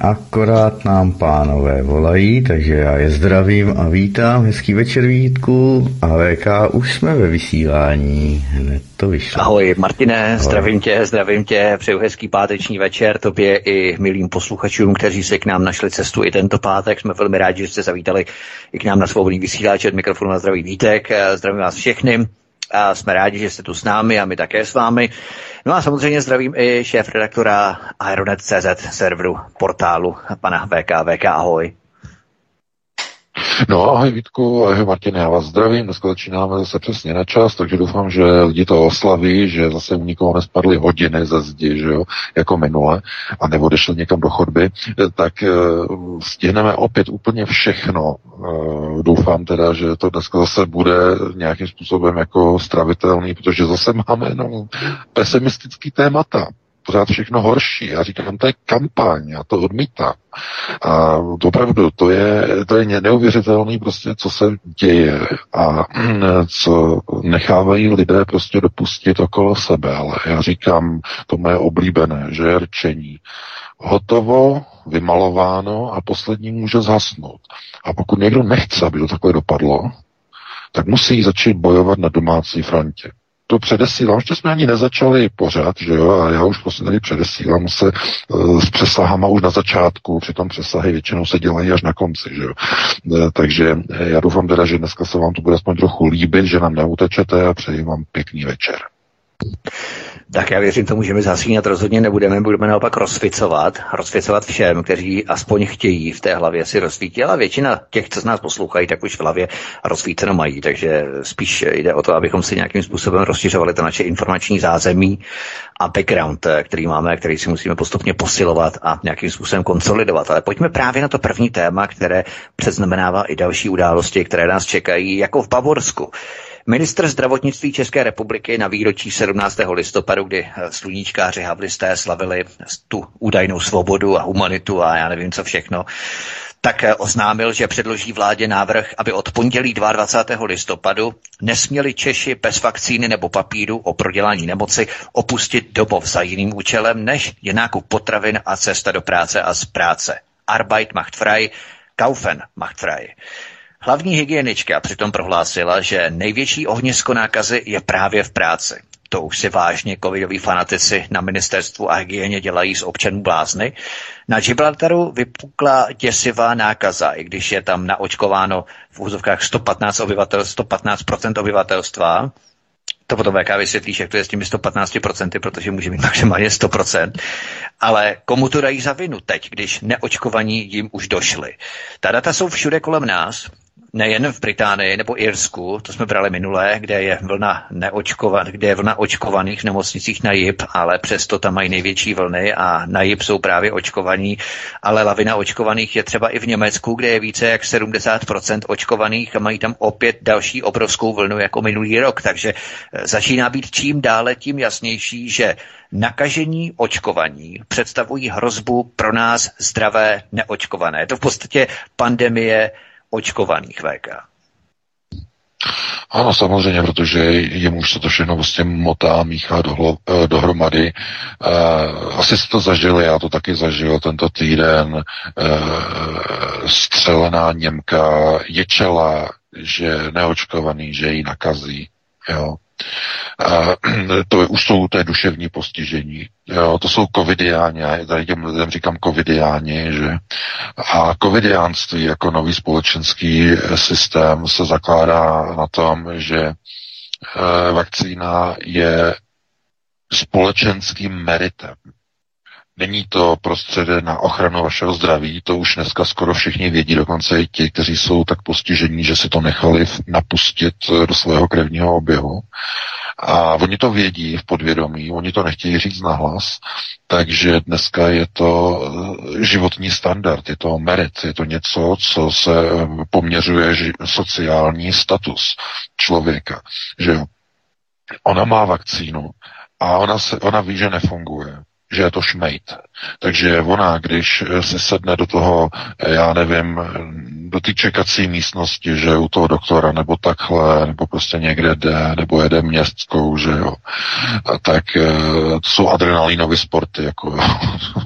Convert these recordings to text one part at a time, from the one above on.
Akorát nám pánové volají, takže já je zdravím a vítám. Hezký večer Vítku a VK už jsme ve vysílání. Hned to vyšlo. Ahoj Martine, Ahoj. zdravím tě, zdravím tě, přeju hezký páteční večer tobě i milým posluchačům, kteří si k nám našli cestu i tento pátek. Jsme velmi rádi, že jste zavítali i k nám na svobodný vysílač od mikrofonu na zdravý Vítek. Zdravím vás všechny a jsme rádi, že jste tu s námi a my také s vámi. No a samozřejmě zdravím i šéf redaktora Aeronet.cz serveru portálu pana VK. VK, ahoj. No ahoj Vítku, ahoj Martin, já vás zdravím, dneska začínáme zase přesně na čas, takže doufám, že lidi to oslaví, že zase u nikoho nespadly hodiny ze zdi, že jo, jako minule, a nebo odešli někam do chodby, tak uh, stihneme opět úplně všechno. Uh, doufám teda, že to dneska zase bude nějakým způsobem jako stravitelný, protože zase máme no, pesimistický témata pořád všechno horší. Já říkám, to je kampaň, já to odmítám. A opravdu, to je, to je neuvěřitelný prostě, co se děje a co nechávají lidé prostě dopustit okolo sebe. Ale já říkám, to moje oblíbené, že je rčení. Hotovo, vymalováno a poslední může zhasnout. A pokud někdo nechce, aby to takhle dopadlo, tak musí začít bojovat na domácí frontě to předesílám, ještě jsme ani nezačali pořád, že jo, a já už prostě tady předesílám se uh, s přesahama už na začátku, přitom přesahy většinou se dělají až na konci, že jo. Uh, takže eh, já doufám teda, že dneska se vám to bude aspoň trochu líbit, že nám neutečete a přeji vám pěkný večer. Tak já věřím tomu, že my zasínat rozhodně nebudeme, budeme naopak rozsvicovat, rozsvicovat všem, kteří aspoň chtějí v té hlavě si rozsvítit, ale většina těch, co z nás poslouchají, tak už v hlavě rozsvíceno mají, takže spíš jde o to, abychom si nějakým způsobem rozšiřovali to naše informační zázemí a background, který máme, který si musíme postupně posilovat a nějakým způsobem konsolidovat. Ale pojďme právě na to první téma, které předznamenává i další události, které nás čekají, jako v Bavorsku. Ministr zdravotnictví České republiky na výročí 17. listopadu, kdy eh, sluníčkáři havlisté slavili tu údajnou svobodu a humanitu a já nevím co všechno, tak eh, oznámil, že předloží vládě návrh, aby od pondělí 22. listopadu nesměli Češi bez vakcíny nebo papíru o prodělání nemoci opustit domov za jiným účelem, než je nákup potravin a cesta do práce a z práce. Arbeit macht frei, kaufen macht frei. Hlavní hygienička přitom prohlásila, že největší ohnisko nákazy je právě v práci. To už si vážně covidoví fanatici na ministerstvu a hygieně dělají z občanů blázny. Na Gibraltaru vypukla děsivá nákaza, i když je tam naočkováno v úzovkách 115, obyvatel, 115% obyvatelstva. To potom VK vysvětlíš, jak to je s těmi 115%, protože může mít maximálně 100%. Ale komu to dají za vinu teď, když neočkovaní jim už došli? Ta data jsou všude kolem nás nejen v Británii nebo Irsku, to jsme brali minulé, kde je vlna neočkovat, kde je vlna očkovaných v nemocnicích na JIP, ale přesto tam mají největší vlny a na JIP jsou právě očkovaní, ale lavina očkovaných je třeba i v Německu, kde je více jak 70% očkovaných a mají tam opět další obrovskou vlnu jako minulý rok, takže eh, začíná být čím dále tím jasnější, že nakažení očkovaní představují hrozbu pro nás zdravé neočkované. Je to v podstatě pandemie očkovaných VK. Ano, samozřejmě, protože jemu už se to všechno vlastně motá, míchá do, eh, dohromady. Uh, asi jste to zažili, já to taky zažil tento týden. Uh, střelená Němka ječela, že neočkovaný, že ji nakazí. Jo. To je, už jsou to je duševní postižení. Jo, to jsou covidiáni, já tady těm lidem říkám covidiáni, že a covidiánství jako nový společenský systém se zakládá na tom, že e, vakcína je společenským meritem. Není to prostředek na ochranu vašeho zdraví, to už dneska skoro všichni vědí, dokonce i ti, kteří jsou tak postižení, že si to nechali napustit do svého krevního oběhu. A oni to vědí v podvědomí, oni to nechtějí říct nahlas, takže dneska je to eh, životní standard, je to merit, je to něco, co se poměřuje sociální status člověka. Že Ona má vakcínu, A ona, se, ona ví, že nefunguje že je to šmejt. Takže ona, když se sedne do toho, já nevím, do té čekací místnosti, že u toho doktora, nebo takhle, nebo prostě někde jde, nebo jede městskou, že jo, a tak eh, to jsou adrenalinové sporty, jako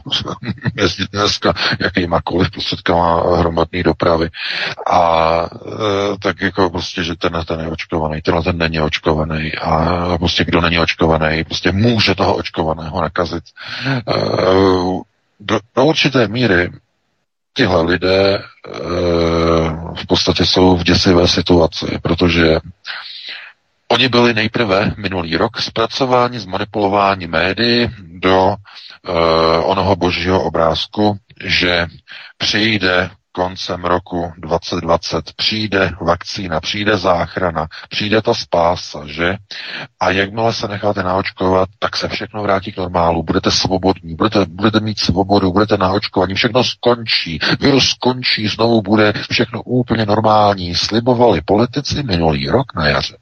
jezdit dneska jakýmakoliv prostředkama hromadné dopravy. A eh, tak jako prostě, že ten, ten je očkovaný, tenhle ten není očkovaný a prostě kdo není očkovaný, prostě může toho očkovaného nakazit. Eh, do, do určité míry tihle lidé e, v podstatě jsou v děsivé situaci, protože oni byli nejprve minulý rok zpracováni, zmanipulováni médií do e, onoho božího obrázku, že přijde koncem roku 2020 přijde vakcína, přijde záchrana, přijde ta spása, že? A jakmile se necháte naočkovat, tak se všechno vrátí k normálu, budete svobodní, budete, budete mít svobodu, budete naočkovaní, všechno skončí, virus skončí, znovu bude všechno úplně normální. Slibovali politici minulý rok na jaře.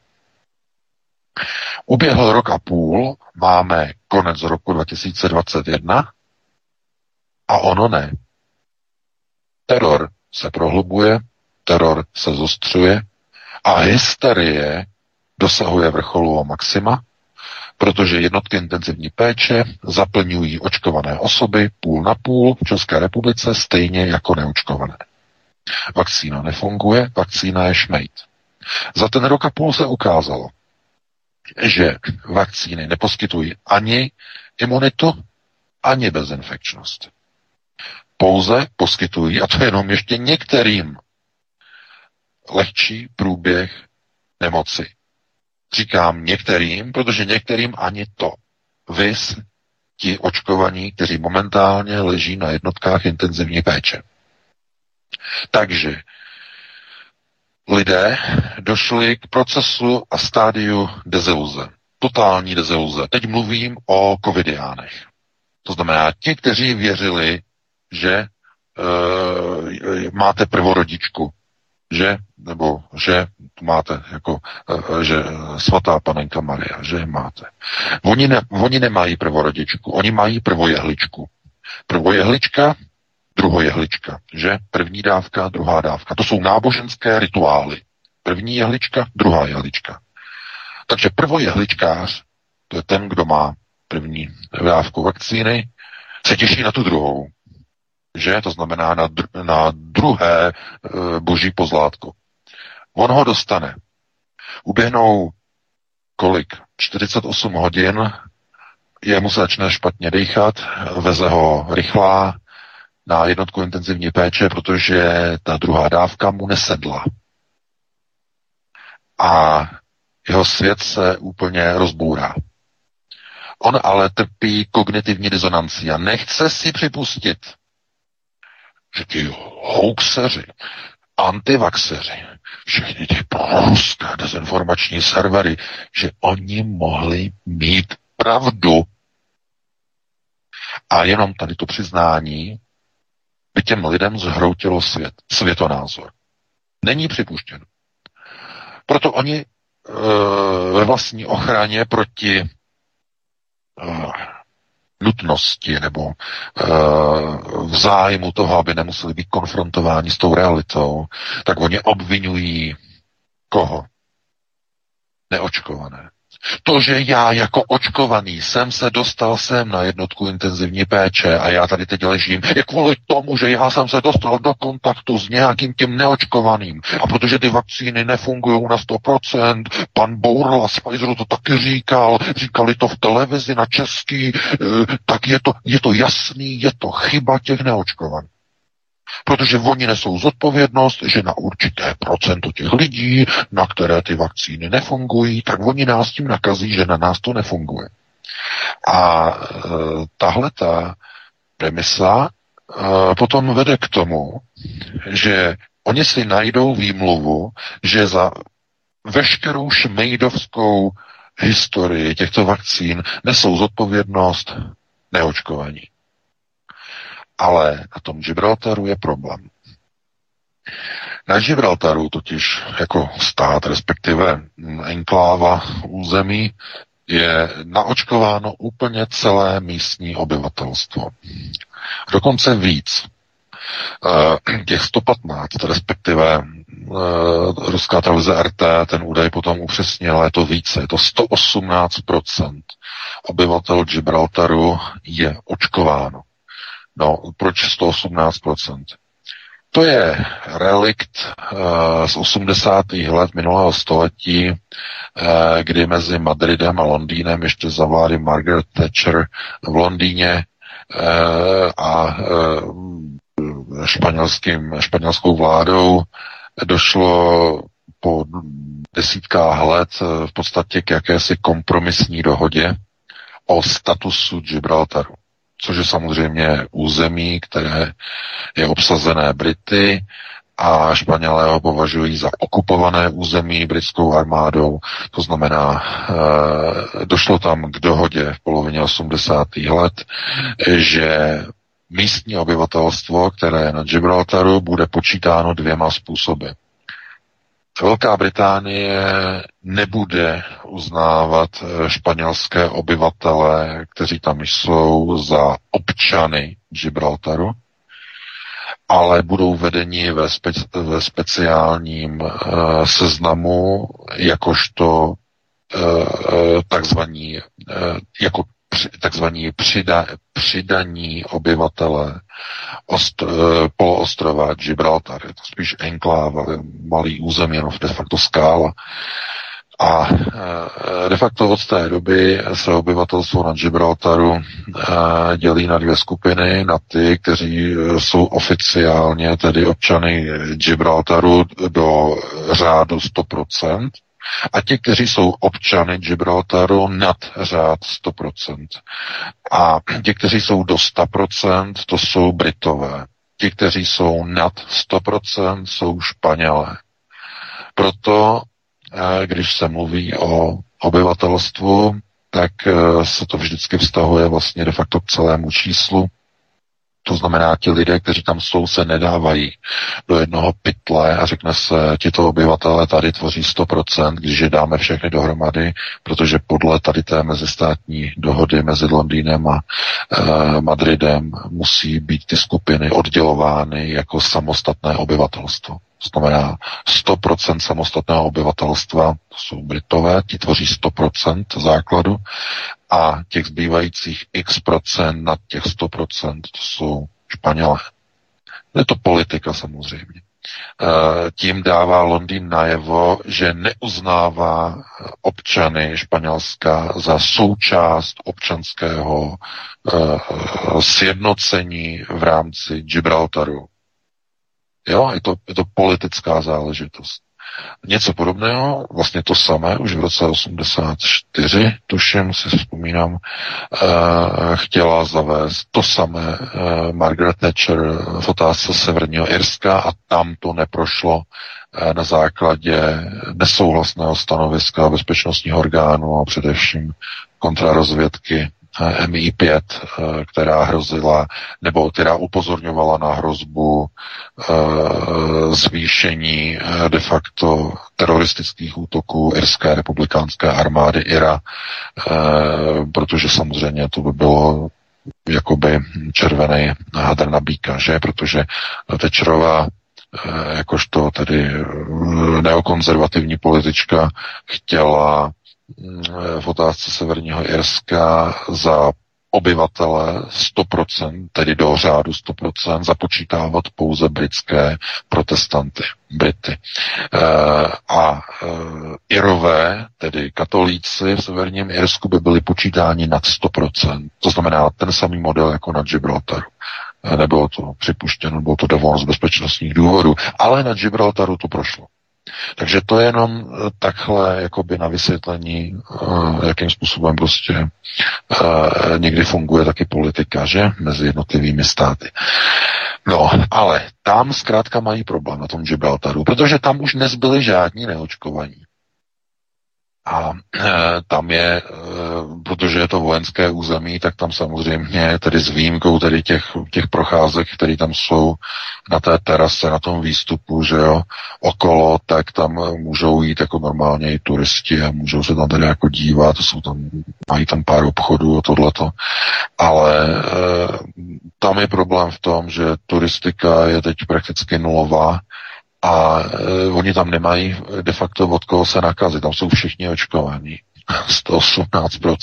Uběhl rok a půl, máme konec roku 2021 a ono ne. Teror se prohlubuje, teror se zostřuje a hysterie dosahuje vrcholu maxima, protože jednotky intenzivní péče zaplňují očkované osoby půl na půl v České republice stejně jako neočkované. Vakcína nefunguje, vakcína je šmejt. Za ten rok a půl se ukázalo, že vakcíny neposkytují ani imunitu, ani bezinfekčnost pouze poskytují, a to jenom ještě některým, lehčí průběh nemoci. Říkám některým, protože některým ani to. Vys ti očkovaní, kteří momentálně leží na jednotkách intenzivní péče. Takže lidé došli k procesu a stádiu deziluze. Totální deziluze. Teď mluvím o covidiánech. To znamená, ti, kteří věřili že e, máte prvorodičku, že, nebo že máte jako, e, že svatá panenka Maria, že máte. Oni, ne, oni nemají prvorodičku, oni mají prvojehličku. Prvojehlička, druhojehlička, že? První dávka, druhá dávka. To jsou náboženské rituály. První jehlička, druhá jehlička. Takže prvojehličkář, to je ten, kdo má první dávku vakcíny, se těší na tu druhou že? To znamená na, dr- na druhé e, boží pozlátko. On ho dostane. Uběhnou kolik? 48 hodin, jemu se začne špatně dýchat, veze ho rychlá na jednotku intenzivní péče, protože ta druhá dávka mu nesedla. A jeho svět se úplně rozbourá. On ale trpí kognitivní disonancí a nechce si připustit, že ti hoaxeři, antivaxeři, všechny ty proruské dezinformační servery, že oni mohli mít pravdu. A jenom tady to přiznání by těm lidem zhroutilo svět, světonázor. Není připuštěno. Proto oni e, ve vlastní ochraně proti e, nutnosti nebo uh, v zájmu toho, aby nemuseli být konfrontováni s tou realitou, tak oni obvinují koho? Neočkované. To, že já jako očkovaný jsem se dostal sem na jednotku intenzivní péče a já tady teď ležím, je kvůli tomu, že já jsem se dostal do kontaktu s nějakým tím neočkovaným. A protože ty vakcíny nefungují na 100%, pan Bourla z Pfizeru to taky říkal, říkali to v televizi na český, eh, tak je to, je to jasný, je to chyba těch neočkovaných. Protože oni nesou zodpovědnost, že na určité procento těch lidí, na které ty vakcíny nefungují, tak oni nás tím nakazí, že na nás to nefunguje. A e, tahle ta premisa e, potom vede k tomu, že oni si najdou výmluvu, že za veškerou šmejdovskou historii těchto vakcín nesou zodpovědnost neočkovaní. Ale na tom Gibraltaru je problém. Na Gibraltaru totiž jako stát, respektive enkláva území, je naočkováno úplně celé místní obyvatelstvo. Dokonce víc. Eh, těch 115, respektive eh, ruská televize RT ten údaj potom upřesnila, je to více, je to 118% obyvatel Gibraltaru je očkováno. No, proč 118%? To je relikt uh, z 80. let minulého století, uh, kdy mezi Madridem a Londýnem ještě za vlády Margaret Thatcher v Londýně uh, a španělským, španělskou vládou došlo po desítkách let v podstatě k jakési kompromisní dohodě o statusu Gibraltaru což je samozřejmě území, které je obsazené Brity a Španělé ho považují za okupované území britskou armádou. To znamená, e, došlo tam k dohodě v polovině 80. let, že místní obyvatelstvo, které je na Gibraltaru, bude počítáno dvěma způsoby. Velká Británie nebude uznávat eh, španělské obyvatele, kteří tam jsou za občany Gibraltaru, ale budou vedeni ve, speci- ve speciálním uh, seznamu jakožto uh, takzvaní, uh, jako takzvaní přida, přidaní obyvatele ost, eh, poloostrova Gibraltar. Je to spíš enkláva, malý území, jenom de facto skála. A eh, de facto od té doby se obyvatelstvo na Gibraltaru eh, dělí na dvě skupiny, na ty, kteří jsou oficiálně tedy občany Gibraltaru do řádu 100%, a ti, kteří jsou občany Gibraltaru nad řád 100%. A ti, kteří jsou do 100%, to jsou Britové. Ti, kteří jsou nad 100%, jsou Španělé. Proto, eh, když se mluví o obyvatelstvu, tak eh, se to vždycky vztahuje vlastně de facto k celému číslu to znamená, ti lidé, kteří tam jsou, se nedávají do jednoho pytle a řekne se, tito obyvatelé tady tvoří 100%, když je dáme všechny dohromady, protože podle tady té mezistátní dohody mezi Londýnem a e, Madridem musí být ty skupiny oddělovány jako samostatné obyvatelstvo. To znamená 100% samostatného obyvatelstva, to jsou Britové, ti tvoří 100% základu a těch zbývajících x procent nad těch 100% to jsou Španělé. Je to politika samozřejmě. E, tím dává Londýn najevo, že neuznává občany Španělska za součást občanského e, sjednocení v rámci Gibraltaru. Jo, je to, je to politická záležitost. Něco podobného, vlastně to samé, už v roce 84, tuším, si vzpomínám, eh, chtěla zavést to samé eh, Margaret Thatcher v otázce Severního Irska a tam to neprošlo eh, na základě nesouhlasného stanoviska bezpečnostních orgánů a především kontrarozvědky MI5, eh, která hrozila, nebo která upozorňovala na hrozbu eh, zvýšení eh, de facto teroristických útoků irské republikánské armády IRA, protože samozřejmě to by bylo jakoby červený hadr na bíka, že? Protože Tečerová jakožto tedy neokonzervativní politička chtěla v otázce Severního Irska za obyvatele 100%, tedy do řádu 100%, započítávat pouze britské protestanty, Brity. E, a e, Irové, tedy katolíci v severním Irsku by byli počítáni nad 100%. To znamená ten samý model jako na Gibraltaru. E, nebylo to připuštěno, bylo to davon z bezpečnostních důvodů, ale na Gibraltaru to prošlo. Takže to je jenom eh, takhle jakoby na vysvětlení, eh, jakým způsobem prostě eh, někdy funguje taky politika, že? Mezi jednotlivými státy. No, ale tam zkrátka mají problém na tom Gibraltaru, protože tam už nezbyli žádní neočkovaní. A e, tam je, e, protože je to vojenské území, tak tam samozřejmě, tedy s výjimkou tedy těch, těch procházek, které tam jsou na té terase, na tom výstupu, že jo, okolo, tak tam můžou jít jako normálně i turisti a můžou se tam tedy jako dívat, jsou tam, mají tam pár obchodů a tohleto. Ale tam je problém v tom, že turistika je teď prakticky nulová a e, oni tam nemají de facto od koho se nakazit, tam jsou všichni očkovaní. 118%.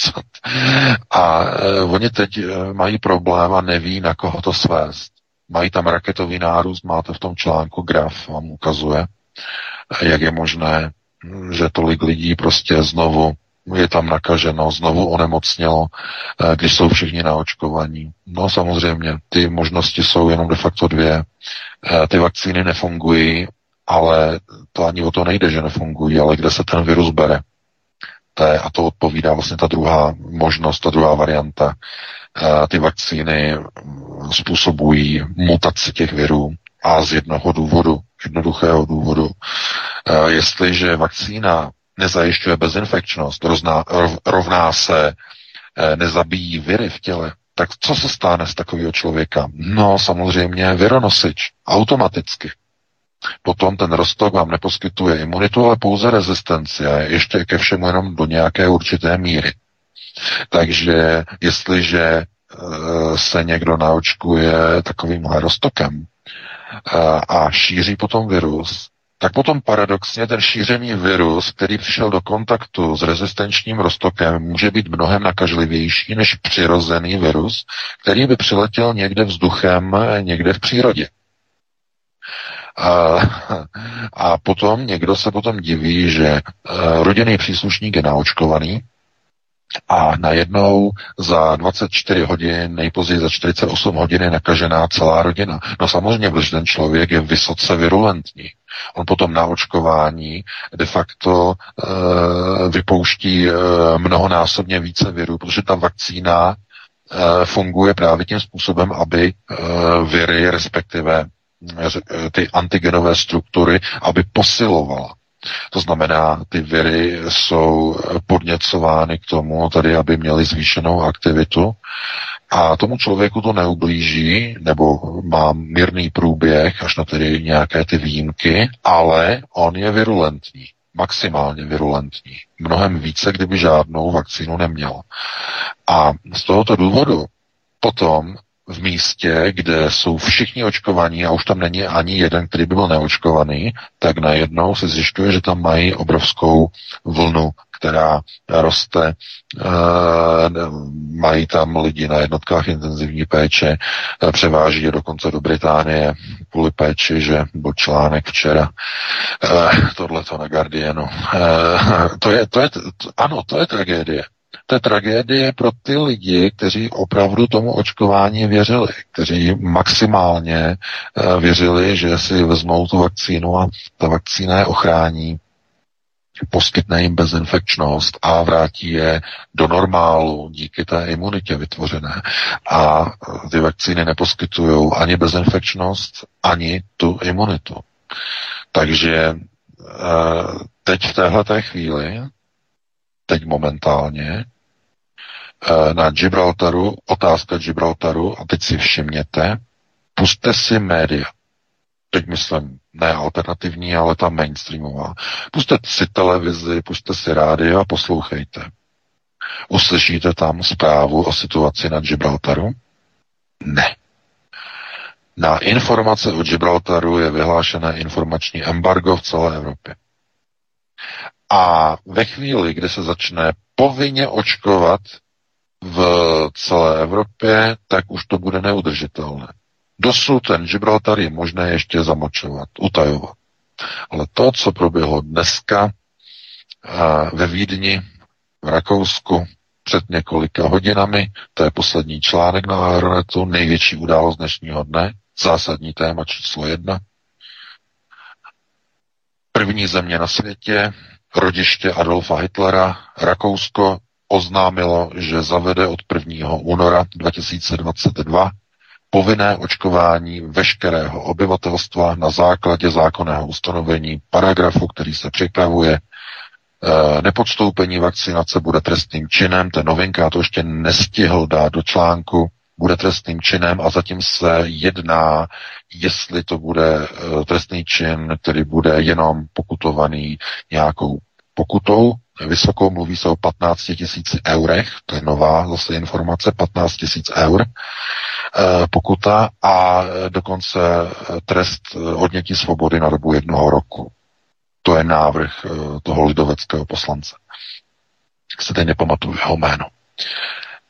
A e, oni teď e, mají problém a neví, na koho to svést. Mají tam raketový nárůst, máte v tom článku graf, vám ukazuje, jak je možné, že tolik lidí prostě znovu je tam nakaženo, znovu onemocnělo, e, když jsou všichni na očkovaní. No samozřejmě, ty možnosti jsou jenom de facto dvě. E, ty vakcíny nefungují, ale to ani o to nejde, že nefungují, ale kde se ten virus bere. To je, a to odpovídá vlastně ta druhá možnost, ta druhá varianta. E, ty vakcíny mm, způsobují mutaci těch virů a z jednoho důvodu, jednoduchého důvodu. Jestliže vakcína nezajišťuje bezinfekčnost, rozná, rov, rovná se e, nezabíjí viry v těle, tak co se stane z takového člověka? No samozřejmě vironosič, automaticky. Potom ten rostok vám neposkytuje imunitu, ale pouze rezistenci a ještě ke všemu jenom do nějaké určité míry. Takže jestliže e, se někdo naočkuje takovýmhle roztokem e, a šíří potom virus, tak potom paradoxně ten šířený virus, který přišel do kontaktu s rezistenčním roztokem, může být mnohem nakažlivější než přirozený virus, který by přiletěl někde vzduchem, někde v přírodě. A, a potom někdo se potom diví, že e, rodinný příslušník je naočkovaný a najednou za 24 hodin, nejpozději za 48 hodin je nakažená celá rodina. No samozřejmě, protože ten člověk je vysoce virulentní. On potom na očkování de facto e, vypouští e, mnohonásobně více virů, protože ta vakcína e, funguje právě tím způsobem, aby e, viry, respektive ty antigenové struktury, aby posilovala. To znamená, ty viry jsou podněcovány k tomu, tady, aby měly zvýšenou aktivitu a tomu člověku to neublíží, nebo má mírný průběh, až na tedy nějaké ty výjimky, ale on je virulentní, maximálně virulentní. Mnohem více, kdyby žádnou vakcínu neměl. A z tohoto důvodu potom v místě, kde jsou všichni očkovaní a už tam není ani jeden, který by byl neočkovaný, tak najednou se zjišťuje, že tam mají obrovskou vlnu, která roste. E, mají tam lidi na jednotkách intenzivní péče, e, převáží je dokonce do Británie kvůli péči, že byl článek včera. E, Tohle to na Guardianu. To je, to je, ano, to je tragédie to je tragédie pro ty lidi, kteří opravdu tomu očkování věřili, kteří maximálně eh, věřili, že si vezmou tu vakcínu a ta vakcína je ochrání, poskytne jim bezinfekčnost a vrátí je do normálu díky té imunitě vytvořené. A eh, ty vakcíny neposkytují ani bezinfekčnost, ani tu imunitu. Takže eh, teď v téhle chvíli, teď momentálně, na Gibraltaru, otázka Gibraltaru, a teď si všimněte, puste si média. Teď myslím ne alternativní, ale ta mainstreamová. Puste si televizi, puste si rádio a poslouchejte. Uslyšíte tam zprávu o situaci na Gibraltaru? Ne. Na informace o Gibraltaru je vyhlášené informační embargo v celé Evropě. A ve chvíli, kdy se začne povinně očkovat v celé Evropě, tak už to bude neudržitelné. Dosud ten Gibraltar je možné ještě zamočovat, utajovat. Ale to, co proběhlo dneska ve Vídni, v Rakousku, před několika hodinami, to je poslední článek na Aeronetu, největší událost dnešního dne, zásadní téma číslo jedna. První země na světě, rodiště Adolfa Hitlera, Rakousko, oznámilo, že zavede od 1. února 2022 povinné očkování veškerého obyvatelstva na základě zákonného ustanovení paragrafu, který se připravuje nepodstoupení vakcinace bude trestným činem, je novinka, to ještě nestihl dát do článku, bude trestným činem a zatím se jedná, jestli to bude trestný čin, který bude jenom pokutovaný nějakou pokutou vysokou, mluví se o 15 tisíc eurech, to je nová zase informace, 15 tisíc eur eh, pokuta a dokonce trest odnětí svobody na dobu jednoho roku. To je návrh eh, toho lidoveckého poslance. Se teď nepamatuju jeho jméno.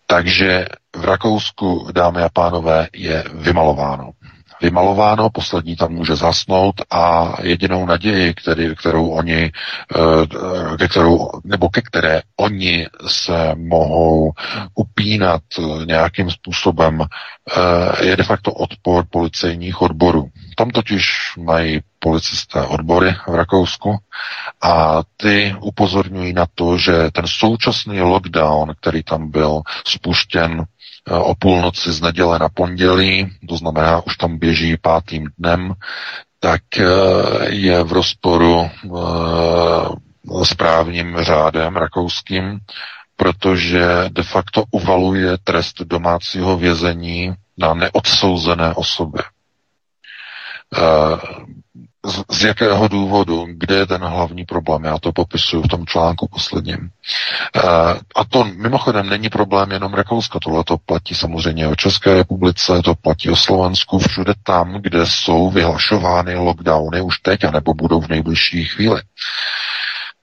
Takže v Rakousku, dámy a pánové, je vymalováno vymalováno, poslední tam může zasnout a jedinou naději, který, kterou oni, eh, ke kterou, nebo ke které oni se mohou upínat nějakým způsobem, eh, je de facto odpor policejních odborů. Tam totiž mají policisté odbory v Rakousku a ty upozorňují na to, že ten současný lockdown, který tam byl spuštěn o půlnoci z neděle na pondělí, to znamená, už tam běží pátým dnem, tak eh, je v rozporu eh, s právním řádem rakouským, protože de facto uvaluje trest domácího vězení na neodsouzené osoby. Eh, z, jakého důvodu, kde je ten hlavní problém. Já to popisuju v tom článku posledním. E, a to mimochodem není problém jenom Rakouska, tohle to platí samozřejmě o České republice, to platí o Slovensku, všude tam, kde jsou vyhlašovány lockdowny už teď, anebo budou v nejbližší chvíli.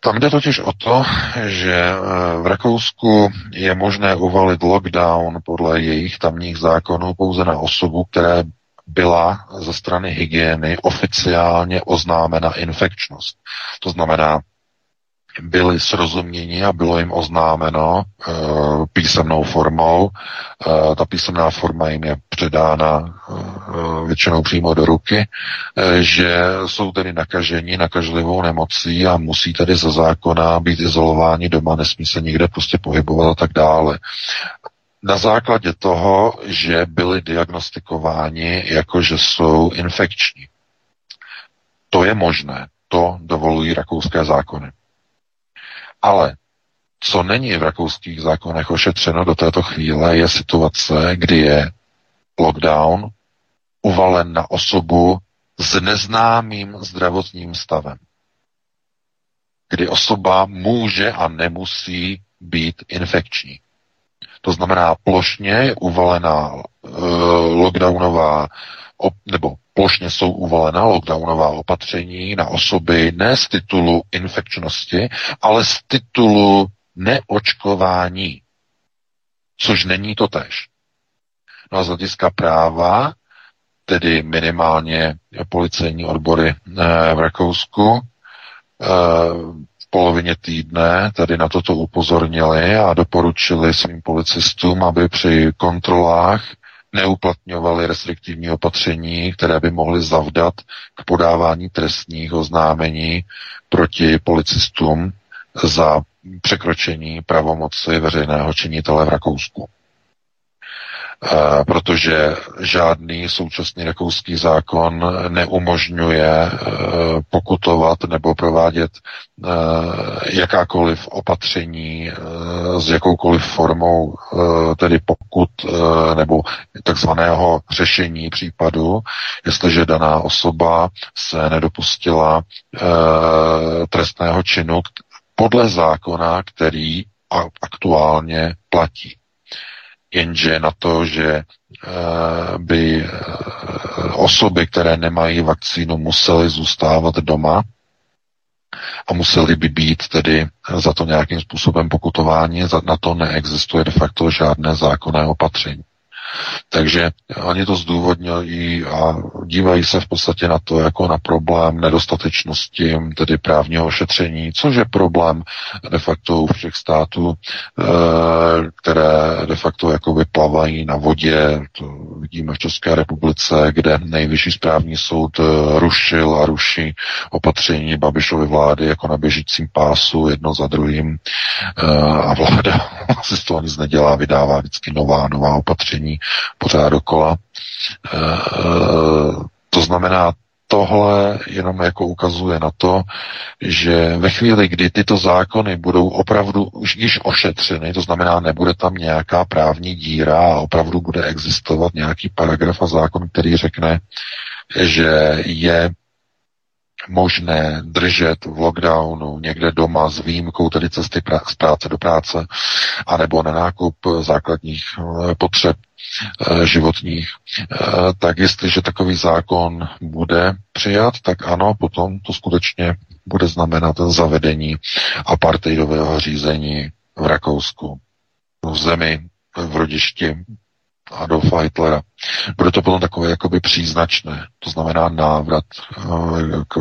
Tam jde totiž o to, že e, v Rakousku je možné uvalit lockdown podle jejich tamních zákonů pouze na osobu, které byla ze strany hygieny oficiálně oznámena infekčnost. To znamená, byli srozuměni a bylo jim oznámeno e, písemnou formou. E, ta písemná forma jim je předána e, většinou přímo do ruky, e, že jsou tedy nakaženi nakažlivou nemocí a musí tedy za zákona být izolováni doma, nesmí se nikde prostě pohybovat a tak dále na základě toho, že byli diagnostikováni jako, že jsou infekční. To je možné, to dovolují rakouské zákony. Ale co není v rakouských zákonech ošetřeno do této chvíle, je situace, kdy je lockdown uvalen na osobu s neznámým zdravotním stavem. Kdy osoba může a nemusí být infekční. To znamená, plošně je uvalená uh, lockdownová op, nebo plošně jsou uvalena lockdownová opatření na osoby ne z titulu infekčnosti, ale z titulu neočkování, což není to tež. No a z hlediska práva, tedy minimálně policejní odbory eh, v Rakousku, eh, polovině týdne tady na toto upozornili a doporučili svým policistům, aby při kontrolách neuplatňovali restriktivní opatření, které by mohly zavdat k podávání trestních oznámení proti policistům za překročení pravomoci veřejného činitele v Rakousku. Eh, protože žádný současný rakouský zákon neumožňuje eh, pokutovat nebo provádět eh, jakákoliv opatření s jakoukoliv formou, tedy pokud nebo takzvaného řešení případu, jestliže daná osoba se nedopustila trestného činu podle zákona, který aktuálně platí jenže na to, že eh, by eh, osoby, které nemají vakcínu, musely zůstávat doma a museli by být tedy za to nějakým způsobem pokutováni, na to neexistuje de facto žádné zákonné opatření. Takže oni to zdůvodňují a dívají se v podstatě na to jako na problém nedostatečnosti, tedy právního ošetření, což je problém de facto u všech států, eh, které de facto jako vyplavají na vodě. To vidíme v České republice, kde nejvyšší správní soud eh, rušil a ruší opatření Babišovy vlády jako na běžícím pásu jedno za druhým eh, a vláda si z toho nic nedělá, vydává vždycky nová, nová opatření pořád dokola. E, to znamená, tohle jenom jako ukazuje na to, že ve chvíli, kdy tyto zákony budou opravdu už již ošetřeny, to znamená, nebude tam nějaká právní díra a opravdu bude existovat nějaký paragraf a zákon, který řekne, že je možné držet v lockdownu někde doma s výjimkou tedy cesty z práce do práce, anebo na nákup základních eh, potřeb eh, životních, eh, tak jestliže takový zákon bude přijat, tak ano, potom to skutečně bude znamenat zavedení apartheidového řízení v Rakousku, v zemi, v rodišti Adolfa Hitlera. Bude to potom takové jakoby příznačné, to znamená návrat uh, k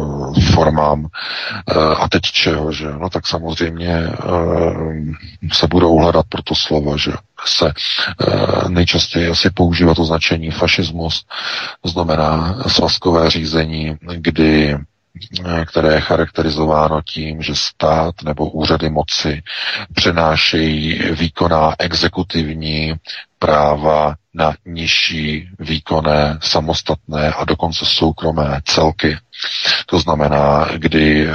formám uh, a teď čeho, že no tak samozřejmě uh, se budou hledat pro to slovo, že se nejčastěji asi používá to značení fašismus, to znamená svazkové řízení, kdy které je charakterizováno tím, že stát nebo úřady moci přenášejí výkonná exekutivní práva na nižší výkonné, samostatné a dokonce soukromé celky. To znamená, kdy eh,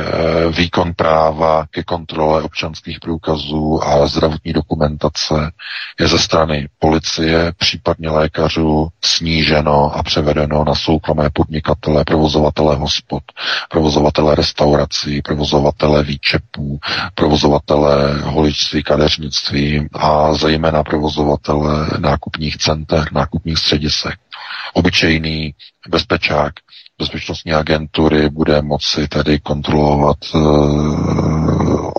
výkon práva ke kontrole občanských průkazů a zdravotní dokumentace je ze strany policie, případně lékařů, sníženo a převedeno na soukromé podnikatele, provozovatele hospod, provozovatele restaurací, provozovatele výčepů, provozovatele holičství, kadeřnictví a zejména provozovatele nákupních center, nákupních středisek. Obyčejný bezpečák bezpečnostní agentury bude moci tedy kontrolovat e,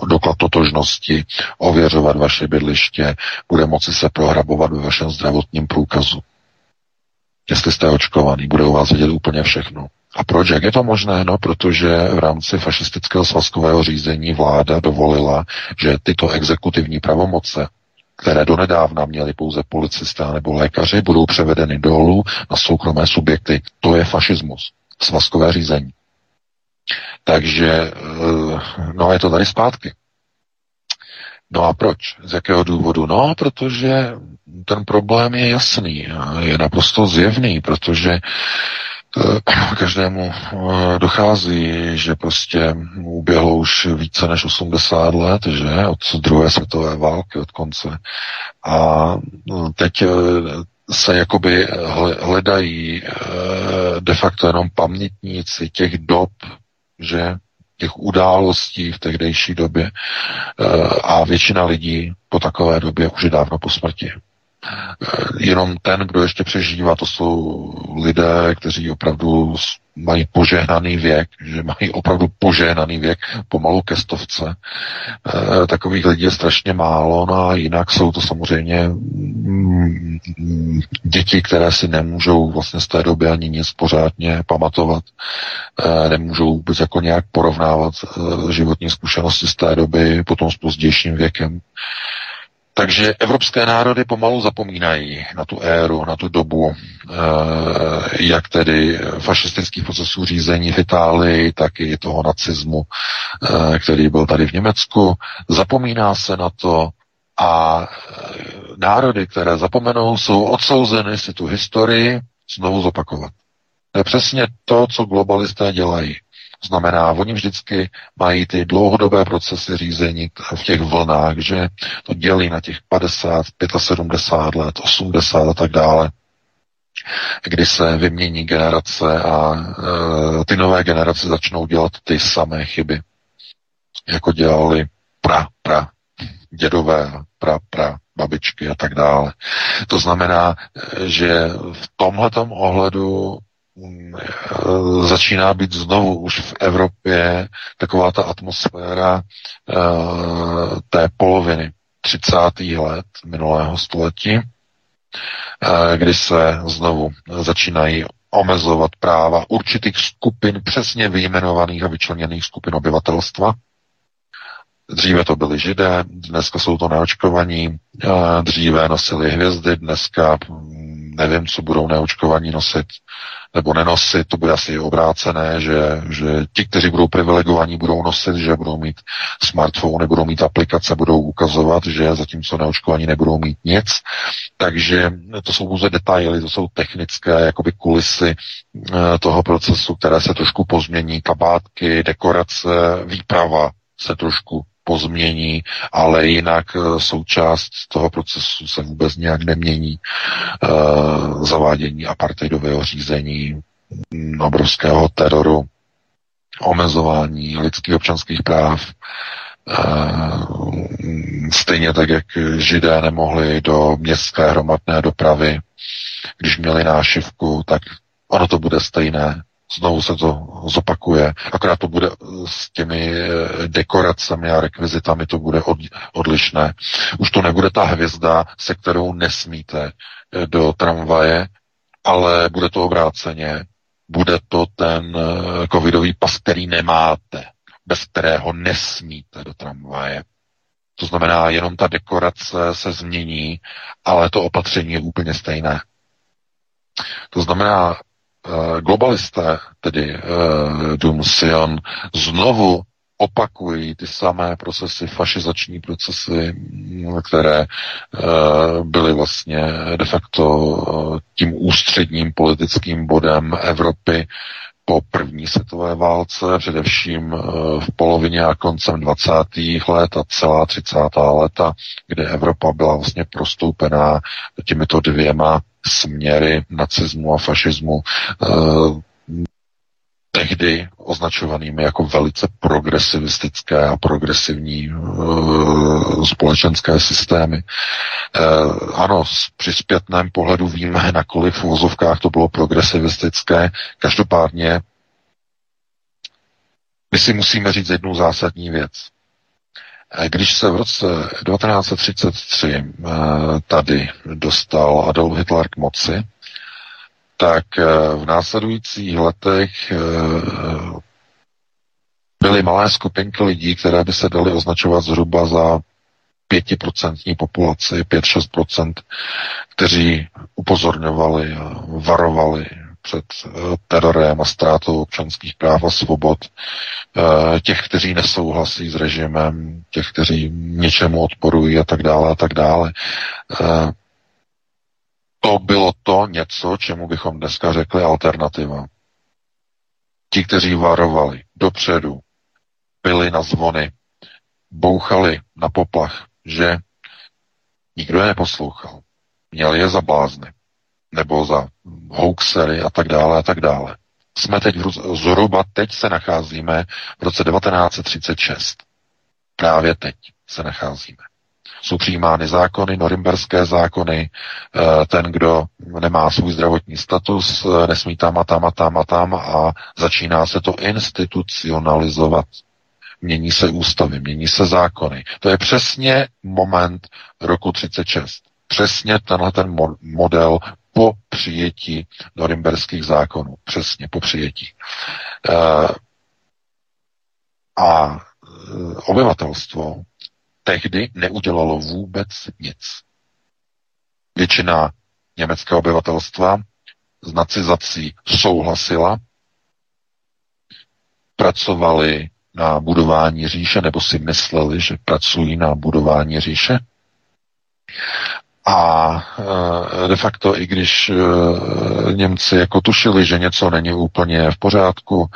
doklad totožnosti, ověřovat vaše bydliště, bude moci se prohrabovat ve vašem zdravotním průkazu. Jestli jste očkovaný, bude u vás vědět úplně všechno. A proč? Jak je to možné? No, protože v rámci fašistického svazkového řízení vláda dovolila, že tyto exekutivní pravomoce, které donedávna měli pouze policisté nebo lékaři, budou převedeny dolů na soukromé subjekty. To je fašismus svazkové řízení. Takže, eh, no je to tady zpátky. No a proč? Z jakého důvodu? No, protože ten problém je jasný, je naprosto zjevný, protože eh, každému eh, dochází, že prostě uběhlo už více než 80 let, že od druhé světové války, od konce. A teď se jakoby hledají eh, de facto jenom pamětníci těch dob, že těch událostí v tehdejší době eh, a většina lidí po takové době už je dávno po smrti. Eh, jenom ten, kdo ještě přežívá, to jsou lidé, kteří opravdu mají požehnaný věk, že mají opravdu požehnaný věk, pomalu ke stovce. E, takových lidí je strašně málo, no a jinak jsou to samozřejmě mm, děti, které si nemůžou vlastně z té doby ani nic pořádně pamatovat, e, nemůžou vůbec jako nějak porovnávat e, životní zkušenosti z té doby potom s pozdějším věkem. Takže evropské národy pomalu zapomínají na tu éru, na tu dobu, eh, jak tedy fašistických procesů řízení v Itálii, tak i toho nacismu, eh, který byl tady v Německu. Zapomíná se na to a eh, národy, které zapomenou, jsou odsouzeny si tu historii znovu zopakovat. To je přesně to, co globalisté dělají. Znamená, oni vždycky mají ty dlouhodobé procesy řízení v těch vlnách, že to dělí na těch 50, 75 let, 80 a tak dále kdy se vymění generace a e, ty nové generace začnou dělat ty samé chyby, jako dělali pra, pra, dědové, pra, pra, babičky a tak dále. To znamená, e, že v tomhletom ohledu Eh, začíná být znovu už v Evropě taková ta atmosféra uh, té poloviny 30. let minulého století, uh, kdy se znovu začínají omezovat práva určitých skupin, přesně vyjmenovaných a vyčleněných skupin obyvatelstva. Dříve to byli židé, dneska jsou to neočkovaní, dříve nosili hvězdy, dneska hm, nevím, co budou neočkovaní nosit. Nebo nenosit, to bude asi obrácené, že, že ti, kteří budou privilegovaní, budou nosit, že budou mít smartphone, budou mít aplikace, budou ukazovat, že zatímco neočkovaní nebudou mít nic. Takže to jsou pouze detaily, to jsou technické jakoby kulisy eh, toho procesu, které se trošku pozmění, kabátky, dekorace, výprava se trošku pozmění, ale jinak eh, součást toho procesu se vůbec nějak nemění. Uh, zavádění apartheidového řízení, obrovského teroru, omezování lidských občanských práv, uh, stejně tak, jak židé nemohli do městské hromadné dopravy, když měli nášivku, tak ono to bude stejné znovu se to zopakuje, akorát to bude s těmi eh, dekoracemi a rekvizitami to bude od, odlišné. Už to nebude ta hvězda, se kterou nesmíte eh, do tramvaje, ale bude to obráceně. Bude to ten eh, covidový pas, který nemáte, bez kterého nesmíte do tramvaje. To znamená, jenom ta dekorace se změní, ale to opatření je úplně stejné. To znamená, Eh, globalisté, tedy uh, Dům Sion, znovu opakují ty samé procesy, fašizační procesy, které uh, byly vlastně de facto tím ústředním politickým bodem Evropy po první světové válce, především v polovině a koncem 20. let a celá 30. léta, kde Evropa byla vlastně prostoupená těmito dvěma směry nacismu a fašismu eh, tehdy označovanými jako velice progresivistické a progresivní e, společenské systémy. E, ano, při zpětném pohledu víme, na kolik v uvozovkách to bylo progresivistické. Každopádně my si musíme říct jednu zásadní věc. Když se v roce 1933 eh, tady dostal Adolf Hitler k moci, tak eh, v následujících letech eh, byly malé skupinky lidí, které by se daly označovat zhruba za pětiprocentní populaci, 5-6%, kteří upozorňovali a varovali před eh, terorem a ztrátou občanských práv a svobod, eh, těch, kteří nesouhlasí s režimem, těch, kteří něčemu odporují a tak dále a tak dále. Eh, to bylo to něco, čemu bychom dneska řekli alternativa. Ti, kteří varovali dopředu, byli na zvony, bouchali na poplach, že nikdo je neposlouchal. Měli je za blázny nebo za hoaxery a tak dále a tak dále. Jsme teď v, zhruba teď se nacházíme v roce 1936. Právě teď se nacházíme. Jsou přijímány zákony, norimberské zákony, eh, ten, kdo nemá svůj zdravotní status, eh, nesmí tam a tam a tam a tam a začíná se to institucionalizovat. Mění se ústavy, mění se zákony. To je přesně moment roku 36 přesně tenhle ten model po přijetí norimberských zákonů. Přesně po přijetí. E, a e, obyvatelstvo tehdy neudělalo vůbec nic. Většina německého obyvatelstva s nacizací souhlasila, pracovali na budování říše, nebo si mysleli, že pracují na budování říše. A e, de facto, i když e, Němci jako tušili, že něco není úplně v pořádku,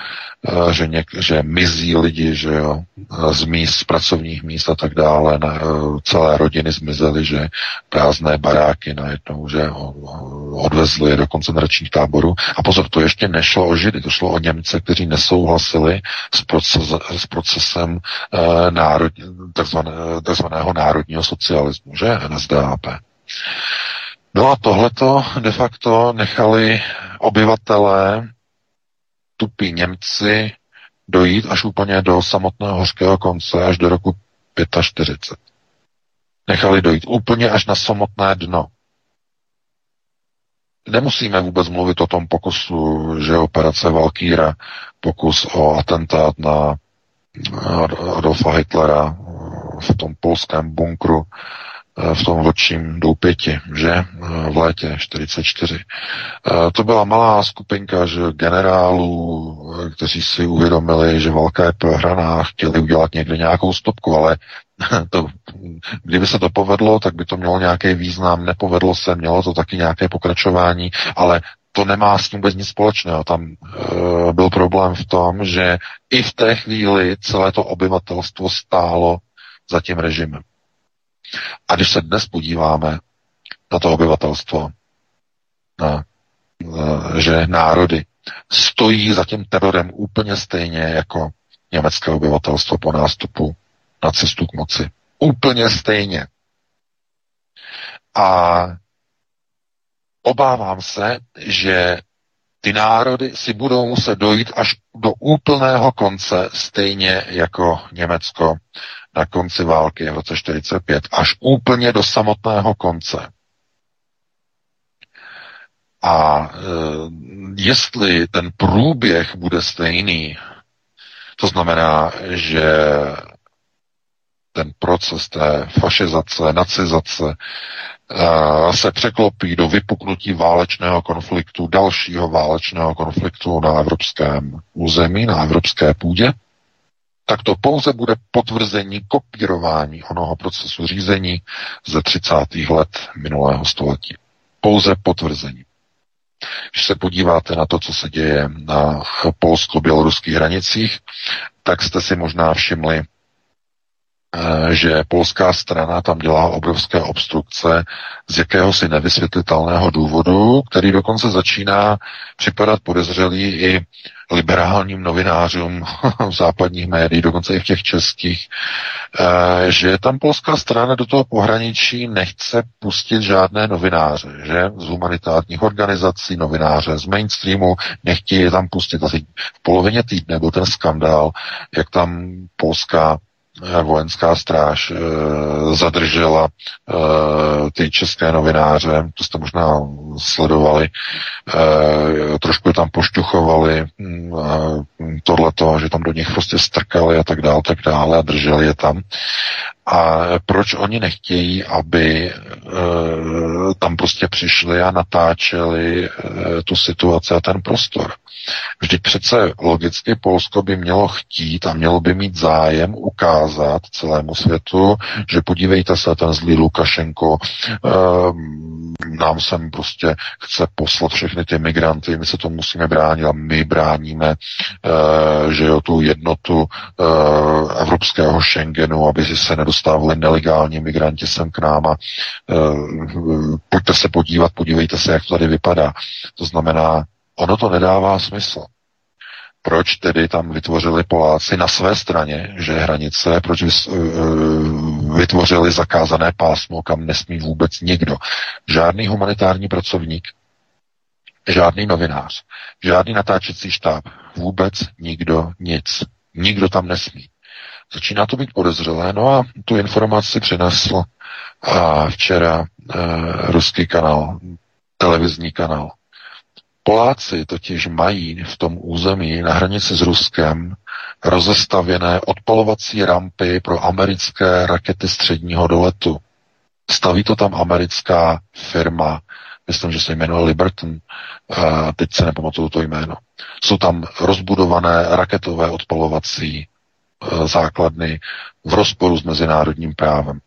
e, že, něk, že mizí lidi, že jo, z míst, z pracovních míst a tak dále, na, celé rodiny zmizely, že prázdné baráky najednou, že odvezli je do koncentračních táborů. A pozor, to ještě nešlo o Židy, to šlo o Němce, kteří nesouhlasili s, proces, s procesem národ, takzvané, takzvaného národního socialismu, že NSDAP. No a tohleto de facto nechali obyvatelé, tupí Němci, dojít až úplně do samotného hořkého konce, až do roku 45. Nechali dojít úplně až na samotné dno. Nemusíme vůbec mluvit o tom pokusu, že operace Valkýra, pokus o atentát na Adolfa Hitlera v tom polském bunkru, v tom vlčím doupěti, že? v létě 44. To byla malá skupinka že generálů, kteří si uvědomili, že válka je prohraná, chtěli udělat někde nějakou stopku, ale to, kdyby se to povedlo, tak by to mělo nějaký význam, nepovedlo se, mělo to taky nějaké pokračování, ale to nemá s tím vůbec nic společného. Tam e, byl problém v tom, že i v té chvíli celé to obyvatelstvo stálo za tím režimem. A když se dnes podíváme na to obyvatelstvo, na, e, že národy stojí za tím terorem úplně stejně jako německé obyvatelstvo po nástupu nacistů k moci. Úplně stejně. A obávám se, že ty národy si budou muset dojít až do úplného konce, stejně jako Německo na konci války v roce 45, až úplně do samotného konce. A e, jestli ten průběh bude stejný, to znamená, že ten proces té fašizace, nacizace uh, se překlopí do vypuknutí válečného konfliktu, dalšího válečného konfliktu na evropském území, na evropské půdě, tak to pouze bude potvrzení kopírování onoho procesu řízení ze 30. let minulého století. Pouze potvrzení. Když se podíváte na to, co se děje na polsko-běloruských hranicích, tak jste si možná všimli, že polská strana tam dělá obrovské obstrukce z jakéhosi nevysvětlitelného důvodu, který dokonce začíná připadat podezřelý i liberálním novinářům v západních médií, dokonce i v těch českých, eh, že tam polská strana do toho pohraničí nechce pustit žádné novináře, že z humanitárních organizací, novináře z mainstreamu, nechtějí je tam pustit. Asi v polovině týdne byl ten skandál, jak tam polská Eh, vojenská stráž e, zadržela e, ty české novináře, to jste možná sledovali, trošku je tam pošťuchovali, mm, tohleto, že tam do nich prostě strkali a tak dále, tak dále a drželi je tam. A proč oni nechtějí, aby tam prostě přišli a natáčeli tu situaci a ten prostor? Vždyť přece logicky Polsko by mělo chtít a mělo by mít zájem ukázat celému světu, že podívejte se, ten zlý Lukašenko e, nám sem prostě chce poslat všechny ty migranty, my se to musíme bránit a my bráníme, e, že jo, tu jednotu e, evropského Schengenu, aby si se nedostávali nelegální migranti sem k nám a e, pojďte se podívat, podívejte se, jak to tady vypadá. To znamená, ono to nedává smysl. Proč tedy tam vytvořili Poláci na své straně, že hranice, proč vytvořili zakázané pásmo, kam nesmí vůbec nikdo. Žádný humanitární pracovník, žádný novinář, žádný natáčecí štáb, vůbec nikdo nic. Nikdo tam nesmí. Začíná to být podezřelé. No a tu informaci přinesl a včera e, ruský kanál, televizní kanál. Poláci totiž mají v tom území na hranici s Ruskem rozestavěné odpalovací rampy pro americké rakety středního doletu. Staví to tam americká firma, myslím, že se jmenuje Liberton, teď se nepamatuju to jméno. Jsou tam rozbudované raketové odpalovací Eh, základny v rozporu s mezinárodním právem.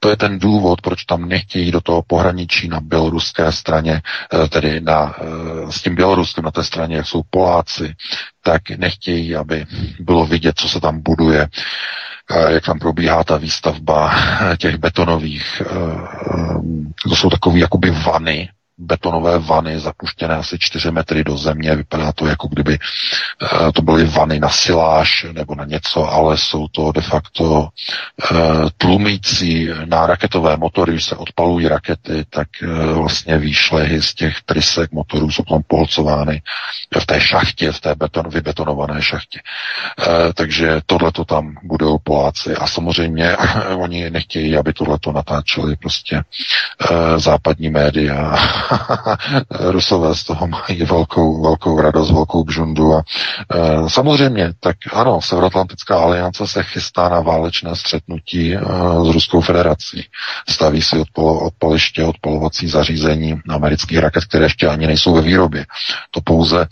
To je ten důvod, proč tam nechtějí do toho pohraničí na běloruské straně, eh, tedy na, eh, s tím Běloruskem na té straně, jak jsou Poláci, tak nechtějí, aby bylo vidět, co se tam buduje, jak tam probíhá ta výstavba těch betonových, to jsou takové jakoby vany, betonové vany zapuštěné asi 4 metry do země. Vypadá to, jako kdyby uh, to byly vany na siláž nebo na něco, ale jsou to de facto uh, tlumící na raketové motory, když se odpalují rakety, tak uh, vlastně výšlehy z těch trysek motorů jsou tam pohlcovány v té šachtě, v té beton, vybetonované šachtě. Takže tohle to tam budou Poláci a samozřejmě oni nechtějí, aby tohle to natáčeli prostě západní média Rusové z toho mají velkou, velkou radost, velkou bžundu. A, e, samozřejmě, tak ano, Severoatlantická aliance se chystá na válečné střetnutí e, s Ruskou federací. Staví si odpolo, odpaliště, odpolovací zařízení amerických raket, které ještě ani nejsou ve výrobě. To pouze e,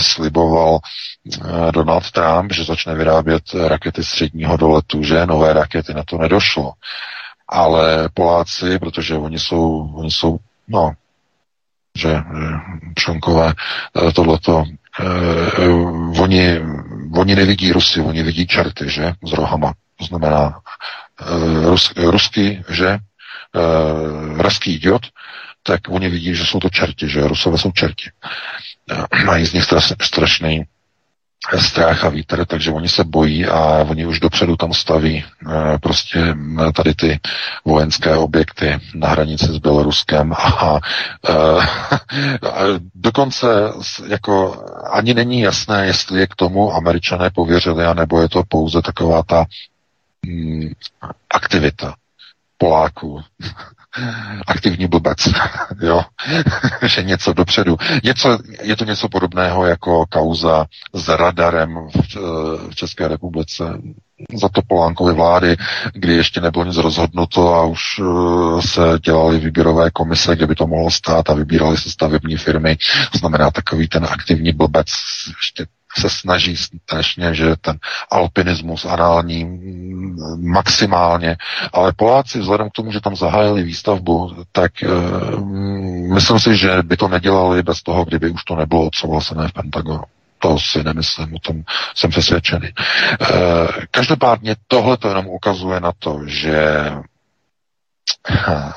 sliboval e, Donald Trump, že začne vyrábět rakety středního doletu, že nové rakety na to nedošlo ale Poláci, protože oni jsou, oni jsou no, že Pšonkové eh, tohleto, eh, oni, oni nevidí Rusy, oni vidí čerty, že, s rohama. To znamená eh, rus, ruský, že, eh, ruský idiot, tak oni vidí, že jsou to čerti, že Rusové jsou čerti. Eh, mají z nich strašný strach a vítr, takže oni se bojí a oni už dopředu tam staví e, prostě tady ty vojenské objekty na hranici s Běloruskem a, e, a dokonce jako ani není jasné, jestli je k tomu američané pověřili, anebo je to pouze taková ta mm, aktivita Poláků aktivní blbec, jo, že něco dopředu. Něco, je to něco podobného jako kauza s radarem v, v České republice za to Polánkovy vlády, kdy ještě nebylo nic rozhodnuto a už uh, se dělaly výběrové komise, kde by to mohlo stát a vybírali se stavební firmy. To znamená takový ten aktivní blbec ještě se snaží strašně, že ten alpinismus anální mm, maximálně, ale Poláci vzhledem k tomu, že tam zahájili výstavbu, tak uh, myslím si, že by to nedělali bez toho, kdyby už to nebylo odsouhlasené v Pentagonu. To si nemyslím, o tom jsem přesvědčený. Uh, každopádně tohle to jenom ukazuje na to, že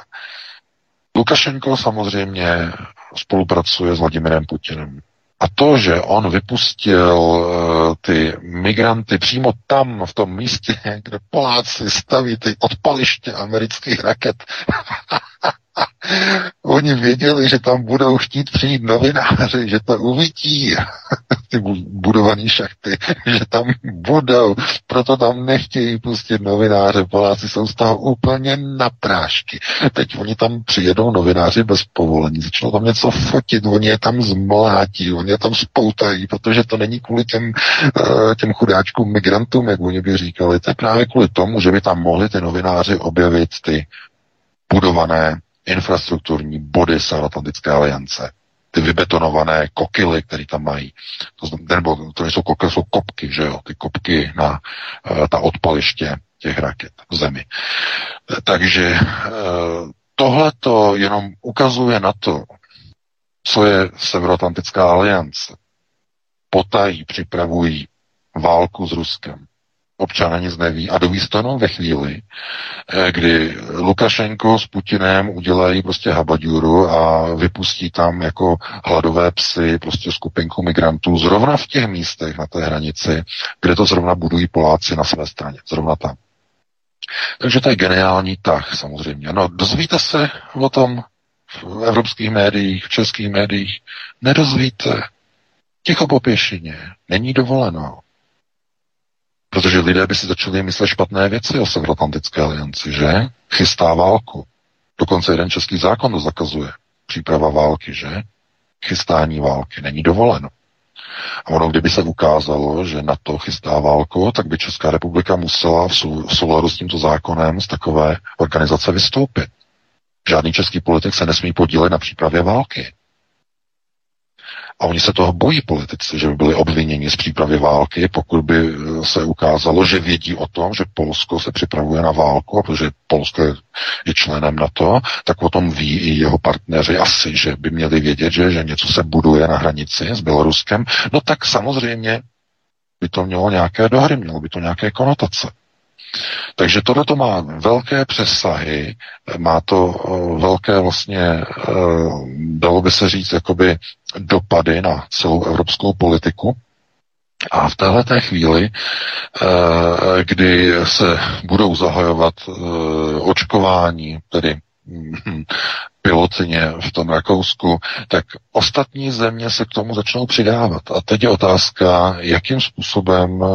Lukašenko samozřejmě spolupracuje s Vladimirem Putinem. A to, že on vypustil uh, ty migranty přímo tam, v tom místě, kde Poláci staví ty odpaliště amerických raket, Oni věděli, že tam budou chtít přijít novináři, že to uvidí, ty budované šachty, že tam budou, proto tam nechtějí pustit novináře, Poláci jsou z toho úplně na prášky. Teď oni tam přijedou novináři bez povolení, začnou tam něco fotit, oni je tam zmlátí, oni je tam spoutají, protože to není kvůli těm, eh, těm chudáčkům migrantům, jak oni by říkali, to je právě kvůli tomu, že by tam mohli ty novináři objevit ty budované infrastrukturní body Severoatlantické aliance. Ty vybetonované kokily, které tam mají. To znamená, nebo to nejsou kokily, jsou kopky, že jo? Ty kopky na uh, ta odpaliště těch raket v zemi. Takže uh, tohle to jenom ukazuje na to, co je Severoatlantická aliance. Potají připravují válku s Ruskem občané nic neví. A doví to jenom ve chvíli, eh, kdy Lukašenko s Putinem udělají prostě habaďuru a vypustí tam jako hladové psy prostě skupinku migrantů zrovna v těch místech na té hranici, kde to zrovna budují Poláci na své straně. Zrovna tam. Takže to je geniální tah samozřejmě. No, dozvíte se o tom v evropských médiích, v českých médiích? Nedozvíte. Ticho po pěšině. Není dovoleno. Protože lidé by si začali myslet špatné věci o Severoatlantické alianci, že? Chystá válku. Dokonce jeden český zákon to zakazuje. Příprava války, že? Chystání války není dovoleno. A ono, kdyby se ukázalo, že na to chystá válku, tak by Česká republika musela v souladu s tímto zákonem z takové organizace vystoupit. Žádný český politik se nesmí podílet na přípravě války. A oni se toho bojí politici, že by byli obviněni z přípravy války, pokud by eh, se ukázalo, že vědí o tom, že Polsko se připravuje na válku, a protože Polsko je, je členem NATO, tak o tom ví i jeho partneři asi, že by měli vědět, že, že něco se buduje na hranici s Běloruskem. No tak samozřejmě by to mělo nějaké dohry, mělo by to nějaké konotace. Takže tohle to má velké přesahy, má to eh, velké vlastně, eh, dalo by se říct, jakoby dopady na celou evropskou politiku. A v téhle té chvíli, eh, kdy se budou zahajovat očkování, tedy pilotně v tom Rakousku, tak ostatní země se k tomu začnou přidávat. A teď je otázka, jakým způsobem eh,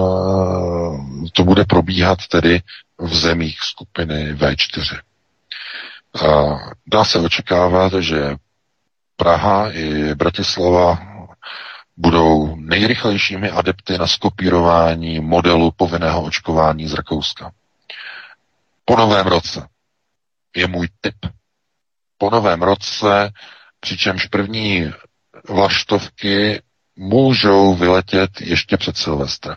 to bude probíhat tedy v zemích skupiny V4. A dá se očekávat, že Praha i Bratislava budou nejrychlejšími adepty na skopírování modelu povinného očkování z Rakouska. Po novém roce je můj tip. Po novém roce, přičemž první vlaštovky můžou vyletět ještě před Silvestrem.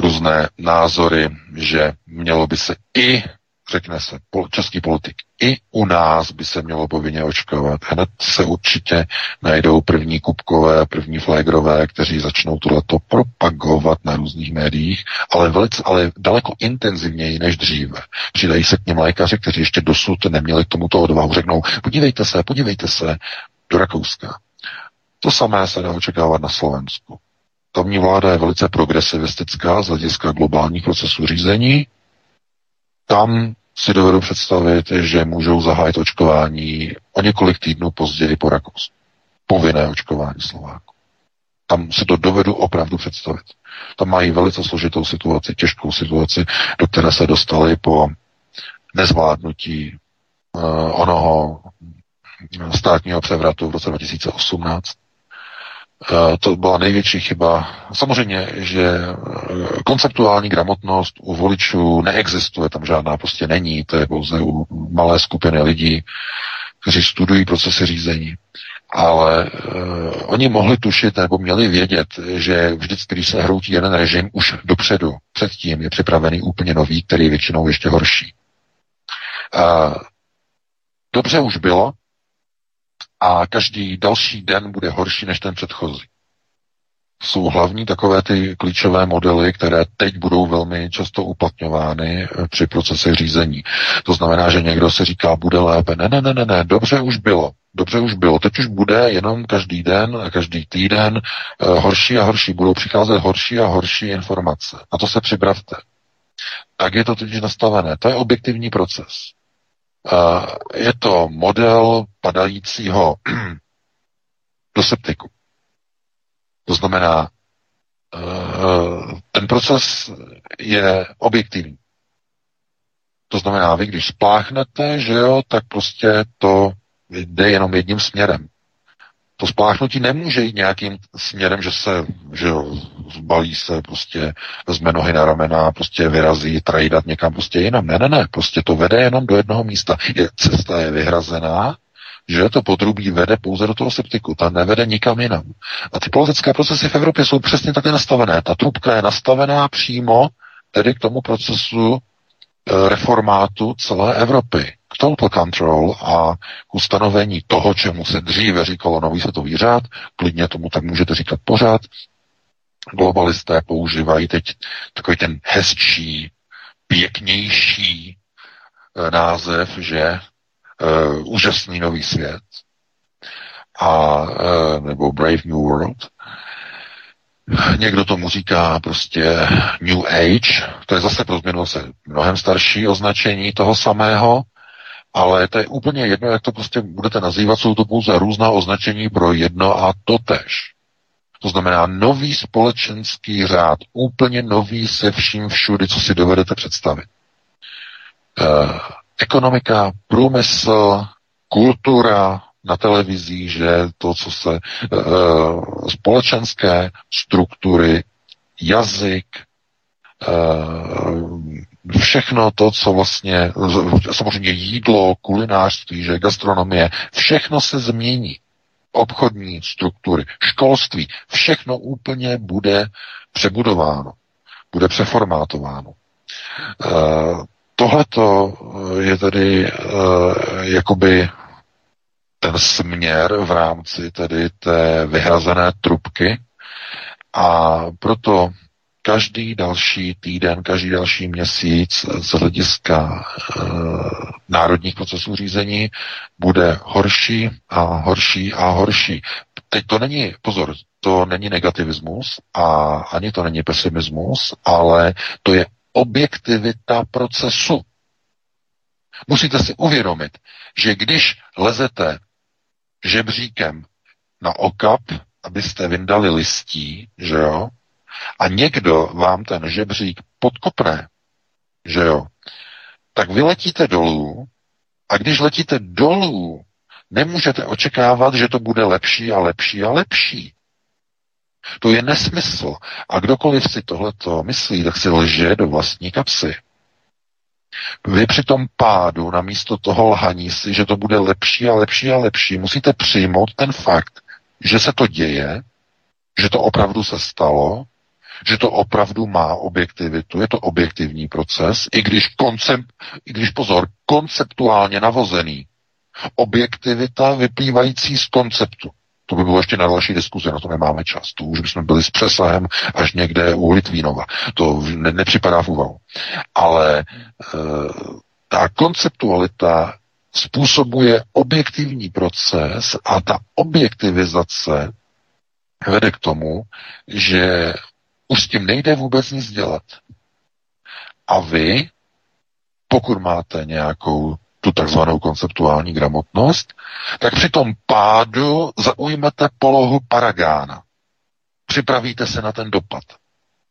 Různé názory, že mělo by se i řekne se, český politik, i u nás by se mělo povinně očkovat. Hned se určitě najdou první kupkové, první flagrové, kteří začnou tohleto propagovat na různých médiích, ale, velice, ale daleko intenzivněji než dříve. Přidají se k něm lékaři, kteří ještě dosud neměli k tomuto odvahu. Řeknou, podívejte se, podívejte se do Rakouska. To samé se dá očekávat na Slovensku. Tamní vláda je velice progresivistická z hlediska globálních procesů řízení, tam si dovedu představit, že můžou zahájit očkování o několik týdnů později po Rakousku. Povinné očkování Slováku. Tam si to dovedu opravdu představit. Tam mají velice složitou situaci, těžkou situaci, do které se dostali po nezvládnutí uh, onoho státního převratu v roce 2018. Eh, to byla největší chyba. Samozřejmě, že eh, konceptuální gramotnost u voličů neexistuje, tam žádná prostě není, to je pouze u malé skupiny lidí, kteří studují procesy řízení. Ale uh, oni mohli tušit nebo měli vědět, že vždycky, když se hroutí jeden režim, už dopředu, předtím je připravený úplně nový, který je většinou ještě horší. Uh, dobře už bylo, a každý další den bude horší než ten předchozí. Jsou hlavní takové ty klíčové modely, které teď budou velmi často uplatňovány eh, při procesech řízení. To znamená, že někdo se říká, bude lépe. Ne, ne, ne, ne, ne, dobře už bylo. Dobře už bylo. Teď už bude jenom každý den, každý týden eh, horší a horší. Budou přicházet horší a horší informace. Na to se připravte. Tak je to totiž nastavené. To je objektivní proces. Je to model padajícího do septiku. To znamená, eh, ten proces je objektivní. To znamená, vy když spláchnete, že jo, tak prostě to jde jenom jedním směrem to spláchnutí nemůže jít nějakým směrem, že se, že jo, zbalí se, prostě vezme nohy na ramena, prostě vyrazí, trajdat někam prostě jinam. Ne, ne, ne, prostě to vede jenom do jednoho místa. Je, cesta je vyhrazená, že to podrubí vede pouze do toho septiku, ta nevede nikam jinam. A ty politické procesy v Evropě jsou přesně takhle nastavené. Ta trubka je nastavená přímo tedy k tomu procesu e, reformátu celé Evropy k total control a k ustanovení toho, čemu se dříve říkalo nový světový řád, klidně tomu tak můžete říkat pořád, globalisté používají teď takový ten hezčí, pěknější e, název, že e, úžasný nový svět a e, nebo Brave New World. Někdo tomu říká prostě New Age, to je zase pro změnu se mnohem starší označení toho samého, ale to je úplně jedno, jak to prostě budete nazývat, jsou to pouze různá označení pro jedno a to tež. To znamená nový společenský řád, úplně nový se vším všudy, co si dovedete představit. E, ekonomika, průmysl, kultura na televizí, že to, co se e, společenské struktury, jazyk, e, všechno to, co vlastně, samozřejmě jídlo, kulinářství, že gastronomie, všechno se změní. Obchodní struktury, školství, všechno úplně bude přebudováno, bude přeformátováno. E, tohleto je tedy e, jakoby ten směr v rámci tedy té vyhrazené trubky a proto každý další týden, každý další měsíc z hlediska e, národních procesů řízení bude horší a horší a horší. Teď to není, pozor, to není negativismus a ani to není pesimismus, ale to je objektivita procesu. Musíte si uvědomit, že když lezete žebříkem na okap, abyste vyndali listí, že jo, a někdo vám ten žebřík podkopne, že jo, tak vy letíte dolů a když letíte dolů Nemůžete očekávat, že to bude lepší a lepší a lepší. To je nesmysl. A kdokoliv si tohleto myslí, tak si lže do vlastní kapsy. Vy při tom pádu, na místo toho lhaní si, že to bude lepší a lepší a lepší, musíte přijmout ten fakt, že se to děje, že to opravdu se stalo, že to opravdu má objektivitu, je to objektivní proces, i když, koncept, i když pozor, konceptuálně navozený. Objektivita vyplývající z konceptu. To by bylo ještě na další diskuze, na to nemáme čas. To už bychom byli s přesahem až někde u Litvínova. To ne, nepřipadá v úvahu. Ale e, ta konceptualita způsobuje objektivní proces a ta objektivizace vede k tomu, že už s tím nejde vůbec nic dělat. A vy, pokud máte nějakou tu takzvanou konceptuální gramotnost, tak při tom pádu zaujmete polohu paragána. Připravíte se na ten dopad.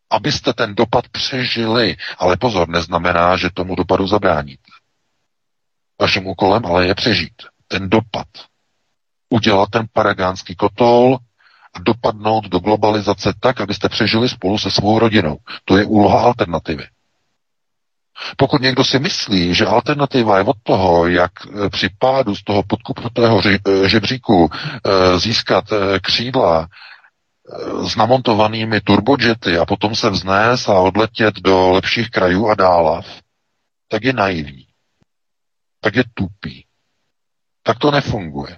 Abyste ten dopad přežili, ale pozor, neznamená, že tomu dopadu zabráníte. Vaším úkolem ale je přežít. Ten dopad. Udělat ten paragánský kotol dopadnout do globalizace tak, abyste přežili spolu se svou rodinou. To je úloha alternativy. Pokud někdo si myslí, že alternativa je od toho, jak eh, při pádu z toho podkupnutého eh, žebříku eh, získat křídla s namontovanými turbojety a potom se vznést a odletět do lepších krajů a dálav, tak je naivní. Tak je tupý. Tak to nefunguje.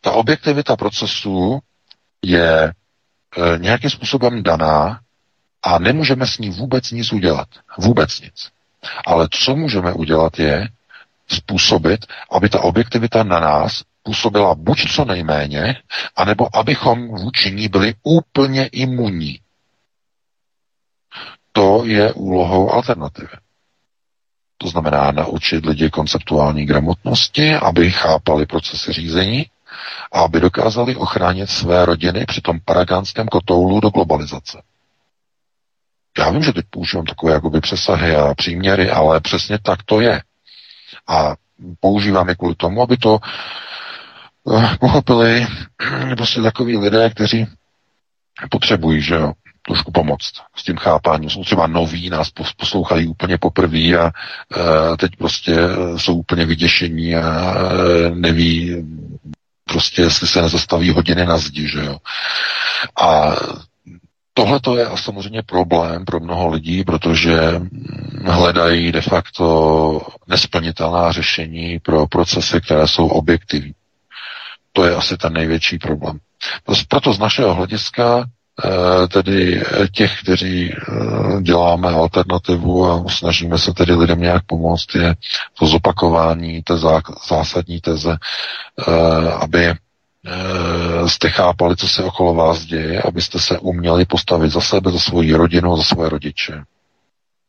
Ta objektivita procesu je e, nějakým způsobem daná a nemůžeme s ní vůbec nic udělat. Vůbec nic. Ale co můžeme udělat je způsobit, aby ta objektivita na nás působila buď co nejméně, anebo abychom vůči ní byli úplně imunní. To je úlohou alternativy. To znamená naučit lidi konceptuální gramotnosti, aby chápali procesy řízení aby dokázali ochránit své rodiny při tom paragánském kotoulu do globalizace. Já vím, že teď používám takové jakoby přesahy a příměry, ale přesně tak to je. A používám je kvůli tomu, aby to uh, pochopili prostě takový lidé, kteří potřebují, že jo, trošku pomoct s tím chápáním. Jsou třeba noví, nás poslouchají úplně poprvé a uh, teď prostě jsou úplně vyděšení a neví prostě, jestli se nezastaví hodiny na zdi, že jo. A Tohle to je samozřejmě problém pro mnoho lidí, protože hledají de facto nesplnitelná řešení pro procesy, které jsou objektivní. To je asi ten největší problém. Proto z našeho hlediska tedy těch, kteří eh, děláme alternativu a snažíme se tedy lidem nějak pomoct, je to zopakování té zásadní teze, eh, aby Eh, jste chápali, co se okolo vás děje, abyste se uměli postavit za sebe, za svoji rodinu, za svoje rodiče.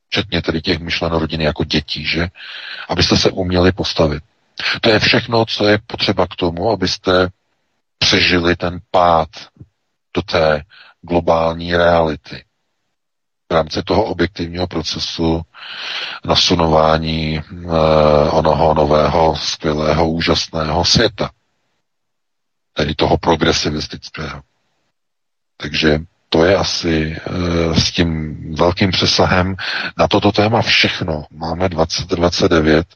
Včetně tedy těch myšleno rodiny jako dětí, že? Abyste se uměli postavit. To je všechno, co je potřeba k tomu, abyste přežili ten pád do té globální reality. V rámci toho objektivního procesu nasunování e, onoho nového, skvělého, úžasného světa tedy toho progresivistického. Takže to je asi e, s tím velkým přesahem na toto téma všechno. Máme 2029.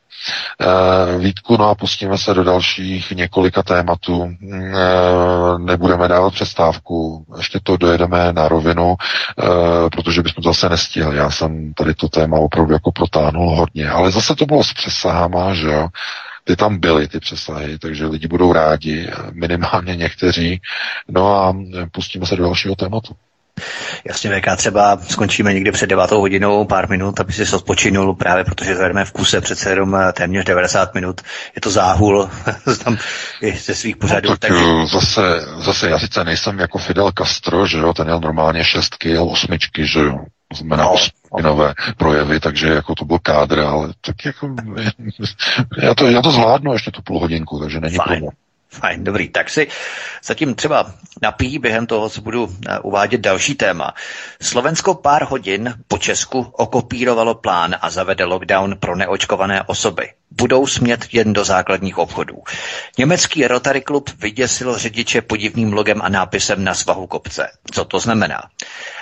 E, Vítku, no a pustíme se do dalších několika tématů. E, nebudeme dávat přestávku, ještě to dojedeme na rovinu, e, protože bychom to zase nestihli. Já jsem tady to téma opravdu jako protáhnul hodně, ale zase to bylo s přesahama, že jo ty tam byly, ty přesahy, takže lidi budou rádi, minimálně někteří. No a pustíme se do dalšího tématu. Jasně, VK, třeba skončíme někdy před 9 hodinou, pár minut, aby si odpočinul, právě protože zvedeme v kuse přece jenom eh, téměř 90 minut. Je to záhul, tam i ze svých pořadů. No, tak takže... Eh, zase, zase já sice nejsem jako Fidel Castro, že jo, ten je normálně šestky, osmičky, že jo znamená no. osminové projevy, takže jako to byl kádr, ale tak jako já to, já to zvládnu ještě tu půl hodinku, takže není problém. Fajn, dobrý. Tak si zatím třeba napí během toho, co budu eh, uvádět další téma. Slovensko pár hodin po Česku okopírovalo plán a zavede lockdown pro neočkované osoby. Budou smět jen do základních obchodů. Německý Rotary Club vyděsil řidiče podivným logem a nápisem na svahu kopce. Co to znamená?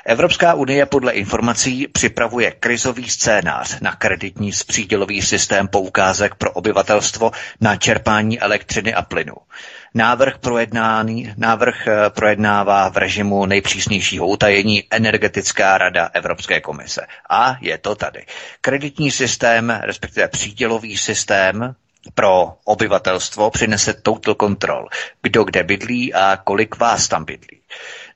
Evropská unie podle informací připravuje krizový scénář na kreditní spřídělový systém poukázek pro obyvatelstvo na čerpání elektřiny a plynu. Návrh, projednání, návrh eh, projednává v režimu nejpřísnějšího utajení Energetická rada Evropské komise. A je to tady. Kreditní systém, respektive přídělový systém, pro obyvatelstvo přinese total control, kdo kde bydlí a kolik vás tam bydlí.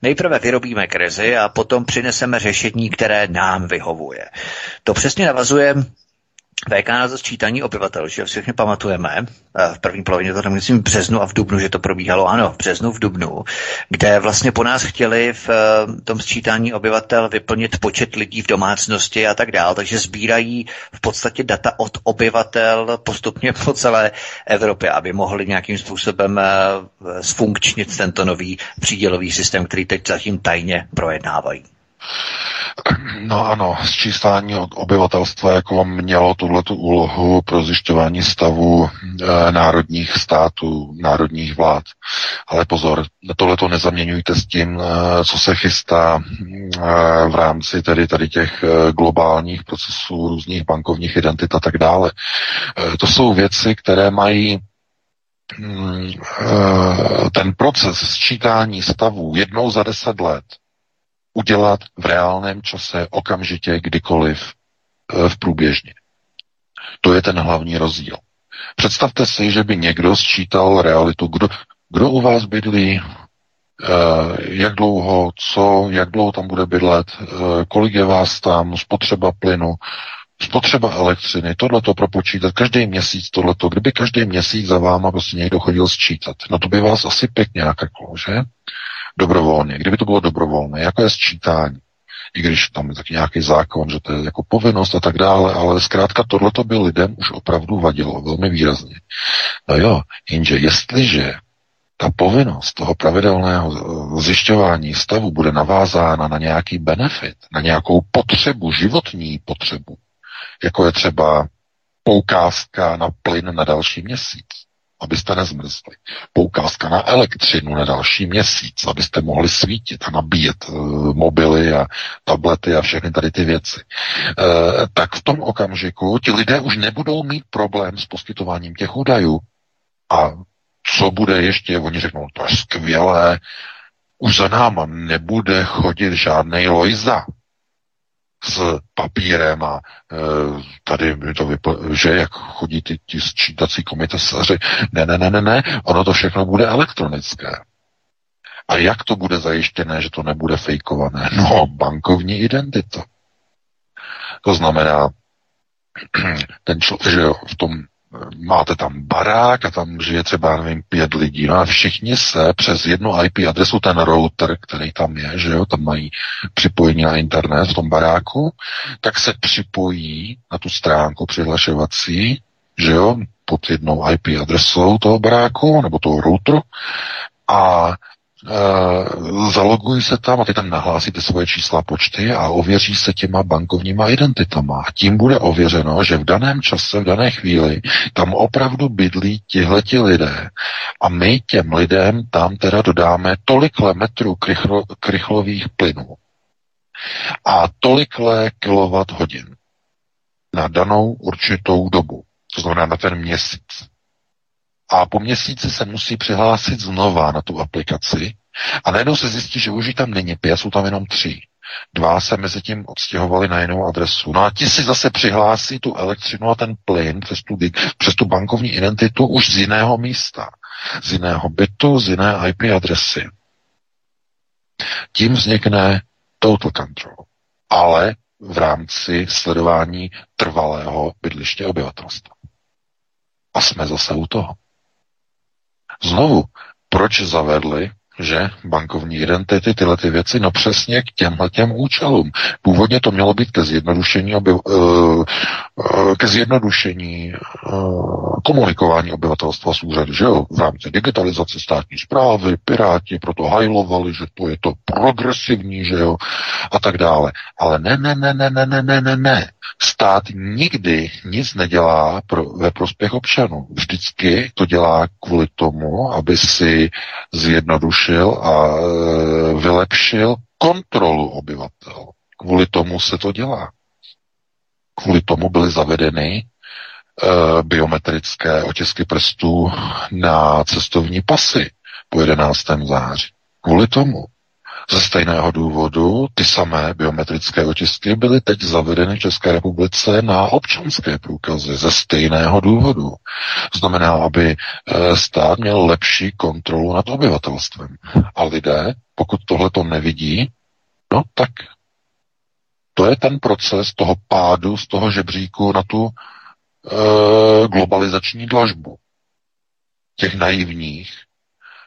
Nejprve vyrobíme krizi a potom přineseme řešení, které nám vyhovuje. To přesně navazuje VK na sčítání obyvatel, že všichni pamatujeme, eh, v první polovině to myslím v březnu a v dubnu, že to probíhalo, ano, v březnu, v dubnu, kde vlastně po nás chtěli v eh, tom sčítání obyvatel vyplnit počet lidí v domácnosti a tak dále, takže sbírají v podstatě data od obyvatel postupně po celé Evropě, aby mohli nějakým způsobem eh, tento nový přídělový systém, který teď zatím tajně projednávají. No ano, sčíslání obyvatelstva jako mělo tuhletu úlohu pro zjišťování stavu e, národních států, národních vlád. Ale pozor, tohle to nezaměňujte s tím, e, co se chystá e, v rámci tedy tady těch e, globálních procesů, různých bankovních identit a tak dále. E, to jsou věci, které mají mm, ten proces sčítání stavů jednou za deset let udělat v reálném čase, okamžitě, kdykoliv, eh, v průběžně. To je ten hlavní rozdíl. Představte si, že by někdo sčítal realitu, kdo, kdo u vás bydlí, eh, jak dlouho, co, jak dlouho tam bude bydlet, eh, kolik je vás tam, spotřeba plynu, spotřeba elektřiny, tohle to propočítat, každý měsíc tohleto, kdyby každý měsíc za váma prostě někdo chodil sčítat, no to by vás asi pěkně nakaklo, že? Dobrovolně. Kdyby to bylo dobrovolné, jako je sčítání, i když tam je taky nějaký zákon, že to je jako povinnost a tak dále, ale zkrátka tohleto by lidem už opravdu vadilo velmi výrazně. No jo, jenže jestliže ta povinnost toho pravidelného zjišťování stavu bude navázána na nějaký benefit, na nějakou potřebu, životní potřebu, jako je třeba poukázka na plyn na další měsíc, abyste nezmrzli. Poukázka na elektřinu na další měsíc, abyste mohli svítit a nabíjet e, mobily a tablety a všechny tady ty věci. E, tak v tom okamžiku ti lidé už nebudou mít problém s poskytováním těch údajů. A co bude ještě? Oni řeknou, to je skvělé, už za náma nebude chodit žádný Lojza s papírem a e, tady to vypl- že jak chodí ty, ty sčítací komitesaři. Ne, ne, ne, ne, ne, ono to všechno bude elektronické. A jak to bude zajištěné, že to nebude fejkované? No, bankovní identita. To znamená, ten člověk, že v tom máte tam barák a tam žije třeba, nevím, pět lidí, no a všichni se přes jednu IP adresu, ten router, který tam je, že jo, tam mají připojení na internet v tom baráku, tak se připojí na tu stránku přihlašovací, že jo, pod jednou IP adresou toho baráku nebo toho routeru a Uh, zalogují se tam a ty tam nahlásíte svoje čísla počty a ověří se těma bankovníma identitama. Tím bude ověřeno, že v daném čase, v dané chvíli tam opravdu bydlí tihleti lidé a my těm lidem tam teda dodáme tolik metrů krychlo, krychlových plynů a tolik kilowatt hodin na danou určitou dobu. To znamená na ten měsíc a po měsíci se musí přihlásit znova na tu aplikaci a najednou se zjistí, že už tam není pět, jsou tam jenom tři. Dva se mezi tím odstěhovali na jinou adresu. No a ti si zase přihlásí tu elektřinu a ten plyn přes tu, přes tu bankovní identitu už z jiného místa, z jiného bytu, z jiné IP adresy. Tím vznikne total control. Ale v rámci sledování trvalého bydliště obyvatelstva. A jsme zase u toho. Znovu, proč zavedli že bankovní identity, tyhle ty věci, no přesně k těmhle těm účelům. Původně to mělo být ke zjednodušení, oby, uh, ke zjednodušení uh, komunikování obyvatelstva s úřady, že jo, v rámci digitalizace státní zprávy, piráti proto hajlovali, že to je to progresivní, že jo, a tak dále. Ale ne, ne, ne, ne, ne, ne, ne, ne, ne. Stát nikdy nic nedělá pro, ve prospěch občanů. Vždycky to dělá kvůli tomu, aby si zjednodušil a e, vylepšil kontrolu obyvatel. Kvůli tomu se to dělá. Kvůli tomu byly zavedeny e, biometrické otisky prstů na cestovní pasy po 11. září. Kvůli tomu. Ze stejného důvodu ty samé biometrické otisky byly teď zavedeny v České republice na občanské průkazy ze stejného důvodu. Znamená, aby eh, stát měl lepší kontrolu nad obyvatelstvem. A lidé, pokud tohle to nevidí, no tak to je ten proces toho pádu z toho žebříku na tu e, globalizační dlažbu. Těch naivních,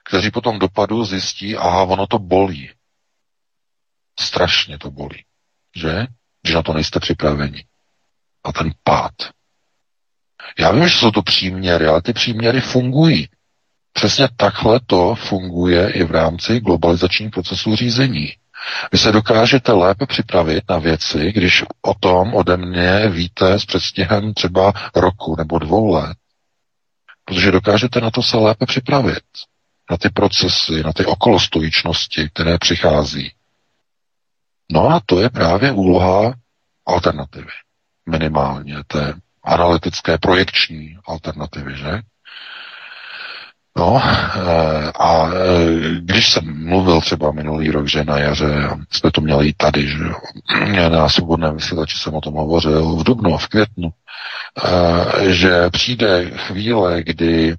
kteří potom dopadu zjistí, aha, ono to bolí. Strašně to bolí. Že? Že na to nejste připraveni. A ten pád. Já vím, že jsou to příměry, ale ty příměry fungují. Přesně takhle to funguje i v rámci globalizačních procesů řízení. Vy se dokážete lépe připravit na věci, když o tom ode mě víte s předstihem třeba roku nebo dvou let. Protože dokážete na to se lépe připravit. Na ty procesy, na ty okolostojičnosti, které přichází. No a to je právě úloha alternativy. Minimálně té analytické projekční alternativy, že? No eh, a eh, když jsem mluvil třeba minulý rok, že na jaře, jsme to měli i tady, že na svobodném vysílači jsem o tom hovořil v dubnu, v květnu, eh, že přijde chvíle, kdy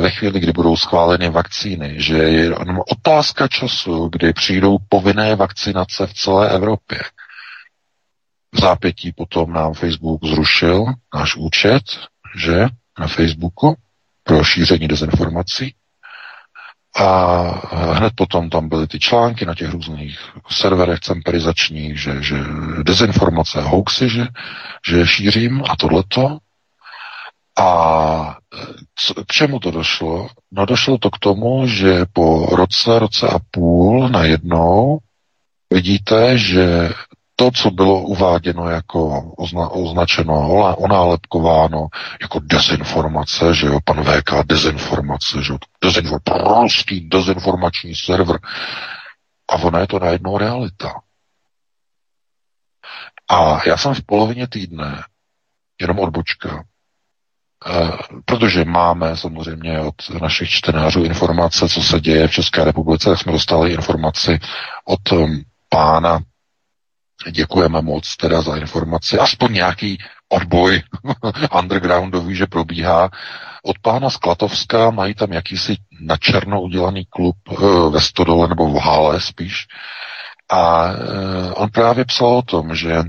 ve chvíli, kdy budou schváleny vakcíny, že je jenom otázka času, kdy přijdou povinné vakcinace v celé Evropě. V zápětí potom nám Facebook zrušil náš účet, že na Facebooku pro šíření dezinformací. A hned potom tam byly ty články na těch různých serverech cemperizačních, že, že dezinformace, hoaxy, že, že šířím a tohleto. A k čemu to došlo? No došlo to k tomu, že po roce, roce a půl najednou vidíte, že to, co bylo uváděno jako ozna, označeno, onálepkováno jako dezinformace, že jo, pan VK dezinformace, že jo, dezinfor, dezinformační server. A ono je to najednou realita. A já jsem v polovině týdne, jenom odbočka, protože máme samozřejmě od našich čtenářů informace, co se děje v České republice, tak jsme dostali informaci od um, pána, děkujeme moc teda za informaci, aspoň nějaký odboj undergroundový, že probíhá. Od pána Sklatovska mají tam jakýsi na černo udělaný klub uh, ve Stodole nebo v Hále spíš. A on právě psal o tom, že eh,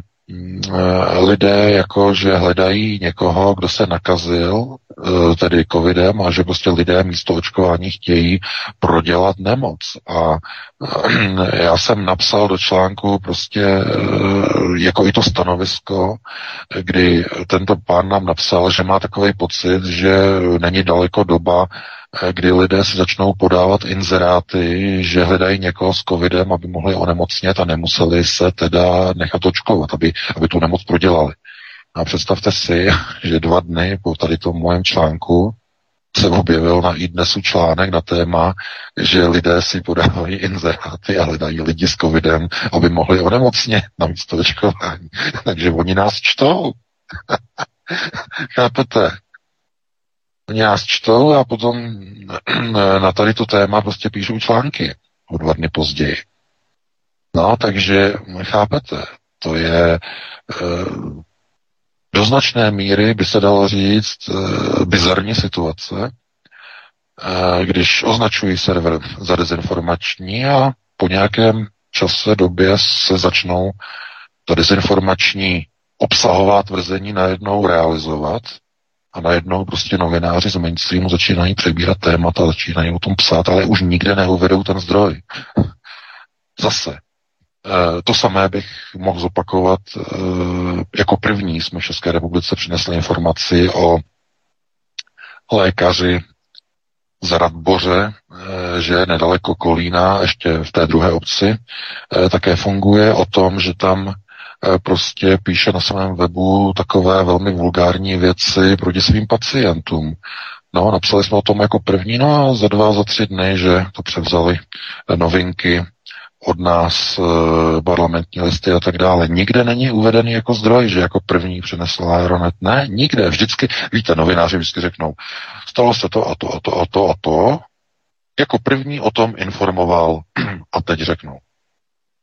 lidé jako, že hledají někoho, kdo se nakazil, eh, tedy covidem a že prostě lidé místo očkování chtějí prodělat nemoc. A eh, já jsem napsal do článku prostě jako i to stanovisko, kdy tento pán nám napsal, že má takový pocit, že není daleko doba, kdy lidé si začnou podávat inzeráty, že hledají někoho s covidem, aby mohli onemocnět a nemuseli se teda nechat očkovat, aby, aby tu nemoc prodělali. A představte si, že dva dny po tady tom mojem článku se objevil na iDnesu článek na téma, že lidé si podávají inzeráty a hledají lidi s covidem, aby mohli onemocnět na místo očkování. Takže oni nás čtou. Chápete? Nás čtou a potom na tady to téma prostě píšou články o dva dny později. No, takže chápete, to je e, do značné míry, by se dalo říct, e, bizarní situace, když označují server za dezinformační a po nějakém čase, době se začnou ta dezinformační obsahová tvrzení najednou realizovat A najednou prostě novináři z mainstreamu začínají přebírat témata, začínají o tom psát, ale už nikde neuvedou ten zdroj. Zase. E, to samé bych mohl zopakovat. E, jako první jsme v České republice přinesli informaci o lékaři z Radboře, eh, že nedaleko Kolína, ještě v té druhé obci, eh, také funguje o tom, že tam eh, prostě píše na svém webu takové velmi vulgární věci proti svým pacientům. No, napsali jsme o tom jako první, no a za dva, za tři dny, že to převzali novinky od nás e, parlamentní listy a tak dále. Nikde není uvedený jako zdroj, že jako první přinesl Aeronet. Ne, nikde. Vždycky, víte, novináři vždycky řeknou, stalo se to a to a to a to a to. Jako první o tom informoval a teď řeknou.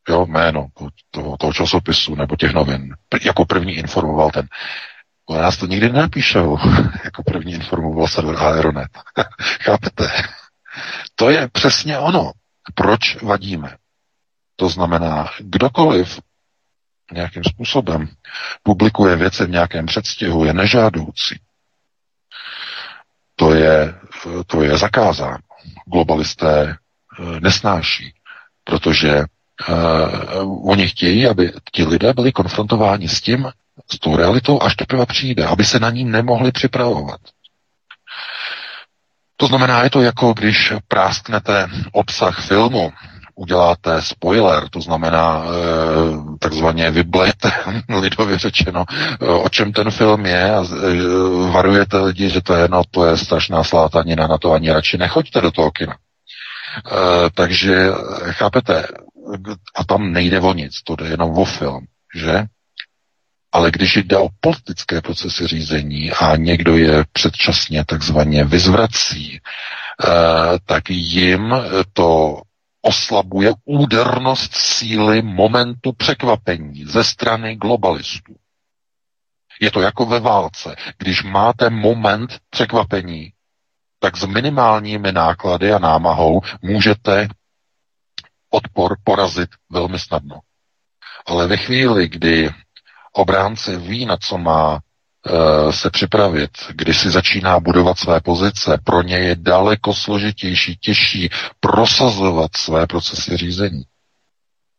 Jo, jméno toho, toho časopisu nebo těch novin. Jako první informoval ten. O nás to nikdy nenapíšou. jako první informoval server Aeronet. Chápete? To je přesně ono. Proč vadíme? To znamená, kdokoliv nějakým způsobem publikuje věci v nějakém předstihu, je nežádoucí. To je, to je zakázáno. Globalisté eh, nesnáší, protože uh, oni chtějí, aby ti lidé byli konfrontováni s tím, s tou realitou, až teprve přijde, aby se na ní nemohli připravovat. To znamená, je to jako když prásknete obsah filmu uděláte spoiler, to znamená e, takzvaně vyblejete, lidově řečeno, e, o čem ten film je a varujete lidi, že to je, no, to je strašná slátanina, na to ani radši nechoďte do toho kina. Takže, chápete, a tam nejde o nic, to jde jenom o film, že? Ale když jde o politické procesy řízení a někdo je předčasně takzvaně vyzvrací, tak jim to oslabuje údernost síly momentu překvapení ze strany globalistů. Je to jako ve válce. Když máte moment překvapení, tak s minimálními náklady a námahou můžete odpor porazit velmi snadno. Ale ve chvíli, kdy obránce ví, na co má Eh, se připravit, kdy si začíná budovat své pozice, pro ně je daleko složitější, těžší prosazovat své procesy řízení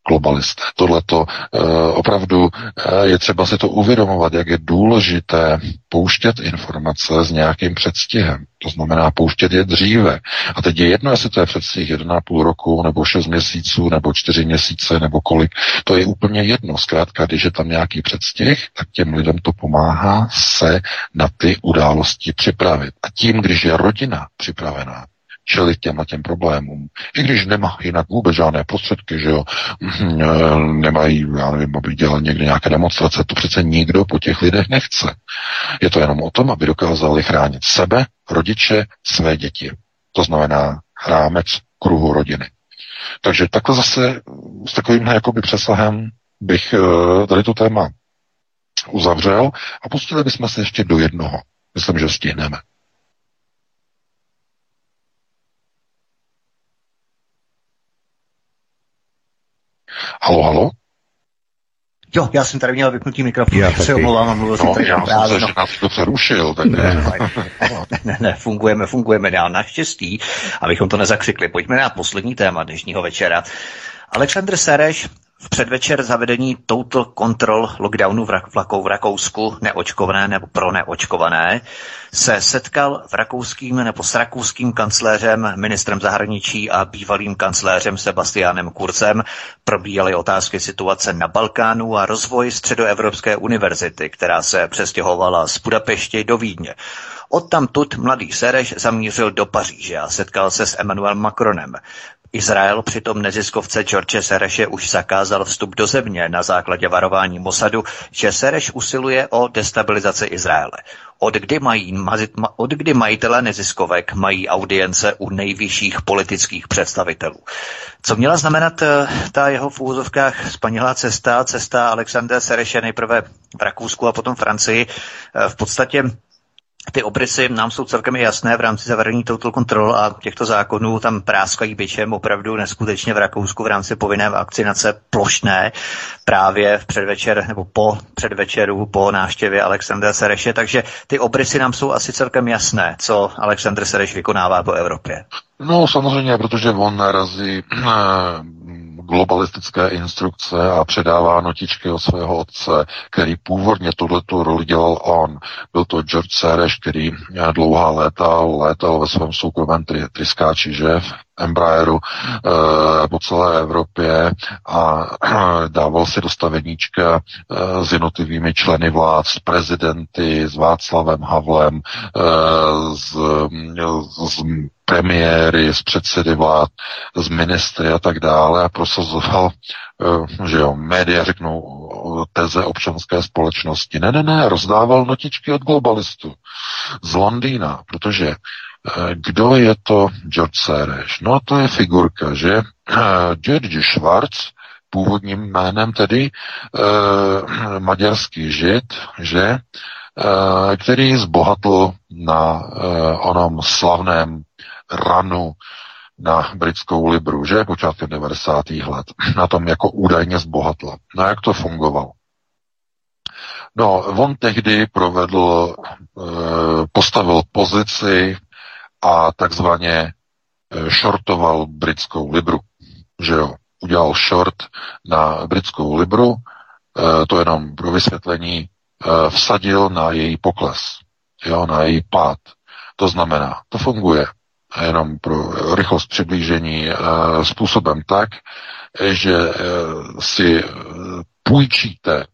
globalisté. Tohle to e, opravdu e, je třeba si to uvědomovat, jak je důležité pouštět informace s nějakým předstihem. To znamená pouštět je dříve. A teď je jedno, jestli to je předstih 1,5 roku, nebo 6 měsíců, nebo 4 měsíce, nebo kolik. To je úplně jedno. Zkrátka, když je tam nějaký předstih, tak těm lidem to pomáhá se na ty události připravit. A tím, když je rodina připravená, čelit těm těm problémům. I když nemá jinak vůbec žádné prostředky, že jo, mhm, e, nemají, já nevím, aby dělal někde nějaké demonstrace, to přece nikdo po těch lidech nechce. Je to jenom o tom, aby dokázali chránit sebe, rodiče, své děti. To znamená rámec kruhu rodiny. Takže takhle zase s takovým jakoby přesahem bych e, tady to téma uzavřel a pustili bychom se ještě do jednoho. Myslím, že stihneme. Halo, halo? Jo, já jsem tady měl vypnutý mikrofon, já se omlouvám a mluvil no, jsem tady já jsem se, že nás to přerušil. Tak ne, ne, ne, ne, fungujeme, fungujeme dál. Naštěstí, abychom to nezakřikli. Pojďme na poslední téma dnešního večera. Aleksandr Sereš předvečer zavedení total control lockdownu vlakou v Rakousku, neočkované nebo pro neočkované, se setkal v rakouským nebo s rakouským kancléřem, ministrem zahraničí a bývalým kancléřem Sebastianem Kurcem. Probíhaly otázky situace na Balkánu a rozvoj Středoevropské univerzity, která se přestěhovala z Budapešti do Vídně. Odtamtud mladý Sereš zamířil do Paříže a setkal se s Emmanuel Macronem. Izrael přitom neziskovce George Sereše už zakázal vstup do země na základě varování Mossadu, že Sereš usiluje o destabilizaci Izraele. Od kdy, mají, od kdy majitele neziskovek mají audience u nejvyšších politických představitelů. Co měla znamenat eh, ta jeho v úvozovkách spanilá cesta, cesta Alexandra Sereše nejprve v Rakousku a potom Francii, eh, v podstatě ty obrysy nám jsou celkem jasné v rámci zavedení total control a těchto zákonů. Tam práskají byčem opravdu neskutečně v Rakousku v rámci povinné vakcinace plošné. Právě v předvečer nebo po předvečeru, po návštěvě Alexandra Sereše, takže ty obrysy nám jsou asi celkem jasné, co Alexandr Sereš vykonává po Evropě. No samozřejmě, protože on narazí eh, globalistické instrukce a předává notičky od svého otce, který původně tuto roli dělal on. Byl to George Sereš, který dlouhá léta létal ve svém soukromém tryskáči, že, v Embraeru e, po celé Evropě a e, dával si dostaveníčka e, s jednotlivými členy vlád, s prezidenty, s Václavem Havlem, e, s, s premiéry, z předsedy vlád, z ministry a tak dále a prosazoval, eh, že jo, média řeknou teze občanské společnosti. Ne, ne, ne, rozdával notičky od globalistů z Londýna, protože eh, kdo je to George Soros? No to je figurka, že eh, George Schwarz, původním jménem tedy eh, maďarský žid, že eh, který zbohatl na onom slavném ranu na britskou libru, že počátkem 90. let. Na tom jako údajně zbohatla. No jak to fungovalo? No, on tehdy provedl, postavil pozici a takzvaně eh, shortoval britskou libru, že jo. Udělal short na britskou libru, eh, to jenom pro vysvětlení, vsadil na její pokles, jo, na její pád. To znamená, to funguje jenom pro rychlost přiblížení, způsobem tak, že si půjčíte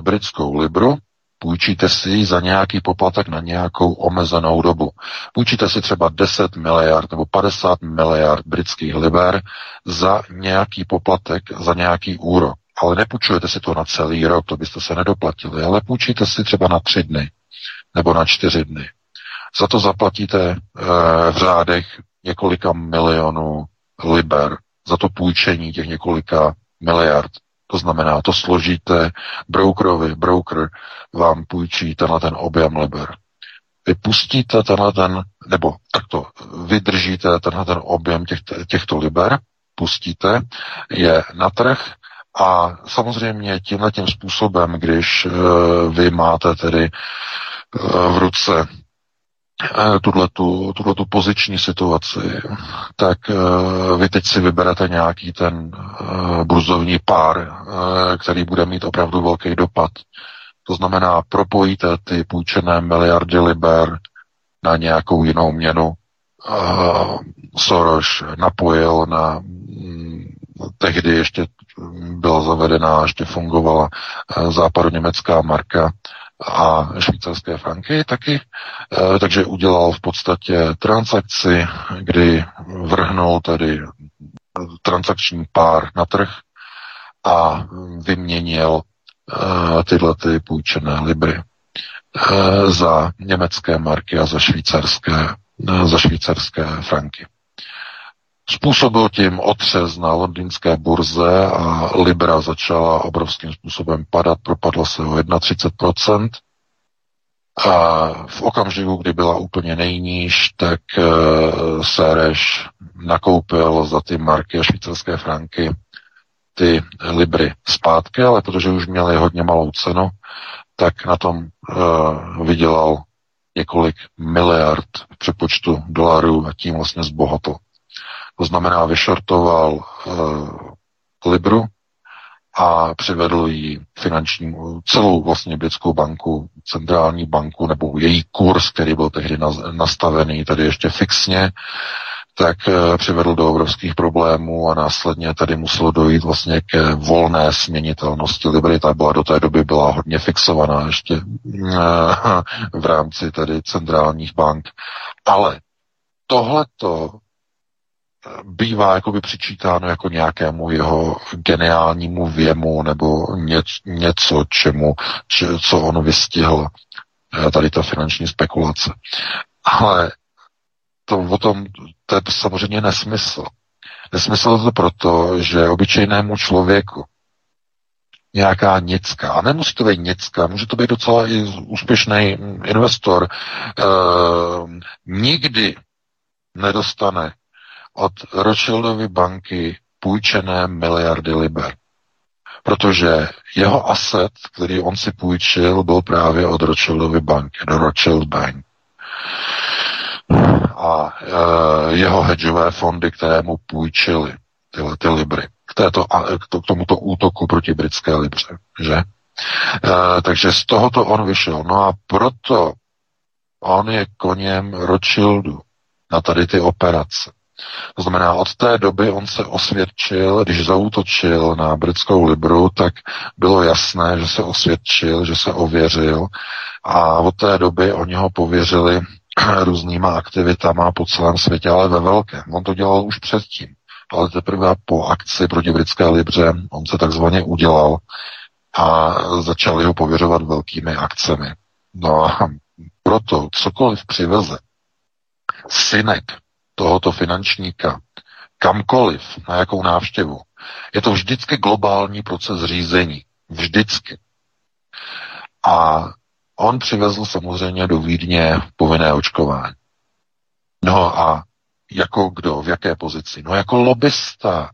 britskou libru, půjčíte si za nějaký poplatek na nějakou omezenou dobu. Půjčíte si třeba 10 miliard nebo 50 miliard britských liber za nějaký poplatek, za nějaký úrok. Ale nepůjčujete si to na celý rok, to byste se nedoplatili, ale půjčíte si třeba na tři dny nebo na čtyři dny. Za to zaplatíte eh, v řádech několika milionů liber, za to půjčení těch několika miliard. To znamená, to složíte brokerovi, broker vám půjčí tenhle ten objem liber. Vy pustíte tenhle ten, nebo takto, vydržíte tenhle ten objem těch, těchto liber, pustíte je na trh a samozřejmě tímhle tím způsobem, když uh, vy máte tedy uh, v ruce tuhletu, tuhletu poziční situaci, tak uh, vy teď si vyberete nějaký ten uh, burzovní pár, který bude mít opravdu velký dopad. To znamená, propojíte ty půjčené miliardy liber na nějakou jinou měnu. Soros napojil na um, tehdy ještě byla zavedená, ještě fungovala západoněmecká marka a švýcarské franky taky, e, takže udělal v podstatě transakci, kdy vrhnul tedy transakční pár na trh a vyměnil e, tyhle ty půjčené libry e, za německé marky a za švýcarské, za švýcarské franky. Způsobil tím otřes na londýnské burze a Libra začala obrovským způsobem padat, propadla se o 31%. A v okamžiku, kdy byla úplně nejníž, tak uh, Sereš nakoupil za ty marky a švýcarské franky ty libry zpátky, ale protože už měly hodně malou cenu, tak na tom uh, vydělal několik miliard přepočtu dolarů a tím vlastně zbohatl. To znamená, vyšortoval uh, Libru a přivedl ji finanční, celou vlastně britskou banku, centrální banku, nebo její kurz, který byl tehdy nastavený tady ještě fixně, tak uh, přivedl do obrovských problémů a následně tady muselo dojít vlastně ke volné směnitelnosti Libry. Ta byla do té doby byla hodně fixovaná ještě uh, v rámci tady centrálních bank. Ale tohleto bývá jakoby přičítáno jako nějakému jeho geniálnímu věmu nebo něco, něco čemu, če, co on vystihl, eh, tady ta finanční spekulace. Ale to o tom, to je samozřejmě nesmysl. Nesmysl to proto, že obyčejnému člověku nějaká nicka. A nemusí to být nicka, může to být docela i úspěšný investor. E, nikdy nedostane od Rothschildovy banky půjčené miliardy liber. Protože jeho asset, který on si půjčil, byl právě od Rothschildovy banky, do Rothschild Bank. A e, jeho hedžové fondy, které mu půjčily tyhle ty libry k, této, k tomuto útoku proti britské libře, že? E, takže z tohoto on vyšel. No a proto on je koněm Rothschildu na tady ty operace. To znamená, od té doby on se osvědčil, když zautočil na britskou Libru, tak bylo jasné, že se osvědčil, že se ověřil a od té doby oni ho pověřili různýma aktivitama po celém světě, ale ve velkém. On to dělal už předtím, ale teprve po akci proti britské Libře on se takzvaně udělal a začali ho pověřovat velkými akcemi. No a proto cokoliv přiveze synek tohoto finančníka kamkoliv, na jakou návštěvu, je to vždycky globální proces řízení. Vždycky. A on přivezl samozřejmě do Vídně povinné očkování. No a jako kdo, v jaké pozici? No jako lobista.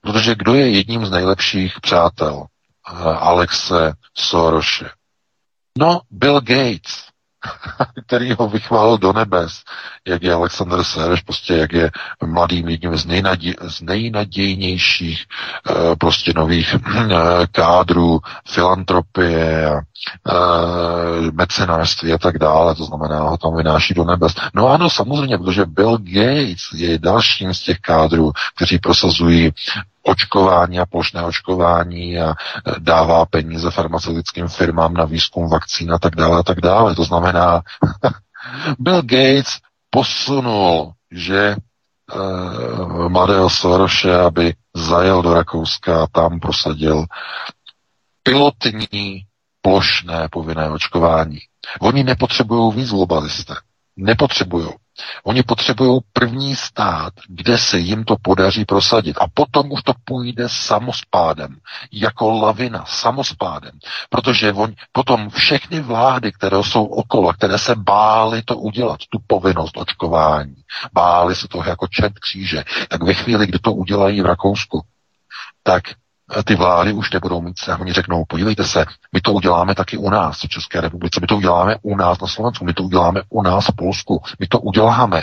Protože kdo je jedním z nejlepších přátel eh, Alexe Soroše? No, Bill Gates. který ho vychválil do nebes, jak je Alexander Sereš, prostě jak je mladým jedním z, nejnaděj, z nejnadějnějších uh, prostě nových uh, kádrů, filantropie, uh, mecenářství a tak dále, to znamená, ho tam vynáší do nebes. No ano, samozřejmě, protože Bill Gates je dalším z těch kádrů, kteří prosazují očkování a plošné očkování a e, dává peníze farmaceutickým firmám na výzkum vakcín a tak dále a tak dále. To znamená, Bill Gates posunul, že uh, mladého Soroše, aby zajel do Rakouska a tam prosadil pilotní plošné povinné očkování. Oni nepotřebují víc globalisté. Nepotřebují. Oni potřebují první stát, kde se jim to podaří prosadit. A potom už to půjde samospádem, jako lavina, samospádem. Protože on, potom všechny vlády, které jsou okolo, které se bály to udělat, tu povinnost očkování, bály se toho jako čert kříže, tak ve chvíli, kdy to udělají v Rakousku, tak ty vlády už nebudou mít se. Oni řeknou, podívejte se, my to uděláme taky u nás v České republice, my to uděláme u nás na Slovensku, my to uděláme u nás v Polsku, my to uděláme.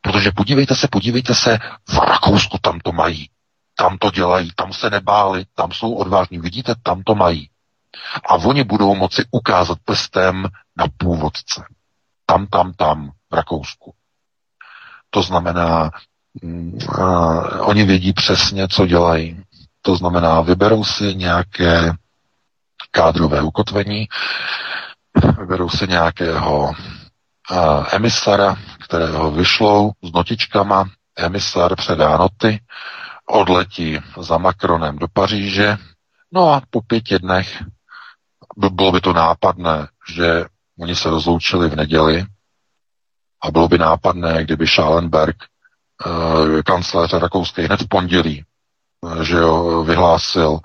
Protože podívejte se, podívejte se, v Rakousku tam to mají, tam to dělají, tam se nebáli, tam jsou odvážní, vidíte, tam to mají. A oni budou moci ukázat prstem na původce. Tam, tam, tam, v Rakousku. To znamená, mm, oni vědí přesně, co dělají. To znamená, vyberou si nějaké kádrové ukotvení, vyberou si nějakého uh, emisara, kterého vyšlou s notičkama, emisar předá noty, odletí za Macronem do Paříže, no a po pěti dnech bylo by to nápadné, že oni se rozloučili v neděli a bylo by nápadné, kdyby Schallenberg, uh, kancléř rakouský, hned v pondělí že jo, vyhlásil,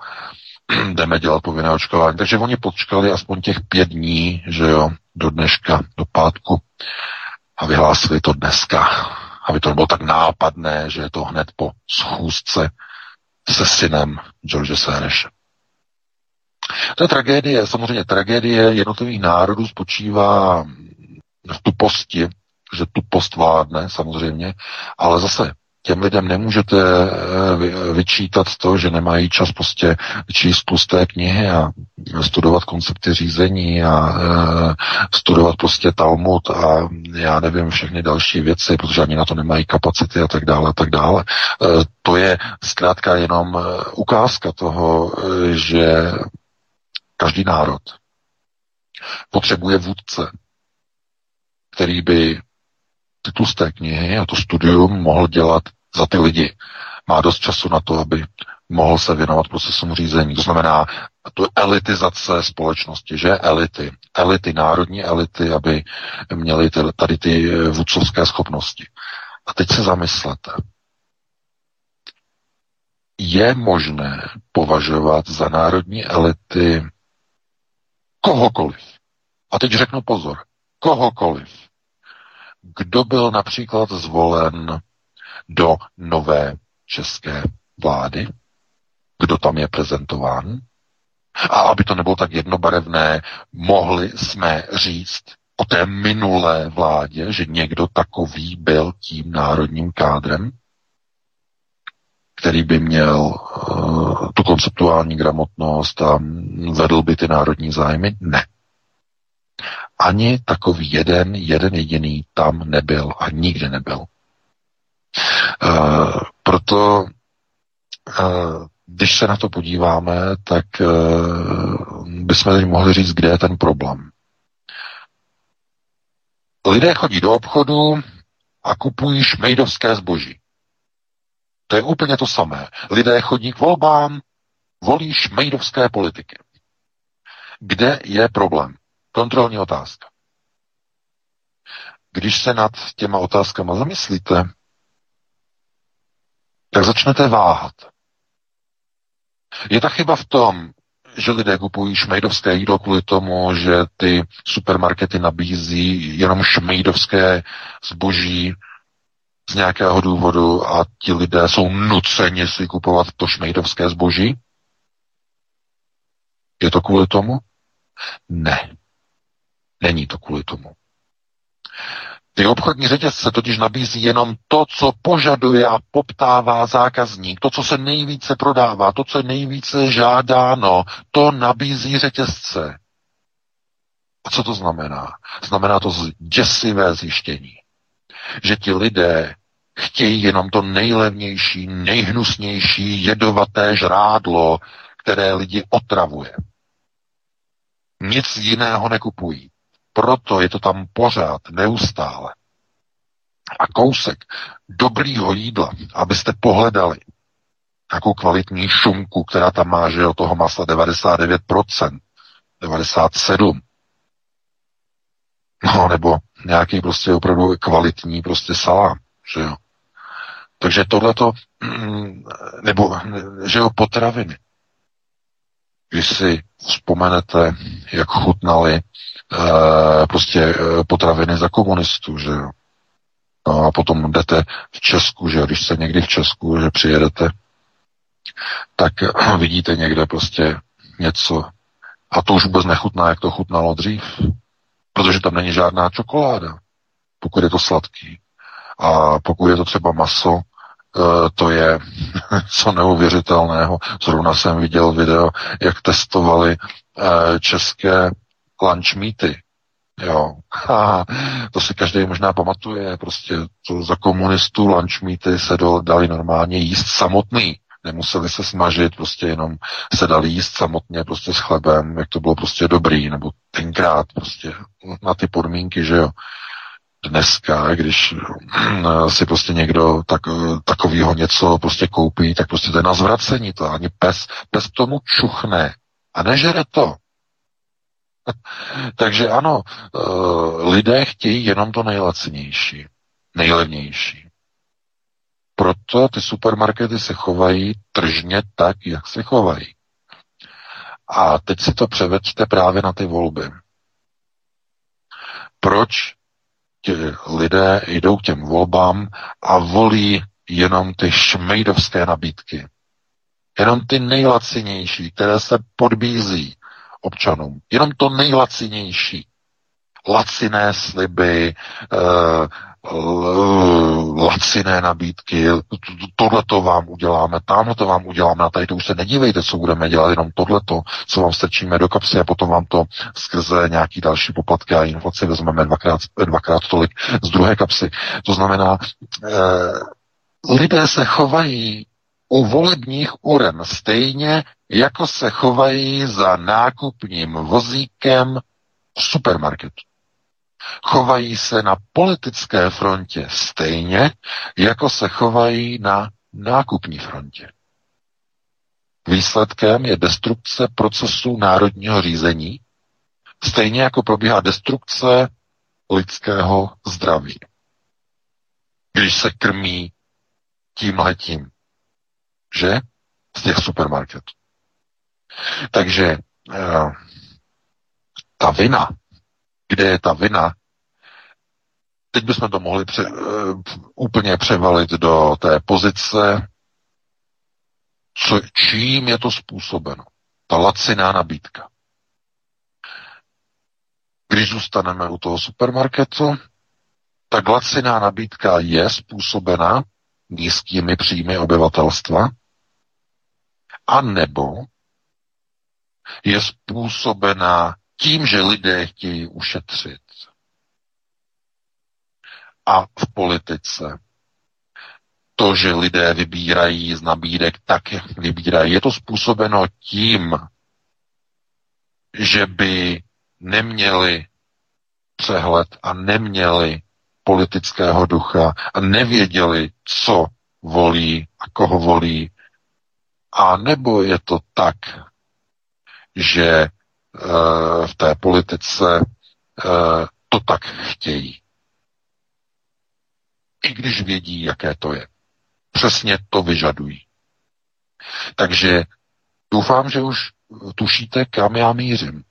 jdeme dělat povinné očkování. Takže oni počkali aspoň těch pět dní, že jo, do dneška, do pátku a vyhlásili to dneska. Aby to bylo tak nápadné, že je to hned po schůzce se synem George Sereše. To je tragédie, samozřejmě tragédie jednotlivých národů spočívá v tuposti, že tupost vládne samozřejmě, ale zase těm lidem nemůžete eh, vyčítat to, že nemají čas prostě číst tlusté knihy a studovat koncepty řízení a eh, studovat prostě Talmud a já nevím všechny další věci, protože ani na to nemají kapacity a tak dále a tak dále. Eh, to je zkrátka jenom ukázka toho, že každý národ potřebuje vůdce, který by ty tlusté knihy a to studium mohl dělat za ty lidi. Má dost času na to, aby mohl se věnovat procesům řízení. To znamená tu elitizace společnosti, že elity, elity, národní elity, aby měly tady ty vůdcovské schopnosti. A teď se zamyslete. je možné považovat za národní elity kohokoliv. A teď řeknu pozor, kohokoliv, kdo byl například zvolen do nové české vlády, kdo tam je prezentován. A aby to nebylo tak jednobarevné, mohli jsme říct o té minulé vládě, že někdo takový byl tím národním kádrem, který by měl uh, tu konceptuální gramotnost a vedl by ty národní zájmy? Ne. Ani takový jeden, jeden jediný tam nebyl a nikdy nebyl. Uh, proto uh, když se na to podíváme, tak uh, bychom teď mohli říct, kde je ten problém. Lidé chodí do obchodu a kupují šmejdovské zboží. To je úplně to samé. Lidé chodí k volbám, volí šmejdovské politiky. Kde je problém? Kontrolní otázka. Když se nad těma otázkama zamyslíte, tak začnete váhat. Je ta chyba v tom, že lidé kupují šmejdovské jídlo kvůli tomu, že ty supermarkety nabízí jenom šmejdovské zboží z nějakého důvodu a ti lidé jsou nuceni si kupovat to šmejdovské zboží? Je to kvůli tomu? Ne. Není to kvůli tomu. Ty obchodní řetězce totiž nabízí jenom to, co požaduje a poptává zákazník, to, co se nejvíce prodává, to, co je nejvíce žádáno, to nabízí řetězce. A co to znamená? Znamená to děsivé zjištění, že ti lidé chtějí jenom to nejlevnější, nejhnusnější, jedovaté žrádlo, které lidi otravuje. Nic jiného nekupují. Proto je to tam pořád, neustále. A kousek dobrýho jídla, abyste pohledali nějakou kvalitní šunku, která tam má, že o toho masla 99%, 97%, no nebo nějaký prostě opravdu kvalitní prostě salám, že jo. Takže tohleto, mm, nebo, že jo, potraviny. Když si vzpomenete, jak chutnali prostě e, potraviny za komunistů, že jo. No a potom jdete v Česku, že když se někdy v Česku, že přijedete, tak vidíte někde prostě něco a to už vůbec nechutná, jak to chutnalo dřív. Protože tam není žádná čokoláda, pokud je to sladký. A pokud je to třeba maso, Eh, to je co neuvěřitelného. Zrovna jsem viděl video, jak testovali eh, české lunch meaty. Jo, ha, to si každý možná pamatuje, prostě to za komunistů lunch meaty se do, dali normálně jíst samotný. Nemuseli se snažit, prostě jenom se dali jíst samotně prostě s chlebem, jak to bylo prostě dobrý, nebo tenkrát prostě na ty podmínky, že jo dneska, když eh, si prostě někdo tak, eh, takovýho něco prostě koupí, tak prostě to je na zvracení to. Ani pes, pes tomu čuchne a nežere to. Takže ano, eh, lidé chtějí jenom to nejlacinější, nejlevnější. Proto ty supermarkety se chovají tržně tak, jak se chovají. A teď si to převeďte právě na ty volby. Proč ti lidé jdou k těm volbám a volí jenom ty šmejdovské nabídky. Jenom ty nejlacinější, které se podbízí občanům. Jenom to nejlacinější. Laciné sliby, eh, laciné nabídky, tohle to vám uděláme, tamhle to vám uděláme, a tady to už se nedívejte, co budeme dělat, jenom tohleto, co vám strčíme do kapsy a potom vám to skrze nějaký další poplatky a inflaci vezmeme dvakrát, dvakrát tolik z druhé kapsy. To znamená, eh, lidé se chovají u volebních uren stejně, jako se chovají za nákupním vozíkem v supermarketu chovají se na politické frontě stejně, jako se chovají na nákupní frontě. Výsledkem je destrukce procesu národního řízení, stejně jako probíhá destrukce lidského zdraví. Když se krmí tímhletím, že? z těch supermarketů. Takže uh, ta vina, kde je ta vina, teď bychom to mohli pře, uh, úplně převalit do té pozice, co, čím je to způsobeno. Ta laciná nabídka. Když zůstaneme u toho supermarketu, tak laciná nabídka je způsobena nízkými příjmy obyvatelstva, a nebo je způsobena tím, že lidé chtějí ušetřit. A v politice to, že lidé vybírají z nabídek tak, jak vybírají, je to způsobeno tím, že by neměli přehled a neměli politického ducha a nevěděli, co volí a koho volí. A nebo je to tak, že e, v té politice e, to tak chtějí. I když vědí, jaké to je. Přesně to vyžadují. Takže doufám, že už tušíte, kam já mířím.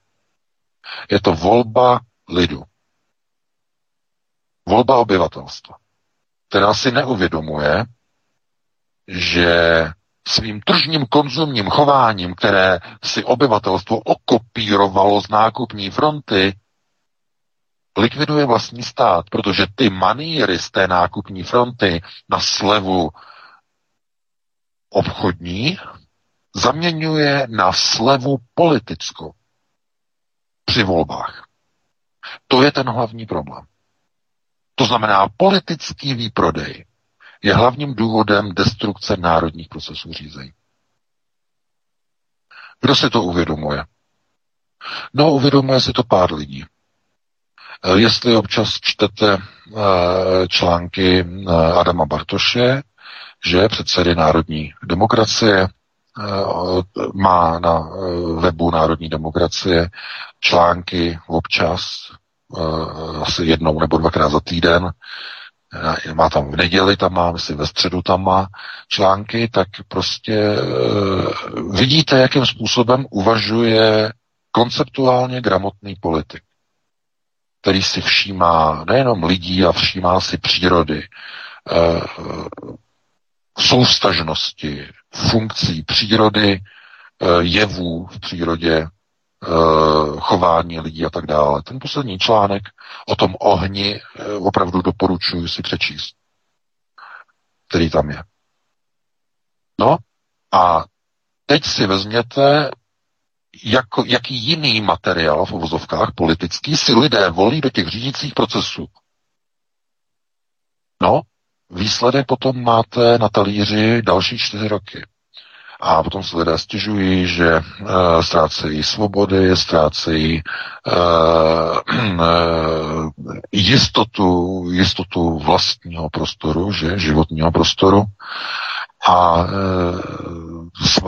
Je to volba lidu. Volba obyvatelstva, která si neuvědomuje, že svým tržním konzumním chováním, které si obyvatelstvo okopírovalo z nákupní fronty, likviduje vlastní stát, protože ty maníry z té nákupní fronty na slevu obchodní zaměňuje na slevu politickou při volbách. To je ten hlavní problém. To znamená, politický výprodej je hlavním důvodem destrukce národních procesů řízení. Kdo si to uvědomuje? No, uvědomuje si to pár lidí. Eh, jestli občas čtete eh, články eh, Adama Bartoše, že předsedy Národní demokracie má na webu Národní demokracie články občas, asi jednou nebo dvakrát za týden, má tam v neděli, tam má, myslím, ve středu tam má články, tak prostě vidíte, jakým způsobem uvažuje konceptuálně gramotný politik který si všímá nejenom lidí a všímá si přírody, eh, soustažnosti, funkcí přírody, eh, jevů v přírodě, eh, chování lidí a tak dále. Ten poslední článek o tom ohni opravdu doporučuji si přečíst, který tam je. No a teď si vezměte jako, jaký jiný materiál v uvozovkách politický si lidé volí do těch řídících procesů. No, výsledek potom máte na talíři další čtyři roky. A potom se lidé stěžují, že uh, ztrácejí svobody, ztrácejí uh, jistotu, jistotu vlastního prostoru, že, životního prostoru a uh,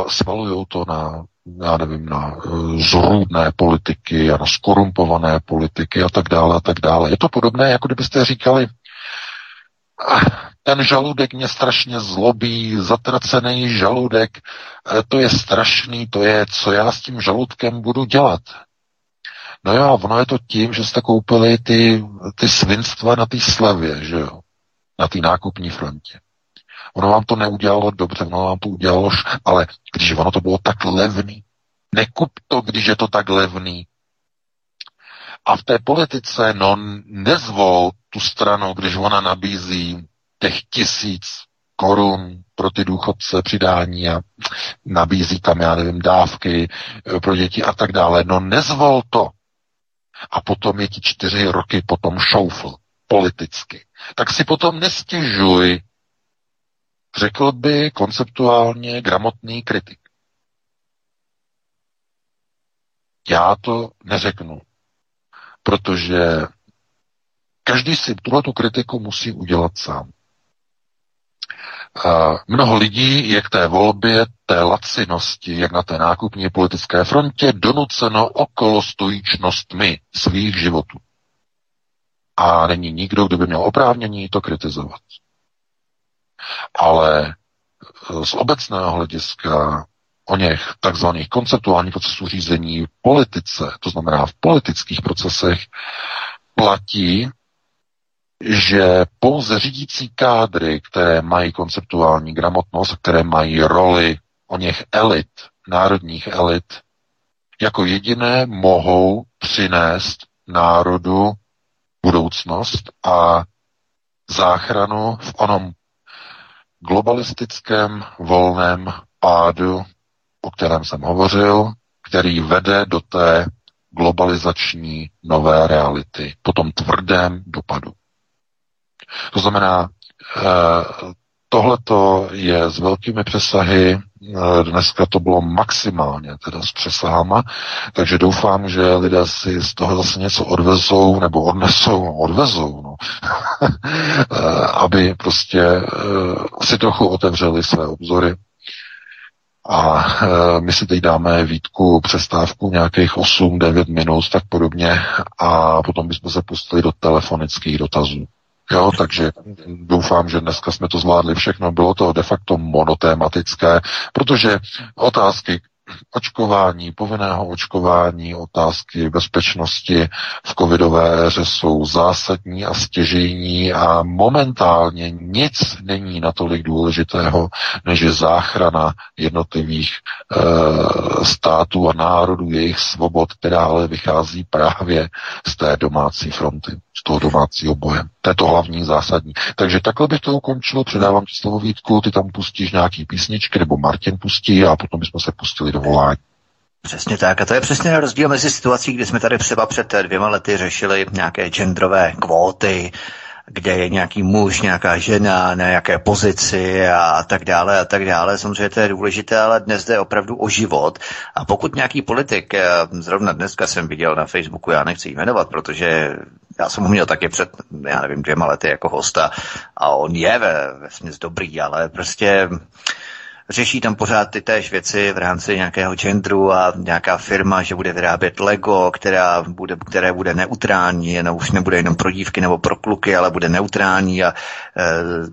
svalují to na já nevím, na zrůdné politiky a na skorumpované politiky a tak dále a tak dále. Je to podobné, jako kdybyste říkali, ten žaludek mě strašně zlobí, zatracený žaludek, eh, to je strašný, to je, co já s tím žaludkem budu dělat. No jo, ono je to tím, že jste koupili ty, ty svinstva na té slavě, že jo, na té nákupní frontě. Ono vám to neudělalo dobře, ono vám to udělalo, ale když ono to bylo tak levný, nekup to, když je to tak levný. A v té politice, no, nezvol tu stranu, když ona nabízí těch tisíc korun pro ty důchodce přidání a nabízí tam, já nevím, dávky eh, pro děti a tak dále. No nezvol to. A potom je ti čtyři roky potom šoufl politicky. Tak si potom nestěžuj řekl by konceptuálně gramotný kritik. Já to neřeknu, protože každý si tuhle tu kritiku musí udělat sám. Mnoho lidí je k té volbě, té lacinosti, jak na té nákupní politické frontě, donuceno okolo stojíčnostmi svých životů. A není nikdo, kdo by měl oprávnění to kritizovat. Ale z obecného hlediska o něch takzvaných konceptuálních procesů řízení v politice, to znamená v politických procesech, platí, že pouze řídící kádry, které mají konceptuální gramotnost, které mají roli o něch elit, národních elit, jako jediné mohou přinést národu budoucnost a záchranu v onom globalistickém volném pádu, o kterém jsem hovořil, který vede do té globalizační nové reality, po tom tvrdém dopadu. To znamená, eh, tohleto je s velkými přesahy, eh, dneska to bylo maximálně teda s přesahama, takže doufám, že lidé si z toho zase něco odvezou, nebo odnesou, no, odvezou, no. Eh, aby prostě si trochu otevřeli své obzory. A my si teď dáme výtku, přestávku nějakých 8-9 minut, tak podobně, a potom bychom se pustili do telefonických dotazů. Jo, takže doufám, že dneska jsme to zvládli všechno. Bylo to de facto monotématické, protože otázky očkování, povinného očkování, otázky bezpečnosti v covidové éře jsou zásadní a stěžejní a momentálně nic není natolik důležitého, než je záchrana jednotlivých e, států a národů, jejich svobod, která ale vychází právě z té domácí fronty, z toho domácího boje. To je to hlavní zásadní. Takže takhle bych to ukončil, předávám ti slovo Vítku, ty tam pustíš nějaký písničky, nebo Martin pustí a potom bychom se pustili do volání. Přesně tak. A to je přesně rozdíl mezi situací, kdy jsme tady třeba před dvěma lety řešili nějaké genderové kvóty, kde je nějaký muž, nějaká žena, na jaké pozici a tak dále a tak dále. Samozřejmě to je důležité, ale dnes jde opravdu o život. A pokud nějaký politik, eh, zrovna dneska jsem viděl na Facebooku, já nechci jmenovat, protože já jsem ho měl taky před, já nevím, dvěma lety jako hosta a on je ve, ve dobrý, ale prostě řeší tam pořád ty též věci v rámci nějakého genderu a nějaká firma, že bude vyrábět Lego, která bude, které bude neutrální, jenom už nebude jenom pro dívky nebo pro kluky, ale bude neutrální a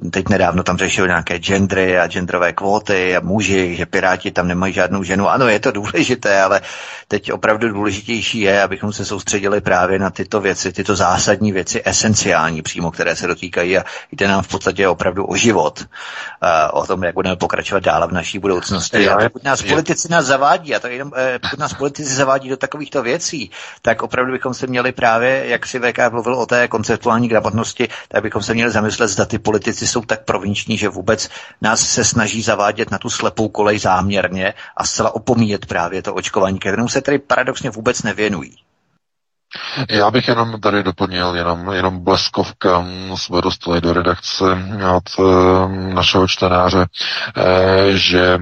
e, teď nedávno tam řešil nějaké gendry a genderové kvóty a muži, že piráti tam nemají žádnou ženu. Ano, je to důležité, ale teď opravdu důležitější je, abychom se soustředili právě na tyto věci, tyto zásadní věci, esenciální přímo, které se dotýkají a jde nám v podstatě opravdu o život, e, o tom, jak budeme pokračovat dál v naší budoucnosti. Já, a pokud nás je, politici nás zavádí, a to jenom, eh, pokud nás politici zavádí do takovýchto věcí, tak opravdu bychom se měli právě, jak si VK mluvil o té konceptuální gramotnosti, tak bychom se měli zamyslet, zda ty politici jsou tak provinční, že vůbec nás se snaží zavádět na tu slepou kolej záměrně a zcela opomíjet právě to očkování, kterému se tedy paradoxně vůbec nevěnují. Já bych jenom tady doplnil, jenom, jenom bleskovka jsme dostali do redakce od eh, našeho čtenáře, eh, že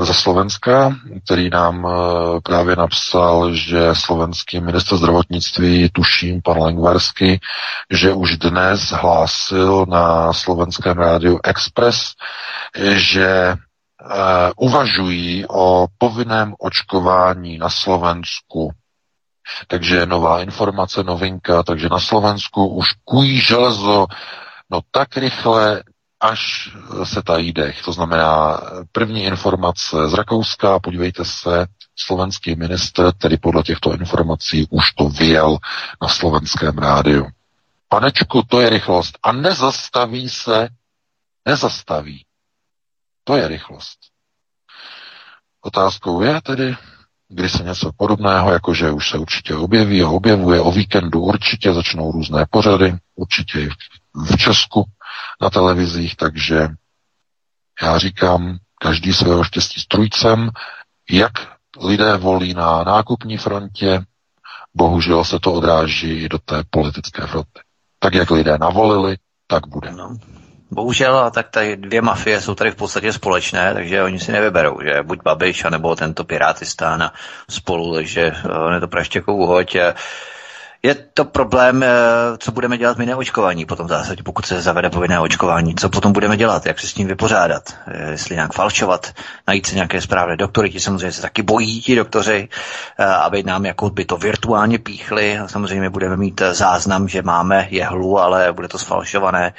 ze Slovenska, který nám eh, právě napsal, že slovenský minister zdravotnictví, tuším, pan Lengvarsky, že už dnes hlásil na slovenském rádiu Express, že uvažují o povinném očkování na Slovensku takže nová informace, novinka, takže na Slovensku už kují železo no tak rychle, až se tají dech. To znamená první informace z Rakouska, podívejte se, slovenský ministr, tedy podle těchto informací, už to vyjel na slovenském rádiu. Panečku, to je rychlost. A nezastaví se, nezastaví. To je rychlost. Otázkou je tedy, kdy se něco podobného, jakože už se určitě objeví objevuje. O víkendu určitě začnou různé pořady, určitě i v Česku na televizích, takže já říkám, každý svého štěstí strujcem, jak lidé volí na nákupní frontě, bohužel se to odráží do té politické fronty. Tak jak lidé navolili, tak bude. No. Bohužel, tak tady dvě mafie jsou tady v podstatě společné, takže oni si nevyberou, že buď Babiš, anebo tento Pirátistán a spolu, takže on je to praštěkou hoď. Je to problém, eh, co budeme dělat my neočkovaní potom v zásadě, pokud se zavede povinné očkování. Co potom budeme dělat, jak se s tím vypořádat, eh, jestli nějak falšovat, najít si nějaké správné doktory, ti samozřejmě se taky bojí, ti doktoři, eh, aby nám jako by to virtuálně píchli. Samozřejmě budeme mít záznam, že máme jehlu, ale bude to sfalšované.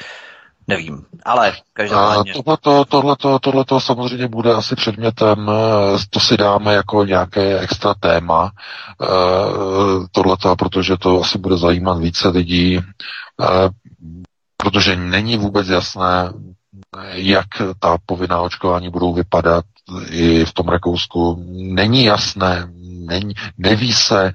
Nevím. Ale každopádně. Tohleto, tohleto, tohleto samozřejmě bude asi předmětem, eh, to si dáme jako nějaké extra téma, eh, tohleto, protože to asi bude zajímat více lidí, eh, protože není vůbec jasné, jak ta povinná očkování budou vypadat i v tom Rakousku. Není jasné, není, neví se,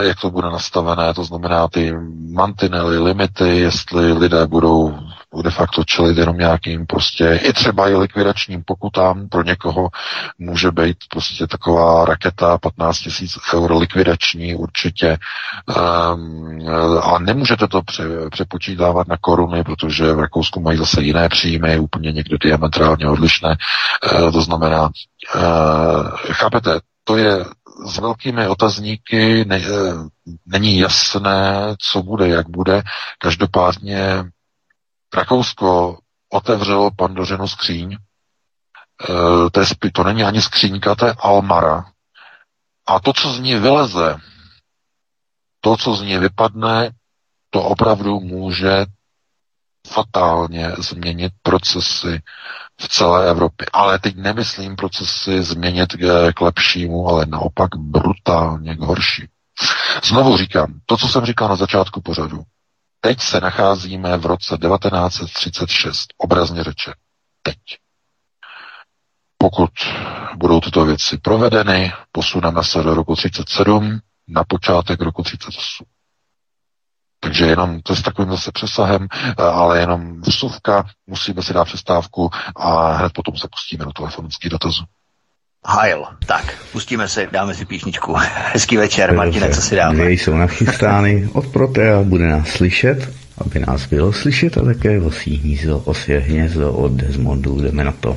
jak to bude nastavené, to znamená ty mantinely, limity, jestli lidé budou de facto čelit jenom nějakým prostě i třeba i likvidačním pokutám. Pro někoho může být prostě taková raketa 15 tisíc eur likvidační určitě. Um, a nemůžete to pře, přepočítávat na koruny, protože v Rakousku mají zase jiné příjmy, úplně někde diametrálně odlišné. Uh, to znamená, uh, chápete, to je s velkými otazníky, ne, není jasné, co bude, jak bude. Každopádně Rakousko otevřelo pandořinu skříň. E, to, je, to není ani skříňka, to je almara. A to, co z ní vyleze, to, co z ní vypadne, to opravdu může fatálně změnit procesy v celé Evropě. Ale teď nemyslím procesy změnit k, lepšímu, ale naopak brutálně k horší. Znovu říkám, to, co jsem říkal na začátku pořadu, Teď se nacházíme v roce 1936, obrazně řeče. Teď. Pokud budou tyto věci provedeny, posuneme se do roku 37 na počátek roku 38. Takže jenom, to je s takovým zase přesahem, ale jenom vsuvka, musíme si dát přestávku a hned potom se pustíme do telefonických dotazů. Hajl. Tak, pustíme si, dáme si píšničku. Hezký večer, Martine, co si dáme? Dvě jsou nachystány od Protea, bude nás slyšet, aby nás bylo slyšet a také osí hnízdo, osě hnězdo od Desmondu, jdeme na to.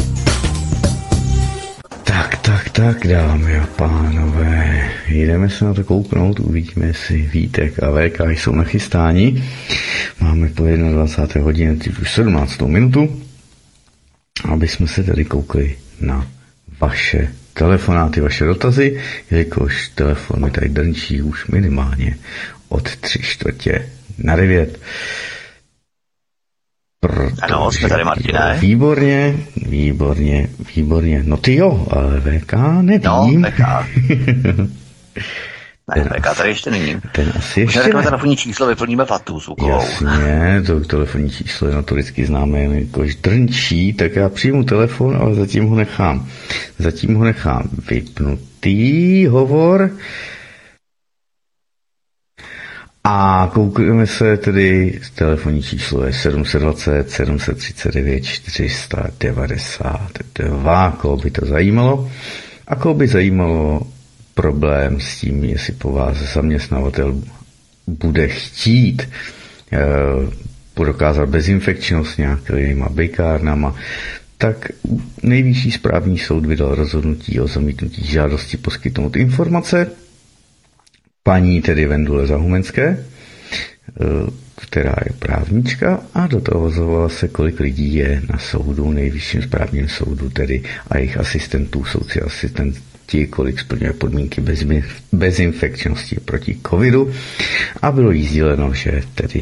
Tak, tak, tak, dámy a pánové, jdeme se na to kouknout, uvidíme, jestli Vítek a VK jsou nachystáni. Máme po 21. hodině, už 17. minutu, aby jsme se tady koukli na vaše telefonáty, vaše dotazy, jelikož telefon mi tady drnčí už minimálně od tři čtvrtě na devět. Protože ano, jsme tady, Martine. Výborně, výborně, výborně. No ty jo, ale VK nevím. No, VK. Ne, VK tady ještě není. Ten asi ještě ne. telefonní číslo vyplníme fatu zvukovou. Jasně, to telefonní číslo je notoricky známé, jako drnčí, tak já přijmu telefon, ale zatím ho nechám. Zatím ho nechám vypnutý hovor. A koukneme se tedy, telefonní číslo je 720 739 492, koho by to zajímalo. A koho by zajímalo problém s tím, jestli po vás zaměstnavatel bude chtít eh, prokázat bezinfekčnost nějakýma bejkárnama, tak nejvyšší správní soud vydal rozhodnutí o zamítnutí žádosti poskytnout informace paní tedy Vendule Zahumenské, eh, která je právnička a do toho zhovala se, kolik lidí je na soudu, nejvyšším správním soudu tedy a jejich asistentů, soudci asistenti, kolik splňuje podmínky bez, bezinfekčnosti proti covidu. A bylo jí sděleno, že tedy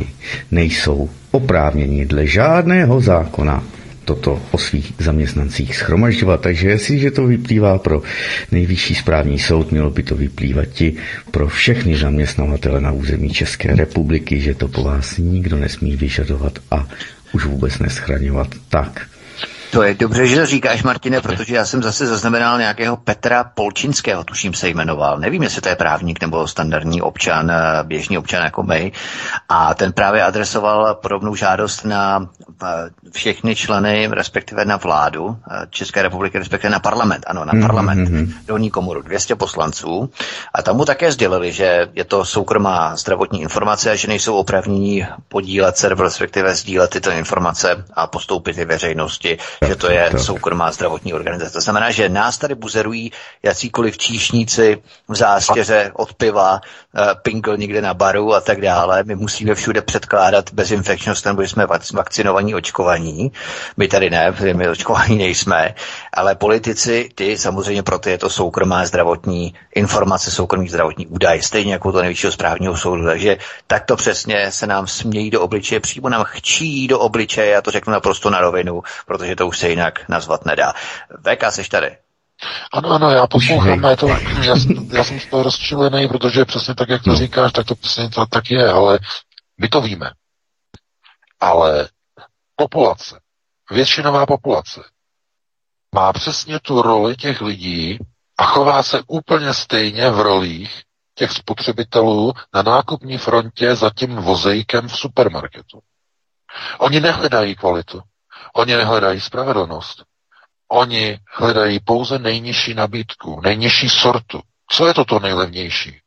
nejsou oprávněni dle žádného zákona toto o svých zaměstnancích schromažďovat. Takže jestliže to vyplývá pro nejvyšší správní soud, mělo by to vyplývat ti pro všechny zaměstnavatele na území České republiky, že to po vás nikdo nesmí vyžadovat a už vůbec neschraňovat tak. To je dobře, že to říkáš, Martine, protože já jsem zase zaznamenal nějakého Petra Polčinského, tuším se jmenoval. Nevím, jestli to je právník nebo standardní občan, eh, běžný občan jako my. A ten právě adresoval podobnou žádost na eh, všechny členy, respektive na vládu eh, České republiky, respektive na parlament. Ano, na mhm, parlament, mm-hmm. dolní komoru, 200 poslanců. A tam mu také sdělili, že je to soukromá zdravotní informace a že nejsou opravnění podílet se, respektive sdílet tyto informace a postoupit i veřejnosti že to je soukromá zdravotní organizace. To znamená, že nás tady buzerují jakýkoliv číšníci v zástěře od piva, eh, pinkl někde na baru a tak dále. My musíme všude předkládat bezinfekčnost, nebo jsme vakcinovaní, očkovaní. My tady ne, my očkovaní nejsme, ale politici, ty samozřejmě pro ty je to soukromá zdravotní informace, soukromý zdravotní údaj, stejně jako to nejvyššího správního soudu. Takže tak to přesně se nám smějí do obličeje, přímo nám chčí do obličeje, já to řeknu naprosto na rovinu, protože to už se jinak nazvat nedá. VK, seš tady? Ano, ano, já poslouchám, je to, já, já jsem z toho rozčilený, protože přesně tak, jak to no. říkáš, tak to přesně to tak je, ale my to víme. Ale populace, většinová populace, má přesně tu roli těch lidí a chová se úplně stejně v rolích těch spotřebitelů na nákupní frontě za tím vozejkem v supermarketu. Oni nehledají kvalitu. Oni nehledají spravedlnost. Oni hledají pouze nejnižší nabídku, nejnižší sortu. Co je to to nejlevnější?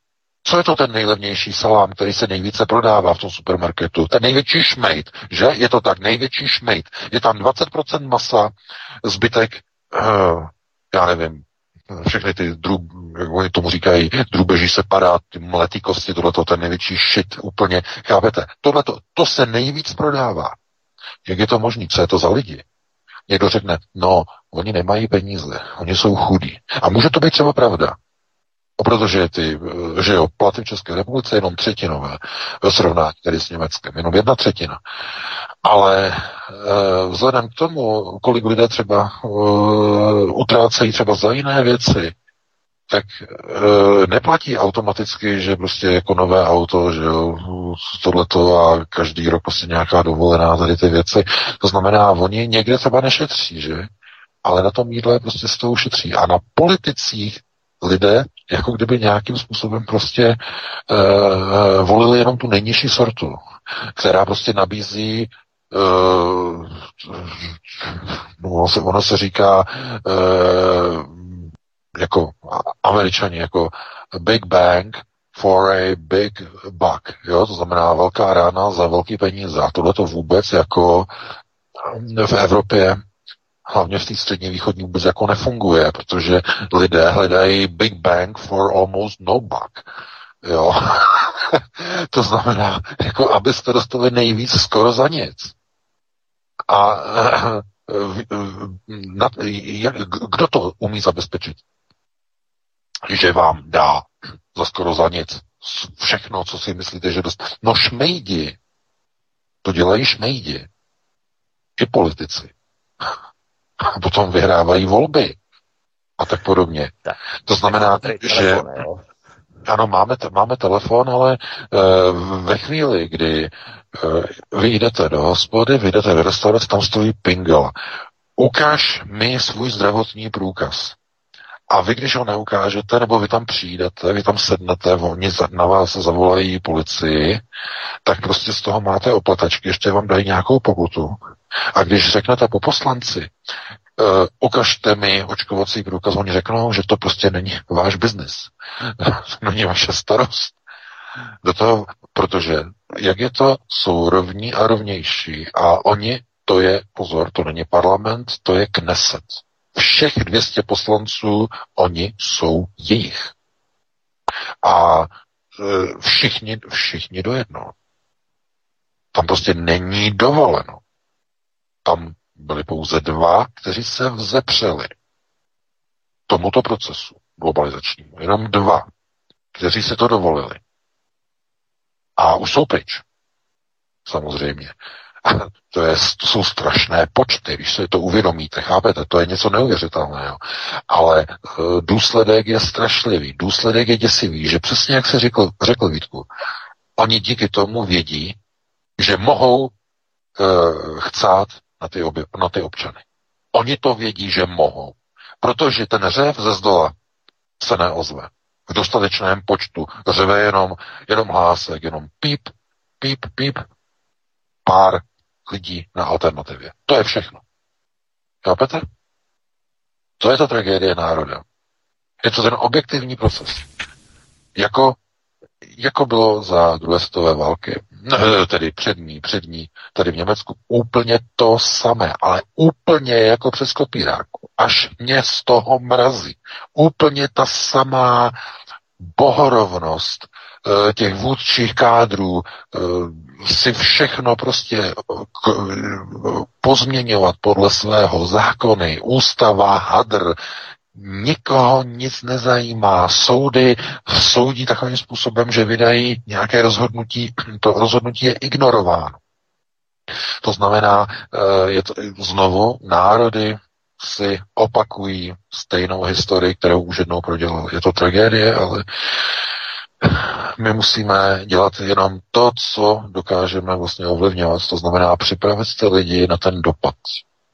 Co je to ten nejlevnější salám, který se nejvíce prodává v tom supermarketu? Ten největší šmejt, že? Je to tak, největší šmejt. Je tam 20% masa, zbytek, uh, já nevím, všechny ty drub, jak oni tomu říkají, drubeží separát, ty mletý kosti, tohleto, ten největší shit úplně, chápete? Tohleto, to se nejvíc prodává. Jak je to možné? Co je to za lidi? Někdo řekne, no, oni nemají peníze, oni jsou chudí. A může to být třeba pravda. Protože ty, že jo, platy v České republice je jenom třetinové ve srovnání tedy s Německem, jenom jedna třetina. Ale e, vzhledem k tomu, kolik lidé třeba e, utrácejí třeba za jiné věci, tak e, neplatí automaticky, že prostě jako nové auto, že jo, tohleto a každý rok prostě nějaká dovolená, tady ty věci. To znamená, oni někde třeba nešetří, že? Ale na tom jídle prostě z toho ušetří. A na politicích lidé jako kdyby nějakým způsobem prostě e, volili jenom tu nejnižší sortu, která prostě nabízí Uh, no, ono, se, říká uh, jako američani, jako Big Bang for a big buck, jo, to znamená velká rána za velký peníze. A tohle to vůbec jako v Evropě hlavně v té střední východní vůbec jako nefunguje, protože lidé hledají Big Bang for almost no buck. Jo. to znamená, jako abyste dostali nejvíc skoro za nic. A na, jak, kdo to umí zabezpečit? Že vám dá za skoro za nic všechno, co si myslíte, že dost... No šmejdi. To dělají šmejdi. I politici a potom vyhrávají volby a tak podobně. Tak. To znamená, že ano, máme, te, máme telefon, ale uh, ve chvíli, kdy uh, vy jdete do hospody, vy jdete do restaurace, tam stojí pingel. Ukaž mi svůj zdravotní průkaz. A vy, když ho neukážete, nebo vy tam přijdete, vy tam sednete, oni na vás zavolají policii, tak prostě z toho máte oplatačky, ještě vám dají nějakou pokutu. A když řeknete po poslanci, uh, ukažte mi očkovací průkaz, oni řeknou, že to prostě není váš biznis. není vaše starost. Do toho, protože jak je to, jsou rovní a rovnější. A oni, to je, pozor, to není parlament, to je Kneset. Všech 200 poslanců, oni jsou jejich. A e, všichni, všichni do jednoho. Tam prostě není dovoleno. Tam byli pouze dva, kteří se vzepřeli tomuto procesu globalizačnímu. Jenom dva, kteří si to dovolili. A už jsou pryč. Samozřejmě. To, je, to jsou strašné počty, když se to uvědomíte, chápete, to je něco neuvěřitelného. Ale uh, důsledek je strašlivý, důsledek je děsivý, že přesně jak se řekl, řekl Vítku, oni díky tomu vědí, že mohou uh, chcát na ty, obě, na ty občany. Oni to vědí, že mohou. Protože ten řev ze zdola se neozve. V dostatečném počtu řeve jenom, jenom hlásek, jenom píp, píp, píp, pár lidí na alternativě. To je všechno. Chápete? To je ta tragédie národa. Je to ten objektivní proces. Jako, jako bylo za druhé světové války. no, tedy přední, přední, tady v Německu úplně to samé, ale úplně jako přes kopíráku. Až mě z toho mrazí. Úplně ta samá bohorovnost eh, těch vůdčích kádrů, eh, si všechno prostě pozměňovat podle svého zákony, ústava, hadr, nikoho nic nezajímá. Soudy soudí takovým způsobem, že vydají nějaké rozhodnutí, to rozhodnutí je ignorováno. To znamená, eh, je to znovu národy si opakují stejnou historii, kterou už jednou prodělali. Je to tragédie, ale my musíme dělat jenom to, co dokážeme vlastně ovlivňovat. To znamená připravit ty lidi na ten dopad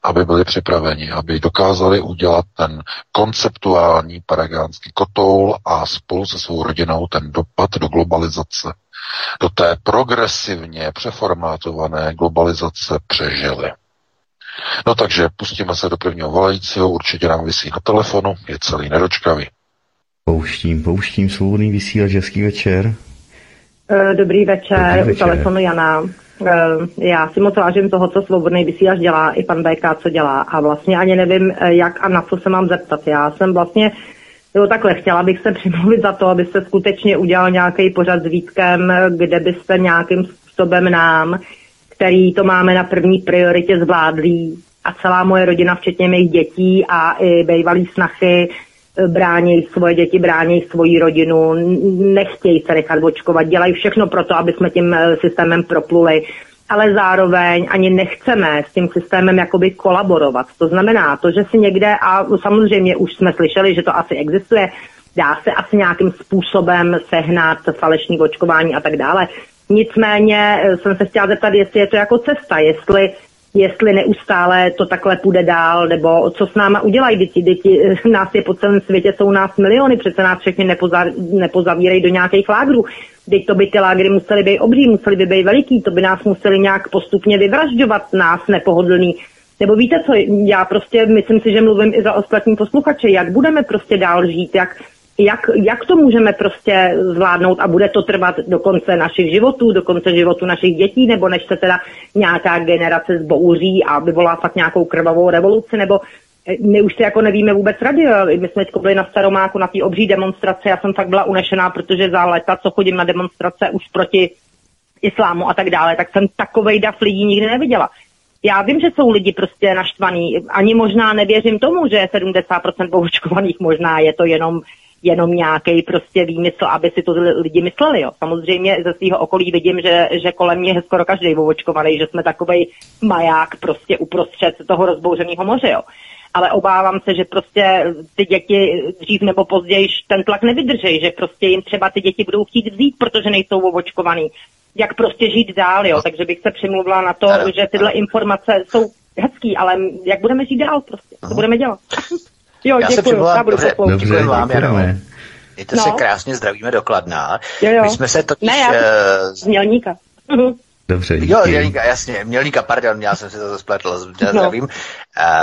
aby byli připraveni, aby dokázali udělat ten konceptuální paragánský kotoul a spolu se svou rodinou ten dopad do globalizace, do té progresivně přeformátované globalizace přežili. No takže pustíme se do prvního volajícího, určitě nám vysí na telefonu, je celý nedočkavý. Pouštím, pouštím svobodný vysílač, hezký večer. Eh, dobrý večer, Dobrý večer. u telefonu Jana. Eh, já si moc vážím toho, co svobodný vysílač dělá, i pan BK, co dělá. A vlastně ani nevím, eh, jak a na co se mám zeptat. Já jsem vlastně, jo takhle, chtěla bych se přimluvit za to, abyste skutečně udělal nějaký pořad s Vítkem, kde byste nějakým způsobem nám, který to máme na první prioritě zvládlý, a celá moje rodina, včetně mých dětí a i bývalý snachy, brání svoje děti, brání svoji rodinu, nechtějí se nechat očkovat, dělají všechno pro to, aby jsme tím eh, systémem propluli, ale zároveň ani nechceme s tím systémem jakoby kolaborovat. To znamená to, že si někde, a samozřejmě už jsme slyšeli, že to asi existuje, dá se asi nějakým způsobem sehnat falešní očkování a tak dále. Nicméně eh, jsem se chtěla zeptat, jestli je to jako cesta, jestli jestli neustále to takhle půjde dál, nebo co s náma udělají děti. Děti eh, nás je po celém světě, jsou nás miliony, přece nás všechny nepoza, nepozavírají do nějakých lágrů. Teď to by ty lágry musely být obří, musely by být veliký, to by nás museli nějak postupně vyvražďovat, nás nepohodlný. Nebo víte co, já prostě myslím si, že mluvím i za ostatní posluchače, jak budeme prostě dál žít, jak jak, jak to můžeme prostě zvládnout a bude to trvat do konce našich životů, do konce životu našich dětí, nebo než se teda nějaká generace zbouří a vyvolá fakt nějakou krvavou revoluci, nebo eh, my už si jako nevíme vůbec rady. My jsme teď byli na Staromáku na té obří demonstraci, já jsem fakt byla unešená, protože za leta, co chodím na demonstrace už proti islámu a tak dále, tak jsem takovej dav lidí nikdy neviděla. Já vím, že jsou lidi prostě naštvaní. Ani možná nevěřím tomu, že 70% očkovaných možná je to jenom jenom nějaký prostě výmysl, aby si to lidi mysleli. Jo. Samozřejmě ze svého okolí vidím, že, že kolem mě je skoro každý ovočkovaný, že jsme takový maják prostě uprostřed toho rozbouřeného moře. Jo. Ale obávám se, že prostě ty děti dřív nebo později ten tlak nevydrží, že prostě jim třeba ty děti budou chtít vzít, protože nejsou ovočkovaný. Jak prostě žít dál, jo. Takže bych se přimluvila na to, že tyhle informace jsou hezký, ale jak budeme žít dál prostě, co budeme dělat. Jo, já děkuju, se přimluvám, já budu dobře, dobře, vám, děkujeme. Mějte no. se krásně, zdravíme dokladná. Jo, jo. My jsme se totiž... Ne, já uh, z Mělníka. Dobře, díky. Jo, Mělníka, jasně, Mělníka, pardon, já jsem si to spletl, zdravím. No.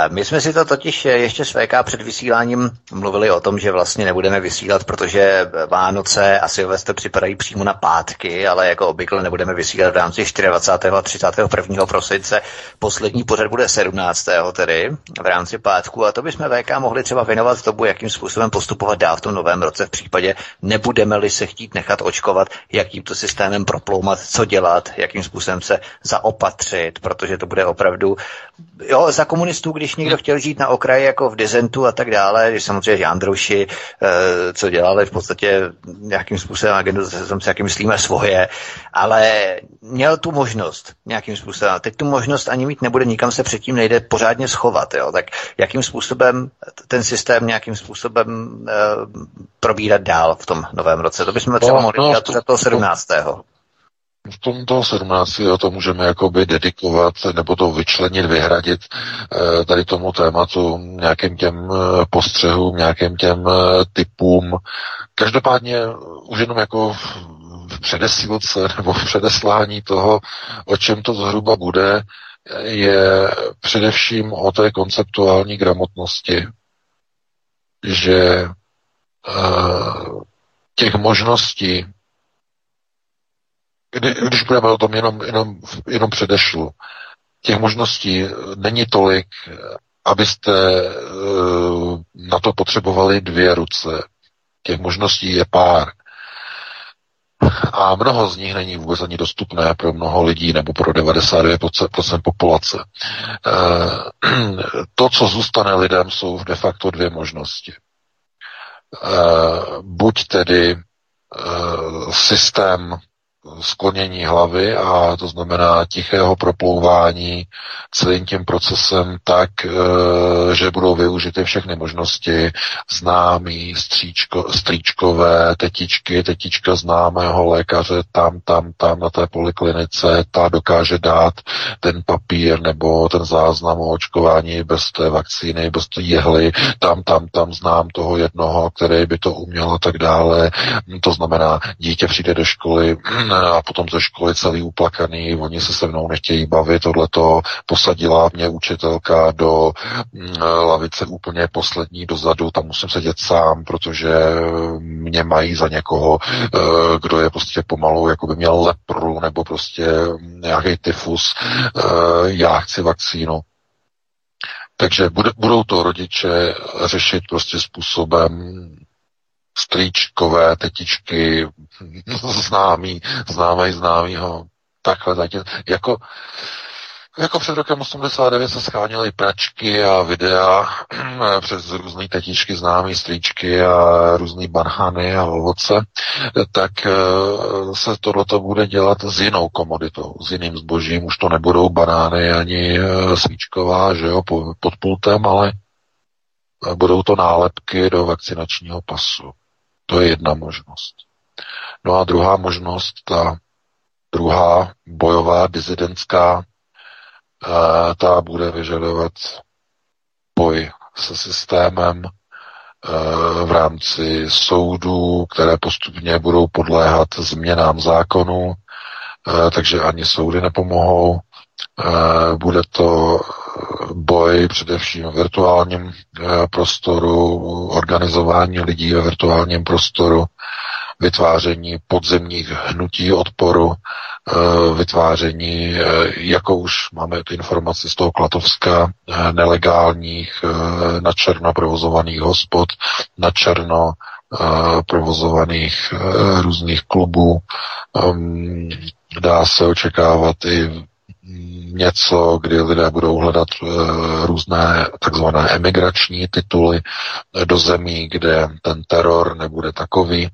My jsme si to totiž ještě s VK před vysíláním mluvili o tom, že vlastně nebudeme vysílat, protože Vánoce a Silvestr připadají přímo na pátky, ale jako obvykle nebudeme vysílat v rámci 24. a 31. prosince. Poslední pořad bude 17. tedy v rámci pátku a to bychom VK mohli třeba věnovat tomu, jakým způsobem postupovat dál v tom novém roce v případě, nebudeme-li se chtít nechat očkovat, jak tímto systémem proploumat, co dělat, jakým způsobem se zaopatřit, protože to bude opravdu, jo, za komunistů když někdo chtěl žít na okraji jako v dizentu a tak dále, když samozřejmě Jandrouši, eh, co dělali v podstatě nějakým způsobem agendu, jsem si jaký myslíme svoje, ale měl tu možnost nějakým způsobem. A teď tu možnost ani mít nebude, nikam se předtím nejde pořádně schovat. Jo? Tak jakým způsobem ten systém nějakým způsobem uh, probírat dál v tom novém roce? To bychom třeba no, mohli no, dělat to, toho 17 v tomto 17. Jo, to můžeme jakoby dedikovat nebo to vyčlenit, vyhradit eh, tady tomu tématu nějakým těm eh, postřehům, nějakým těm eh, typům. Každopádně už jenom jako v předesílce nebo v předeslání toho, o čem to zhruba bude, je především o té konceptuální gramotnosti, že těch možností kdy, když budeme o tom jenom, jenom, jenom předešlu, těch možností není tolik, abyste na to potřebovali dvě ruce. Těch možností je pár. A mnoho z nich není vůbec ani dostupné pro mnoho lidí nebo pro 99% populace. To, co zůstane lidem, jsou de facto dvě možnosti. Buď tedy systém sklonění hlavy a to znamená tichého proplouvání celým tím procesem tak, e, že budou využity všechny možnosti známý, stříčko, stříčkové, tetičky, tetička známého lékaře tam, tam, tam na té poliklinice, ta dokáže dát ten papír nebo ten záznam o očkování bez té vakcíny, bez té jehly, tam, tam, tam znám toho jednoho, který by to uměl a tak dále. To znamená, dítě přijde do školy, a potom ze školy celý uplakaný, oni se se mnou nechtějí bavit, tohleto posadila mě učitelka do mm, lavice úplně poslední dozadu, tam musím sedět sám, protože mě mají za někoho, eh, kdo je prostě pomalu, jako by měl lepru, nebo prostě nějaký tyfus, eh, já chci vakcínu. Takže budou to rodiče řešit prostě způsobem, strýčkové, tetičky, známý, známý známýho, takhle, zatím, jako, jako před rokem 89 se scháněly pračky a videa přes různé tetičky, známé strýčky a různé banhany a ovoce, tak eh, se tohleto bude dělat s jinou komoditou, s jiným zbožím. Už to nebudou banány ani eh, svíčková, že jo, pod pultem, ale budou to nálepky do vakcinačního pasu. To je jedna možnost. No a druhá možnost, ta druhá bojová, dizidentská, eh, ta bude vyžadovat boj se systémem eh, v rámci soudů, které postupně budou podléhat změnám zákonu, eh, takže ani soudy nepomohou. Bude to boj především v virtuálním prostoru, organizování lidí ve virtuálním prostoru, vytváření podzemních hnutí odporu, vytváření, jako už máme ty informaci z toho Klatovska, nelegálních na černo provozovaných hospod, na černo provozovaných různých klubů. Dá se očekávat i něco, kdy lidé budou hledat uh, různé takzvané emigrační tituly do zemí, kde ten teror nebude takový.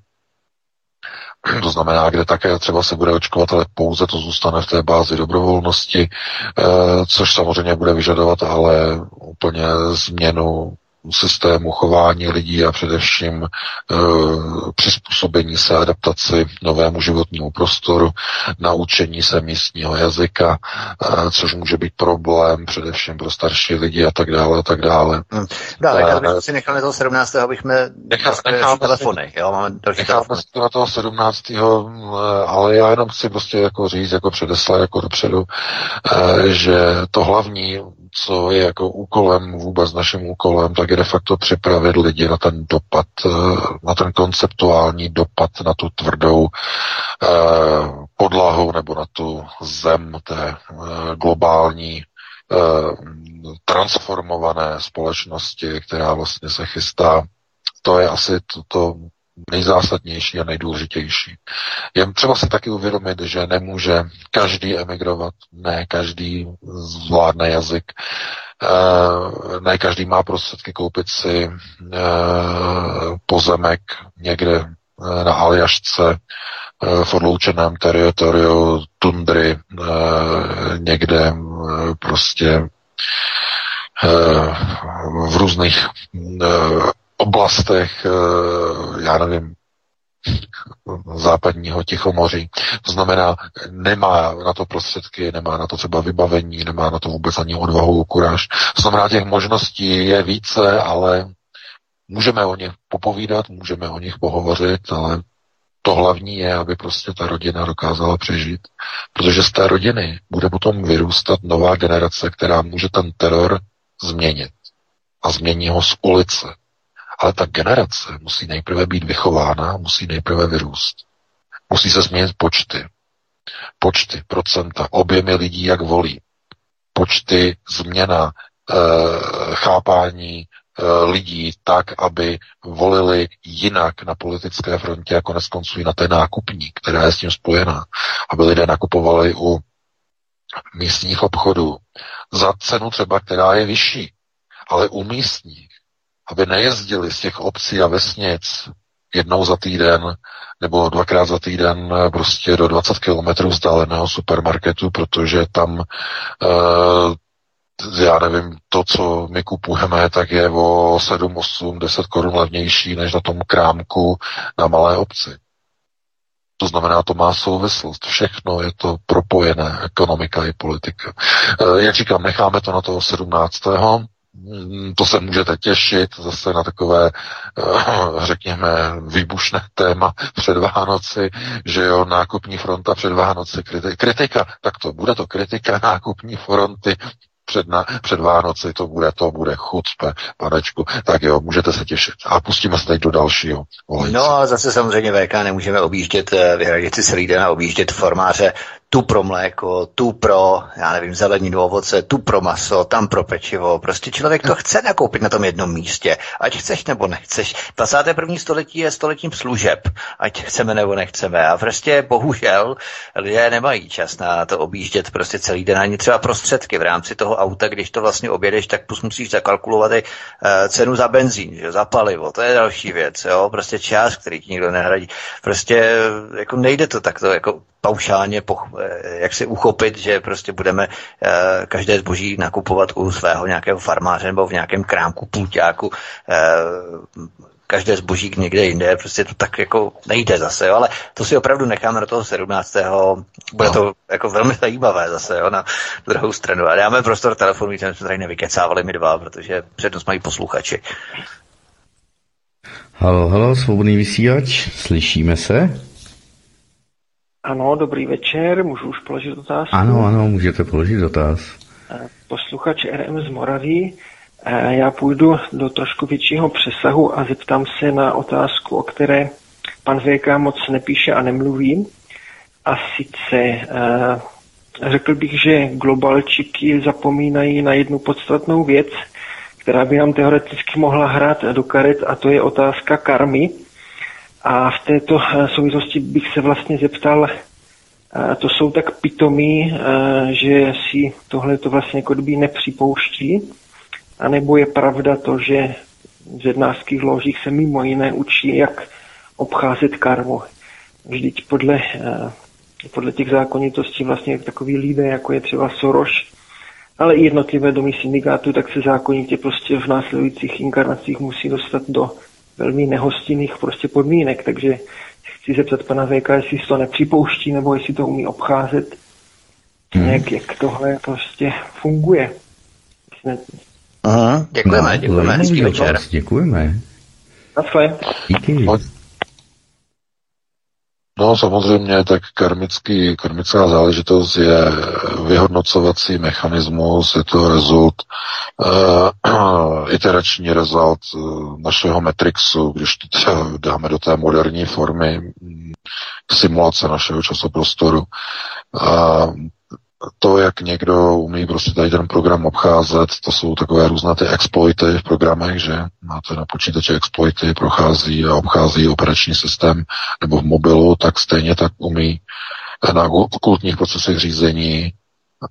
To znamená, kde také třeba se bude očkovat, ale pouze to zůstane v té bázi dobrovolnosti, uh, což samozřejmě bude vyžadovat ale úplně změnu systému chování lidí a především e, přizpůsobení se adaptaci novému životnímu prostoru, naučení se místního jazyka, e, což může být problém především pro starší lidi a tak dále a tak dále. Hmm. Dále, já bych si nechal na toho 17. abychom nechal, nechal telefony. Jo, máme necháme si to na toho 17. ale já jenom chci prostě jako říct, jako předeslat, jako dopředu, e, že to hlavní co je jako úkolem, vůbec naším úkolem, tak je de facto připravit lidi na ten dopad, eh, na ten konceptuální dopad, na tu tvrdou eh, podlahu nebo na tu zem té eh, globální transformované společnosti, která vlastně se chystá. To je asi to, to nejzásadnější a nejdůležitější. Je třeba si taky uvědomit, že nemůže každý emigrovat, ne každý zvládne jazyk, eh, ne každý má prostředky koupit si eh, pozemek někde eh, na Aljašce, v odloučeném teritoriu tundry, někde prostě v různých oblastech, eh, já nevím, západního Tichomoří. To znamená, nemá na to prostředky, nemá na to třeba vybavení, nemá na to vůbec ani odvahu, kuráž. To znamená, těch možností je více, ale můžeme o nich popovídat, můžeme o nich pohovořit, ale to hlavní je, aby prostě ta rodina dokázala přežít. Protože z té rodiny bude potom vyrůstat nová generace, která může ten teror změnit. A změní ho z ulice. Ale ta generace musí nejprve být vychována, musí nejprve vyrůst. Musí se změnit počty. počty, procenta, objemy lidí, jak volí, počty, změna, e, chápání e, lidí tak, aby volili jinak na politické frontě a konec i na té nákupní, která je s tím spojená, aby lidé nakupovali u místních obchodů za cenu třeba, která je vyšší, ale u místních, aby nejezdili z těch obcí a vesnic jednou za týden nebo dvakrát za týden prostě do 20 kilometrů vzdáleného supermarketu, protože tam uh, já nevím, to, co my kupujeme, tak je o 7, 8, 10 korun levnější než na tom krámku na malé obci. To znamená, to má souvislost. Všechno je to propojené, ekonomika i politika. Eh, jak říkám, necháme to na toho 17. Mm, to se můžete těšit zase na takové, eh, řekněme, výbušné téma před Vánoci, že jo, nákupní fronta před Vánoci, kritika, tak to bude to kritika nákupní fronty před, na, před Vánoci, to bude, to bude chucpe, panečku. Tak jo, můžete se těšit. A pustíme se teď do dalšího. Volejci. No a zase samozřejmě VK nemůžeme objíždět, eh, vyhradit si celý den a objíždět formáře tu pro mléko, tu pro, já nevím, zeleninu, ovoce, tu pro maso, tam pro pečivo. Prostě člověk to chce nakoupit na tom jednom místě, ať chceš nebo nechceš. 21. století je stoletím služeb, ať chceme nebo nechceme. A prostě bohužel lidé nemají čas na to objíždět prostě celý den, ani třeba prostředky v rámci toho auta, když to vlastně objedeš, tak plus musíš zakalkulovat i uh, cenu za benzín, že, za palivo, to je další věc, jo, prostě čas, který ti nikdo nehradí. Prostě jako nejde to takto jako paušálně poch, eh, jak si uchopit, že prostě budeme eh, každé zboží nakupovat u svého nějakého farmáře nebo v nějakém krámku, půlťáku, eh, každé zboží někde jinde, prostě to tak jako nejde zase, jo, ale to si opravdu necháme na toho 17. Bude no. to jako velmi zajímavé zase, jo, na druhou stranu. A dáme prostor telefonu, ten jsme tady nevykecávali my dva, protože přednost mají posluchači. Halo, halo, svobodný vysílač, slyšíme se? Ano, dobrý večer, můžu už položit dotaz? Ano, ano, můžete položit dotaz. Eh, posluchač RM z Moraví. Eh, já půjdu do trošku většího přesahu a zeptám se na otázku, o které pan VK moc nepíše a nemluví. A sice eh, řekl bych, že globalčiky zapomínají na jednu podstatnou věc, která by nám teoreticky mohla hrát do karet a to je otázka karmy a v této eh, souvislosti bych se vlastně zeptal, eh, to jsou tak pitomí, eh, že si tohle to vlastně jako kdyby nepřipouští, anebo je pravda to, že v zednářských ložích se mimo jiné učí, jak obcházet karmu. Vždyť podle, podle těch zákonitostí vlastně takový lidé, jako je třeba Soroš, ale i jednotlivé domy syndikátu, tak se zákonitě prostě v následujících inkarnacích musí dostat do velmi nehostinných prostě podmínek, takže chci zeptat pana VK, jestli to nepřipouští, nebo jestli to umí obcházet, hmm. jak, jak tohle prostě funguje. Aha, děkujeme, no, děkujeme, hezký večer. Děkujeme. Naschle. Díky. No samozřejmě, tak karmický, karmická záležitost je vyhodnocovací mechanismus, je to rezult, uh, iterační rezult uh, našeho Matrixu, když to dáme do té moderní formy mm, simulace našeho časoprostoru. Uh, to, jak někdo umí prostě tady ten program obcházet, to jsou takové různé ty exploity v programech, že? Máte na počítači exploity, prochází a obchází operační systém, nebo v mobilu, tak stejně tak umí na okultních procesech řízení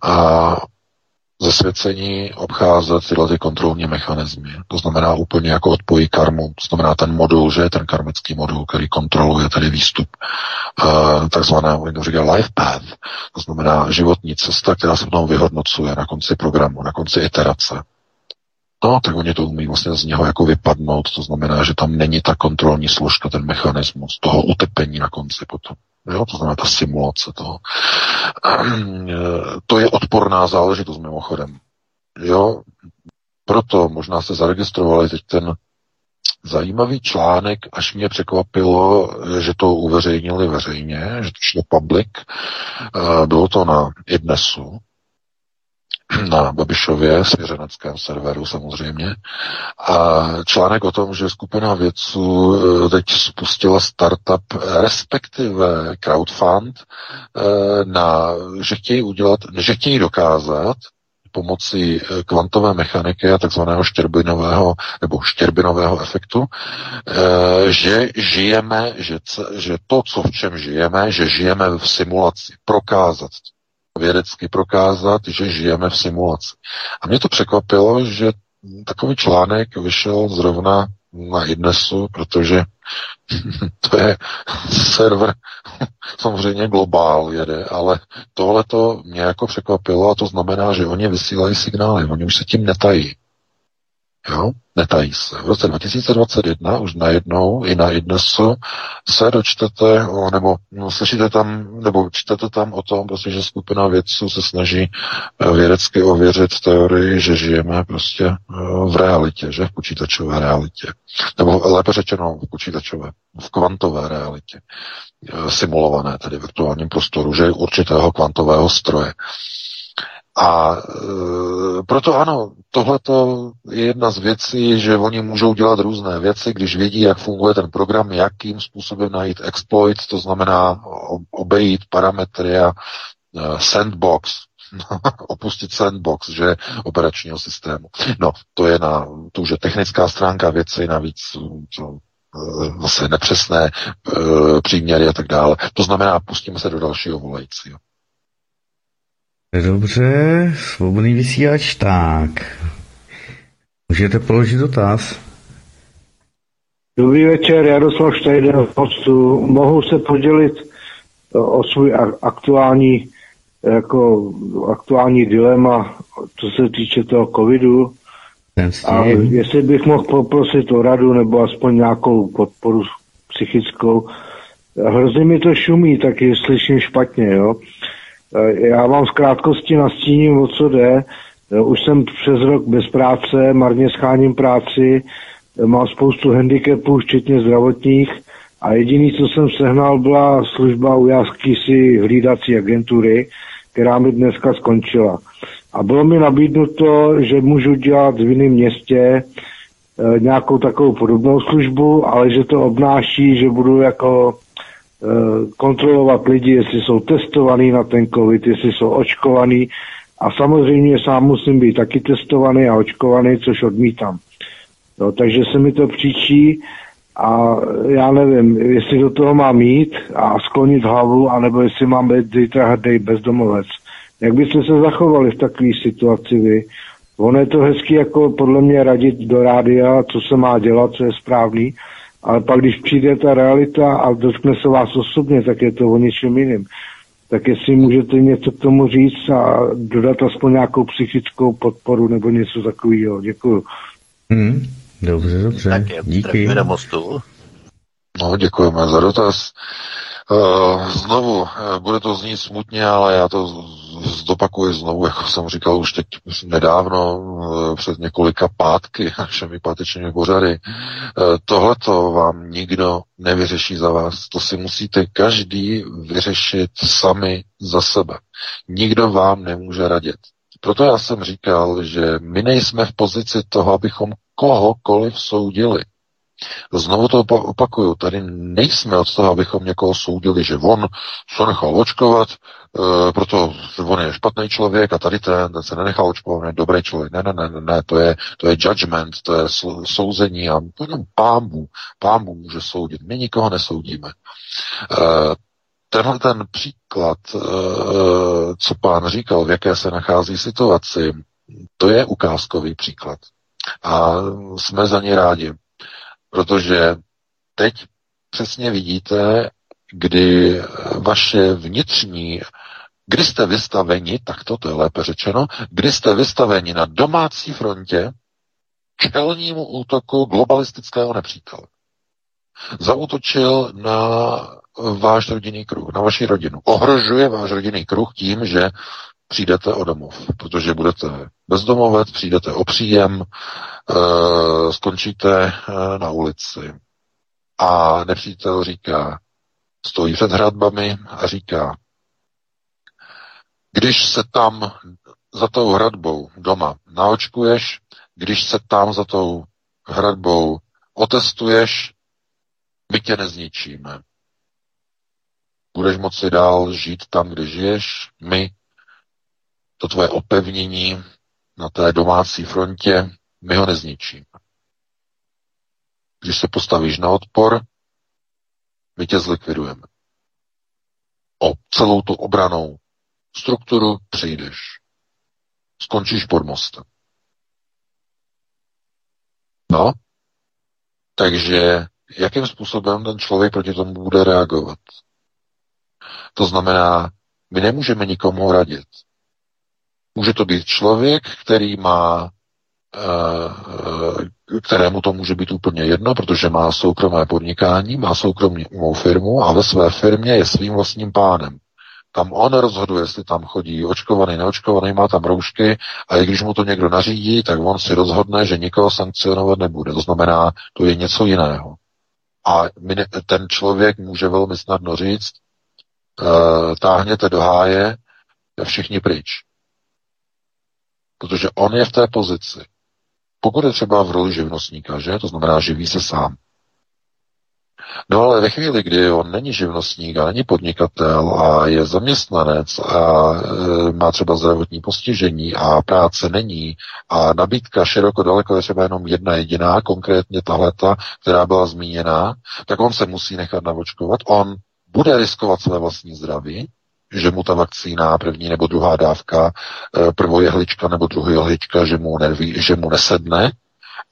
a zasvěcení obcházet tyhle ty kontrolní mechanismy. To znamená úplně jako odpojí karmu. To znamená ten modul, že je ten karmický modul, který kontroluje tedy výstup uh, takzvaného, jak říká, life path. To znamená životní cesta, která se potom vyhodnocuje na konci programu, na konci iterace. No, tak oni to umí vlastně z něho jako vypadnout, to znamená, že tam není ta kontrolní složka, ten mechanismus toho utepení na konci potom. Jo, to znamená ta simulace toho. To je odporná záležitost mimochodem. Jo, proto možná jste zaregistrovali teď ten zajímavý článek, až mě překvapilo, že to uveřejnili veřejně, že to šlo public. Bylo to na Idnesu, na Babišově svěřeneckém serveru samozřejmě. A článek o tom, že skupina vědců eh, teď spustila startup, respektive crowdfund, eh, na, že chtějí udělat, že chtějí dokázat, pomocí eh, kvantové mechaniky a takzvaného štěrbinového nebo štěrbinového efektu, že žijeme, že, že to, co v čem žijeme, že žijeme v simulaci. Prokázat vědecky prokázat, že žijeme v simulaci. A mě to překvapilo, že takový článek vyšel zrovna na Idnesu, protože to je server samozřejmě globál jede, ale tohle to mě jako překvapilo a to znamená, že oni vysílají signály, oni už se tím netají. Jo? Netají se. V roce 2021 už najednou i na IDNESu se dočtete, nebo no, slyšíte tam, nebo čtete tam o tom, prostě, že skupina vědců se snaží eh, vědecky ověřit teorii, že žijeme prostě eh, v realitě, že v počítačové realitě. Nebo lépe řečeno v počítačové, v kvantové realitě. Eh, simulované tedy v virtuálním prostoru, že určitého kvantového stroje. A e, proto ano, tohle je jedna z věcí, že oni můžou dělat různé věci, když vědí, jak funguje ten program, jakým způsobem najít exploit, to znamená obejít parametry a e, sandbox, opustit sandbox, že operačního systému. No, to je na, to už je technická stránka věci, navíc to, e, zase nepřesné e, příměry a tak dále. To znamená, pustíme se do dalšího volajícího. Dobře, svobodný vysílač, tak. Můžete položit dotaz. Dobrý večer, Jaroslav Štejder hostu. Mohu se podělit o svůj aktuální, jako aktuální dilema, co se týče toho covidu. A jestli bych mohl poprosit o radu nebo aspoň nějakou podporu psychickou. Hrozně mi to šumí, taky slyším špatně, jo. Eh, já vám z krátkosti nastíním, o co jde. Eh, už jsem přes rok bez práce, marně scháním práci, eh, mám spoustu handicapů, včetně zdravotních a jediný, co jsem sehnal, byla služba u si hlídací agentury, která mi dneska skončila. A bylo mi nabídnuto, že můžu dělat v jiném městě nějakou takovou podobnou službu, ale že to obnáší, že budu jako Eh, kontrolovat lidi, jestli jsou testovaní na ten covid, jestli jsou očkovaní a samozřejmě sám musím být taky testovaný a očkovaný, což odmítám. No, takže se mi to příčí a já nevím, jestli do toho mám mít a sklonit hlavu, anebo jestli mám být zítra hrdý bezdomovec. Jak byste se zachovali v takové situaci vy? Ono je to hezky jako podle mě radit do rádia, co se má dělat, co je správný, ale pak, když přijde ta realita a dotkne se vás osobně, tak je to o něčem jiným. Tak jestli můžete něco k tomu říct a dodat aspoň nějakou psychickou podporu nebo něco takového. Děkuju. Hmm, dobře, dobře. Tak je, Díky. Na mostu. No, děkujeme za dotaz. Uh, znovu, uh, bude to znít smutně, ale já to zdopakuji znovu, jako jsem říkal už teď nedávno, uh, před několika pátky, všemi pátečními pořady. Tohleto vám nikdo nevyřeší za vás. To si musíte každý vyřešit sami za sebe. Nikdo vám nemůže radit. Proto já jsem říkal, že my nejsme v pozici toho, abychom kohokoliv soudili. Znovu to opakuju, tady nejsme od toho, abychom někoho soudili, že on se nechal očkovat, e, proto on je špatný člověk a tady ten, ten se nenechal očkovat, je dobrý člověk. Ne, ne, ne, ne, to je, to je judgment, to je souzení a jenom pámbu, pámbu může soudit. My nikoho nesoudíme. E, tenhle ten příklad, e, co pán říkal, v jaké se nachází situaci, to je ukázkový příklad. A jsme za ně rádi. Protože teď přesně vidíte, kdy vaše vnitřní, kdy jste vystaveni, tak to, je lépe řečeno, kdy jste vystaveni na domácí frontě čelnímu útoku globalistického nepřítele. Zautočil na váš rodinný kruh, na vaši rodinu. Ohrožuje váš rodinný kruh tím, že přijdete o domov, protože budete bezdomovec, přijdete o příjem, e, skončíte e, na ulici. A nepřítel říká, stojí před hradbami a říká, když se tam za tou hradbou doma naočkuješ, když se tam za tou hradbou otestuješ, my tě nezničíme. Budeš moci dál žít tam, kde žiješ, my, to tvoje opevnění na té domácí frontě, my ho nezničíme. Když se postavíš na odpor, my tě zlikvidujeme. O celou tu obranou strukturu přijdeš. Skončíš pod mostem. No, takže jakým způsobem ten člověk proti tomu bude reagovat? To znamená, my nemůžeme nikomu radit. Může to být člověk, který má eh, kterému to může být úplně jedno, protože má soukromé podnikání, má soukromou firmu a ve své firmě je svým vlastním pánem. Tam on rozhoduje, jestli tam chodí očkovaný, neočkovaný, má tam roušky a i když mu to někdo nařídí, tak on si rozhodne, že nikoho sankcionovat nebude. To znamená, to je něco jiného. A ten člověk může velmi snadno říct, uh, táhněte do háje, všichni pryč. Protože on je v té pozici. Pokud je třeba v roli živnostníka, že? To znamená, živí se sám. No ale ve chvíli, kdy on není živnostník a není podnikatel a je zaměstnanec a e, má třeba zdravotní postižení a práce není a nabídka široko daleko je třeba jenom jedna jediná, konkrétně tahleta, která byla zmíněna, tak on se musí nechat navočkovat. On bude riskovat své vlastní zdraví, že mu ta vakcína, první nebo druhá dávka, e, prvou jehlička nebo druhá jehlička, že mu, neví, že mu nesedne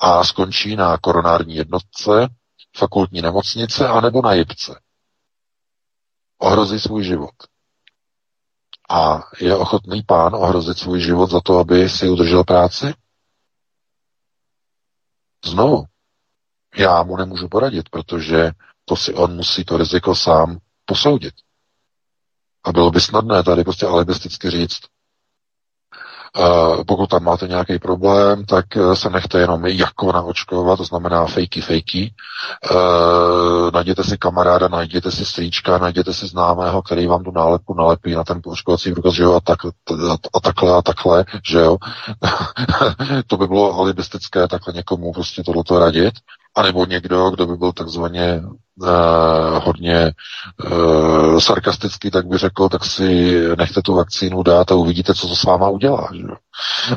a skončí na koronární jednotce, fakultní nemocnice anebo na jipce. Ohrozí svůj život. A je ochotný pán ohrozit svůj život za to, aby si udržel práci? Znovu, já mu nemůžu poradit, protože to si on musí to riziko sám posoudit. A bylo by snadné tady prostě alibisticky říct, pokud tam máte nějaký problém, tak eh, se nechte jenom jako naočkovat, to znamená fejky, fejky. Uh, najděte si kamaráda, najděte si strýčka, najděte si známého, který vám tu nálepku nalepí na ten očkovací průkaz, že jo, a, tak, a takhle a takhle, že jo. to by bylo alibistické takhle někomu prostě tohleto radit. A nebo někdo, kdo by byl takzvaně uh, hodně uh, sarkastický, tak by řekl, tak si nechte tu vakcínu dát a uvidíte, co to s váma udělá. Že?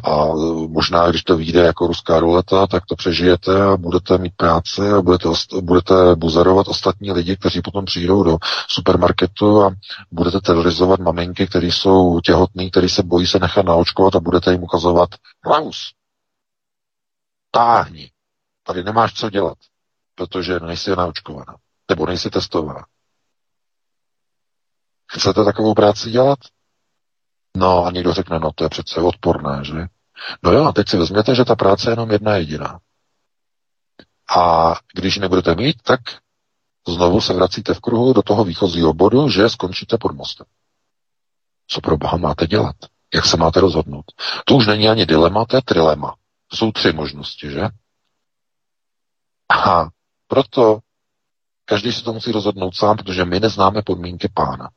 A možná, když to vyjde jako ruská ruleta, tak to přežijete a budete mít práci a budete, budete buzerovat ostatní lidi, kteří potom přijdou do supermarketu a budete terorizovat maminky, které jsou těhotné, které se bojí se nechat naočkovat a budete jim ukazovat Klaus, táhni, tady nemáš co dělat, protože nejsi naočkovaná nebo nejsi testovaná. Chcete takovou práci dělat? No a někdo řekne, no to je přece odporné, že? No jo, a teď si vezměte, že ta práce je jenom jedna jediná. A když nebudete mít, tak znovu se vracíte v kruhu do toho výchozího bodu, že skončíte pod mostem. Co pro boha máte dělat? Jak se máte rozhodnout? To už není ani dilema, to je trilema. Jsou tři možnosti, že? A proto každý si to musí rozhodnout sám, protože my neznáme podmínky pána.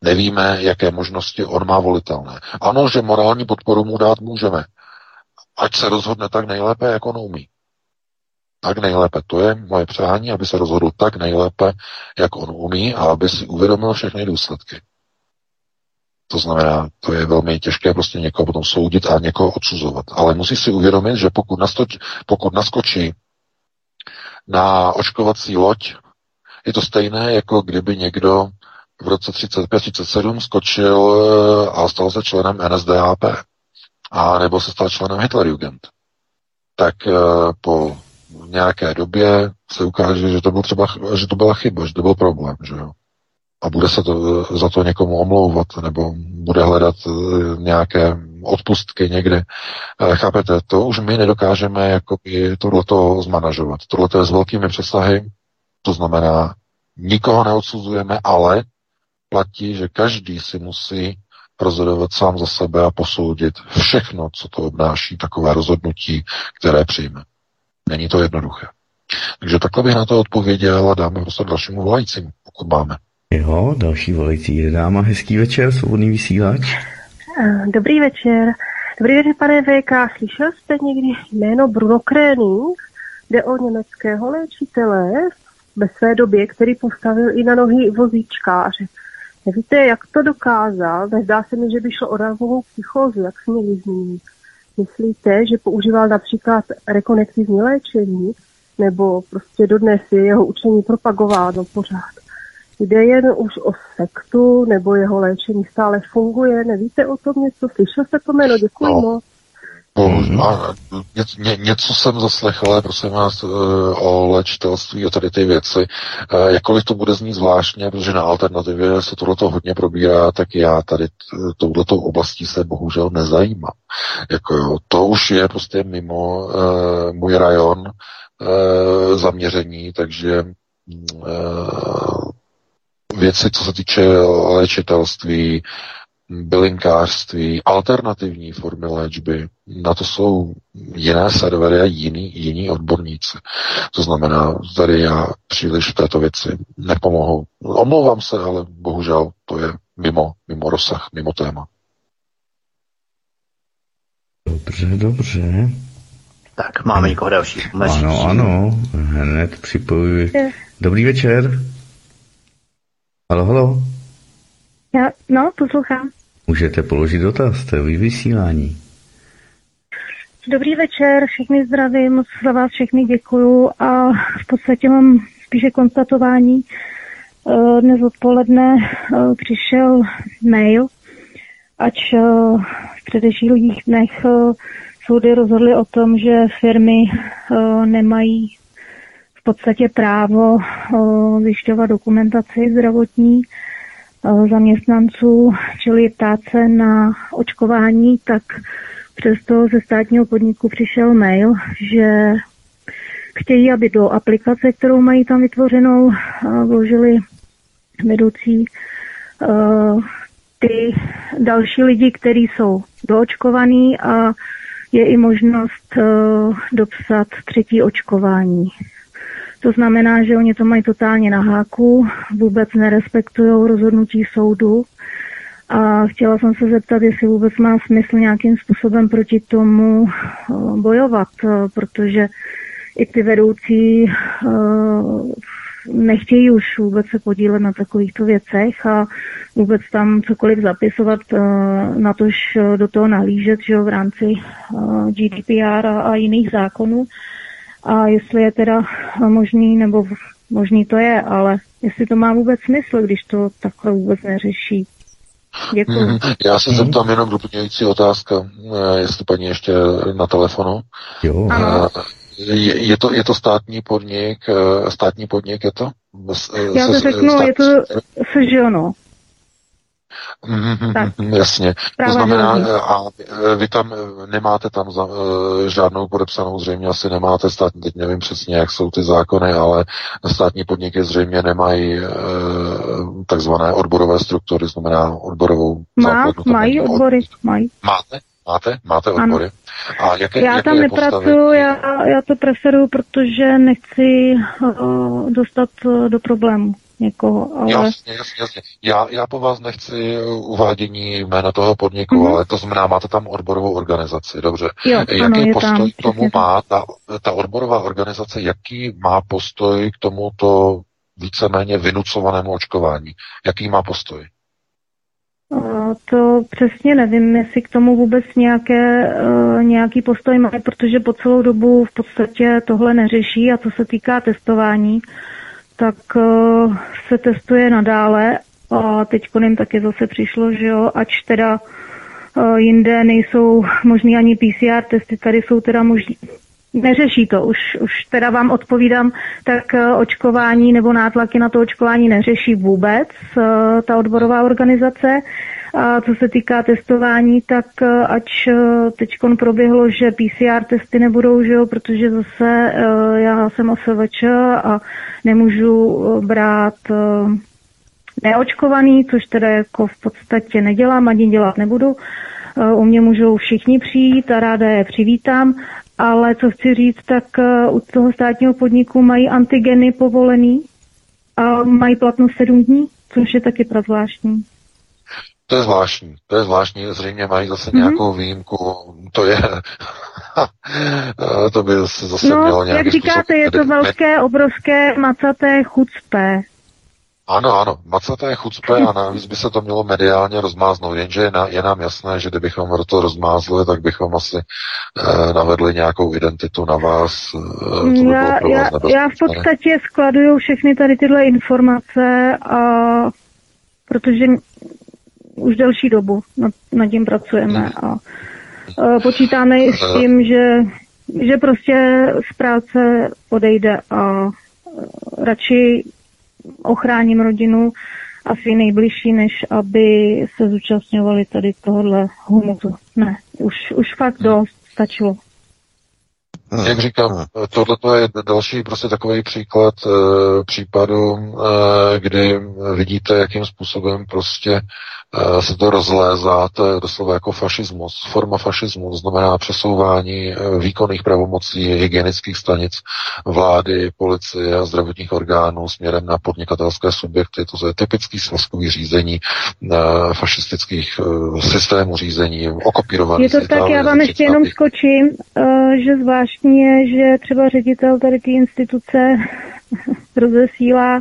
Nevíme, jaké možnosti on má volitelné. Ano, že morální podporu mu dát můžeme. Ať se rozhodne tak nejlépe, jak on umí. Tak nejlépe. To je moje přání, aby se rozhodl tak nejlépe, jak on umí a aby si uvědomil všechny důsledky. To znamená, to je velmi těžké prostě někoho potom soudit a někoho odsuzovat. Ale musí si uvědomit, že pokud, nastoč, pokud naskočí na očkovací loď, je to stejné, jako kdyby někdo v roce 35-37 skočil eh, a stal se členem NSDAP a nebo se stal členem Hitlerjugend. Tak eh, po nějaké době se ukáže, že to, byl třeba, že to byla chyba, že to byl problém. Že jo? A bude se to, za to někomu omlouvat, nebo bude hledat eh, nějaké odpustky někde. Chápete, to už my nedokážeme tohleto zmanažovat. Tohleto je s velkými přesahy, to znamená, nikoho neodsuzujeme, ale platí, že každý si musí rozhodovat sám za sebe a posoudit všechno, co to obnáší, takové rozhodnutí, které přijme. Není to jednoduché. Takže takhle bych na to odpověděl a dáme prostě dalšímu volajícímu, pokud máme. Jo, další volající je dáma. Hezký večer, svobodný vysílač. Dobrý večer. Dobrý večer, pane VK. Slyšel jste někdy jméno Bruno Kréning? Jde o německého léčitele ve své době, který postavil i na nohy vozíčkáře. Nevíte, jak to dokázal? Nezdá se mi, že by šlo o rávovou psychózu, jak se měli zmínit. Myslíte, že používal například rekonektivní léčení, nebo prostě dodnes je jeho učení propagováno pořád? Jde jen už o sektu, nebo jeho léčení stále funguje? Nevíte o tom něco? Slyšel jste to jméno? Děkuji no. moc. Mm-hmm. A ně, ně, něco jsem zaslechl, ale prosím vás, eh, o léčitelství a tady ty věci. Eh, jakkoliv to bude znít zvláštně, protože na alternativě se tohleto hodně probírá, tak já tady touhletou oblastí se bohužel nezajímám. Jako jo, to už je prostě mimo uh, můj rajon uh, zaměření, takže uh, věci, co se týče léčitelství, bylinkářství, alternativní formy léčby, na to jsou jiné servery a jiní, jiní odborníci. To znamená, tady já příliš v této věci nepomohu. Omlouvám se, ale bohužel to je mimo, mimo rozsah, mimo téma. Dobře, dobře. Tak, máme někoho další. Ano, ano, hned připojuji. Dobrý večer. Halo, halo. Já, no, poslouchám. Můžete položit dotaz, to je vysílání. Dobrý večer, všechny zdravím, moc za vás všechny děkuju a v podstatě mám spíše konstatování. Eh, dnes odpoledne eh, přišel mail, ač eh, v předešlých dnech soudy rozhodly o tom, že firmy nemají podstatě právo zjišťovat dokumentaci zdravotní zaměstnanců, čili ptát se na očkování, tak přesto ze státního podniku přišel mail, že chtějí, aby do aplikace, kterou mají tam vytvořenou, vložili vedoucí ty další lidi, kteří jsou doočkovaní a je i možnost dopsat třetí očkování. To znamená, že oni to mají totálně na háku, vůbec nerespektují rozhodnutí soudu a chtěla jsem se zeptat, jestli vůbec má smysl nějakým způsobem proti tomu eh, bojovat, eh, protože i ty vedoucí eh, nechtějí už vůbec se podílet na takovýchto věcech a vůbec tam cokoliv zapisovat, na tož do toho nahlížet že v rámci GDPR a jiných zákonů. A jestli je teda možný, nebo možný to je, ale jestli to má vůbec smysl, když to takhle vůbec neřeší. Děkuji. Mm, já se zeptám jenom doplňující otázka, eh, jestli paní ještě na telefonu. Jo. Eh, je, je, to, je to státní podnik, eh, státní podnik je to? Já to řeknu, stát... je to SŽO, Mm-hmm, jasně. to znamená, a vy tam nemáte tam za, žádnou podepsanou, zřejmě asi nemáte státní, teď nevím přesně, jak jsou ty zákony, ale státní podniky zřejmě nemají takzvané odborové struktury, znamená odborovou Má, základnu. Mají odbory, mají. Máte? Máte? Máte odbory? Ano. A jaké, já jaké tam nepracuju, já, já to preferuju, protože nechci uh, dostat uh, do problému někoho. Ale... Jasně, jasně, jasně. Já, já po vás nechci uvádění jména toho podniku, mm-hmm. ale to znamená, máte tam odborovou organizaci, dobře. Jo, jaký ano, postoj tam, k tomu má ta, ta odborová organizace, jaký má postoj k tomuto víceméně vynucovanému očkování? Jaký má postoj? To přesně nevím, jestli k tomu vůbec nějaké, nějaký postoj má, protože po celou dobu v podstatě tohle neřeší a to se týká testování tak uh, se testuje nadále a teď jim taky zase přišlo, že jo, ač teda uh, jinde nejsou možný ani PCR testy, tady jsou teda možný, neřeší to, už, už teda vám odpovídám, tak uh, očkování nebo nátlaky na to očkování neřeší vůbec ta odborová organizace. A co se týká testování, tak ač teď proběhlo, že PCR testy nebudou, že jo, protože zase já jsem OSVČ a nemůžu brát neočkovaný, což teda jako v podstatě nedělám, ani dělat nebudu. U mě můžou všichni přijít a ráda je přivítám, ale co chci říct, tak u toho státního podniku mají antigeny povolený a mají platnost 7 dní, což je taky zvláštní. To je zvláštní, to je zvláštní, zřejmě mají zase mm-hmm. nějakou výjimku, to je, to by se zase no, mělo nějaký jak říkáte, způsob, je to velké, obrovské, macaté, chucpé. Ano, ano, macaté je chucpe a navíc by se to mělo mediálně rozmáznout, jenže je, na, je nám jasné, že kdybychom to rozmázli, tak bychom asi eh, navedli nějakou identitu na vás. Eh, to by já, já, já v podstatě skladuju všechny tady tyhle informace, a, protože už delší dobu nad, nad tím pracujeme hmm. a, počítáme i s eh. tím, že, že prostě z práce odejde a radši ochráním rodinu a svý nejbližší, než aby se zúčastňovali tady tohohle humutu. Ne, už, už fakt dost stačilo. Jak říkám, tohle je další prostě takový příklad e, případu, e, kdy vidíte, jakým způsobem prostě Eh, se to rozlézá, to je doslova jako fašismus, forma fašismu, znamená přesouvání výkonných pravomocí hygienických stanic, vlády, policie a zdravotních orgánů směrem na podnikatelské subjekty. To je typický svazkový řízení eh, fašistických systémů řízení, okopírovaný. Je to tak, já vám ještě jenom skočím, že zvláštní je, že třeba ředitel tady té instituce rozesílá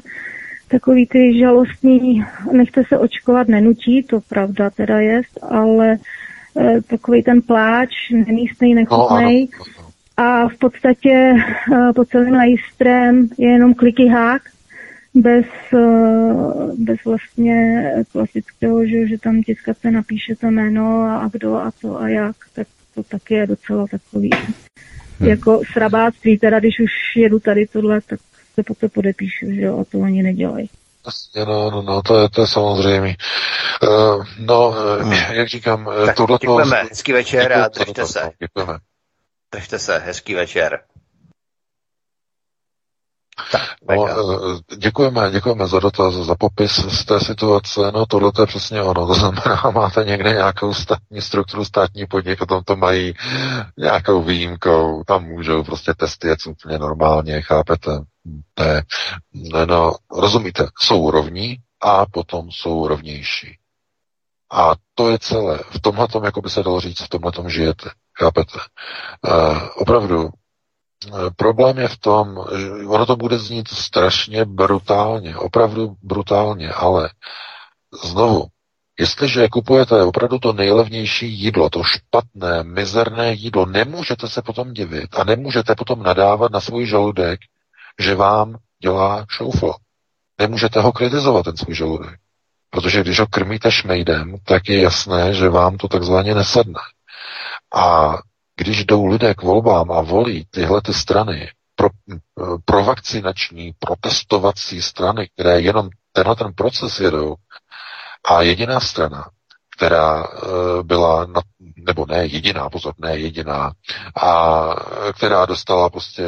takový ty žalostní, nechte se očkovat, nenutí, to pravda teda jest, ale e, takový ten pláč, nemístný, nechutnej. No, a v podstatě e, pod celým lejstrem je jenom kliky hák, bez, e, bez vlastně klasického, že, že tam tiskace napíše to jméno a, a kdo a co a jak, tak to taky je docela takový hmm. jako srabáctví, teda když už jedu tady tohle, tak se potom podepíšu, že jo, a to oni nedělají. Jasně, no, no, no, to je, to je samozřejmě. Uh, no, hmm. jak říkám, tak tohle Děkujeme, hezký večer a držte se. Děkujeme. Držte se, hezký večer. Tak, no, děkujeme, děkujeme za dotaz, za popis z té situace. No tohle je přesně ono. To znamená, máte někde nějakou státní strukturu, státní podnik, o tom to mají nějakou výjimkou. Tam můžou prostě testy jet úplně normálně, chápete? Ne, ne, no, rozumíte, jsou rovní a potom jsou rovnější. A to je celé. V tomhle tom, jako by se dalo říct, v tomhle tom žijete. Chápete? Uh, opravdu, problém je v tom, že ono to bude znít strašně brutálně, opravdu brutálně, ale znovu, Jestliže kupujete opravdu to nejlevnější jídlo, to špatné, mizerné jídlo, nemůžete se potom divit a nemůžete potom nadávat na svůj žaludek, že vám dělá šoufl. Nemůžete ho kritizovat, ten svůj žaludek. Protože když ho krmíte šmejdem, tak je jasné, že vám to takzvaně nesedne. A když jdou lidé k volbám a volí tyhle ty strany, pro, pro vakcinační, protestovací strany, které jenom tenhle ten proces jedou, a jediná strana, která eh, byla, na, nebo ne jediná, pozor, ne jediná, a která dostala prostě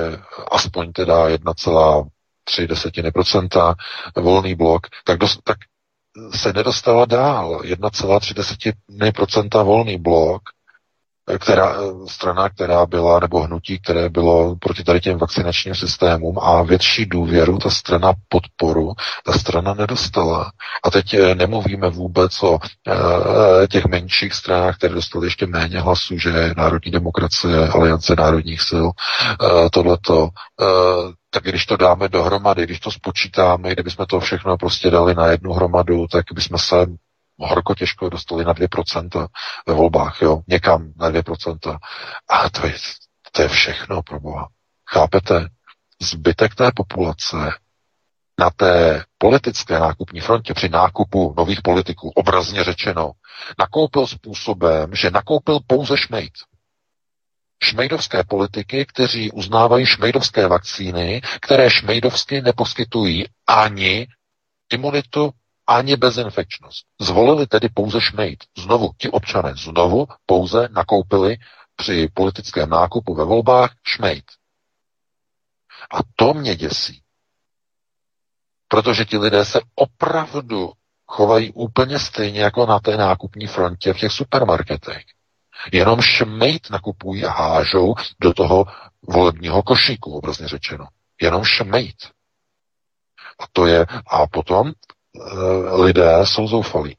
aspoň teda 1,3 desetiny procenta volný blok, tak, dost, tak se nedostala dál. 1,3 desetiny procenta volný blok která, strana, která byla, nebo hnutí, které bylo proti tady těm vakcinačním systémům a větší důvěru, ta strana podporu, ta strana nedostala. A teď eh, nemluvíme vůbec o e, těch menších stranách, které dostaly ještě méně hlasů, že Národní demokracie, Aliance národních sil, e, tohleto, e, tak když to dáme dohromady, když to spočítáme, kdybychom to všechno prostě dali na jednu hromadu, tak bychom se horko těžko dostali na 2% ve volbách, jo, někam na 2%. A to je, to je všechno, pro boha. Chápete? Zbytek té populace na té politické nákupní frontě při nákupu nových politiků, obrazně řečeno, nakoupil způsobem, že nakoupil pouze šmejd. Šmejdovské politiky, kteří uznávají šmejdovské vakcíny, které šmejdovsky neposkytují ani imunitu ani bezinfekčnost. Zvolili tedy pouze šmejd. Znovu ti občané znovu pouze nakoupili při politickém nákupu ve volbách šmejd. A to mě děsí. Protože ti lidé se opravdu chovají úplně stejně jako na té nákupní frontě v těch supermarketech. Jenom šmejd nakupují a hážou do toho volebního košíku, obrazně řečeno. Jenom šmejd. A to je, a potom lidé jsou zoufalí.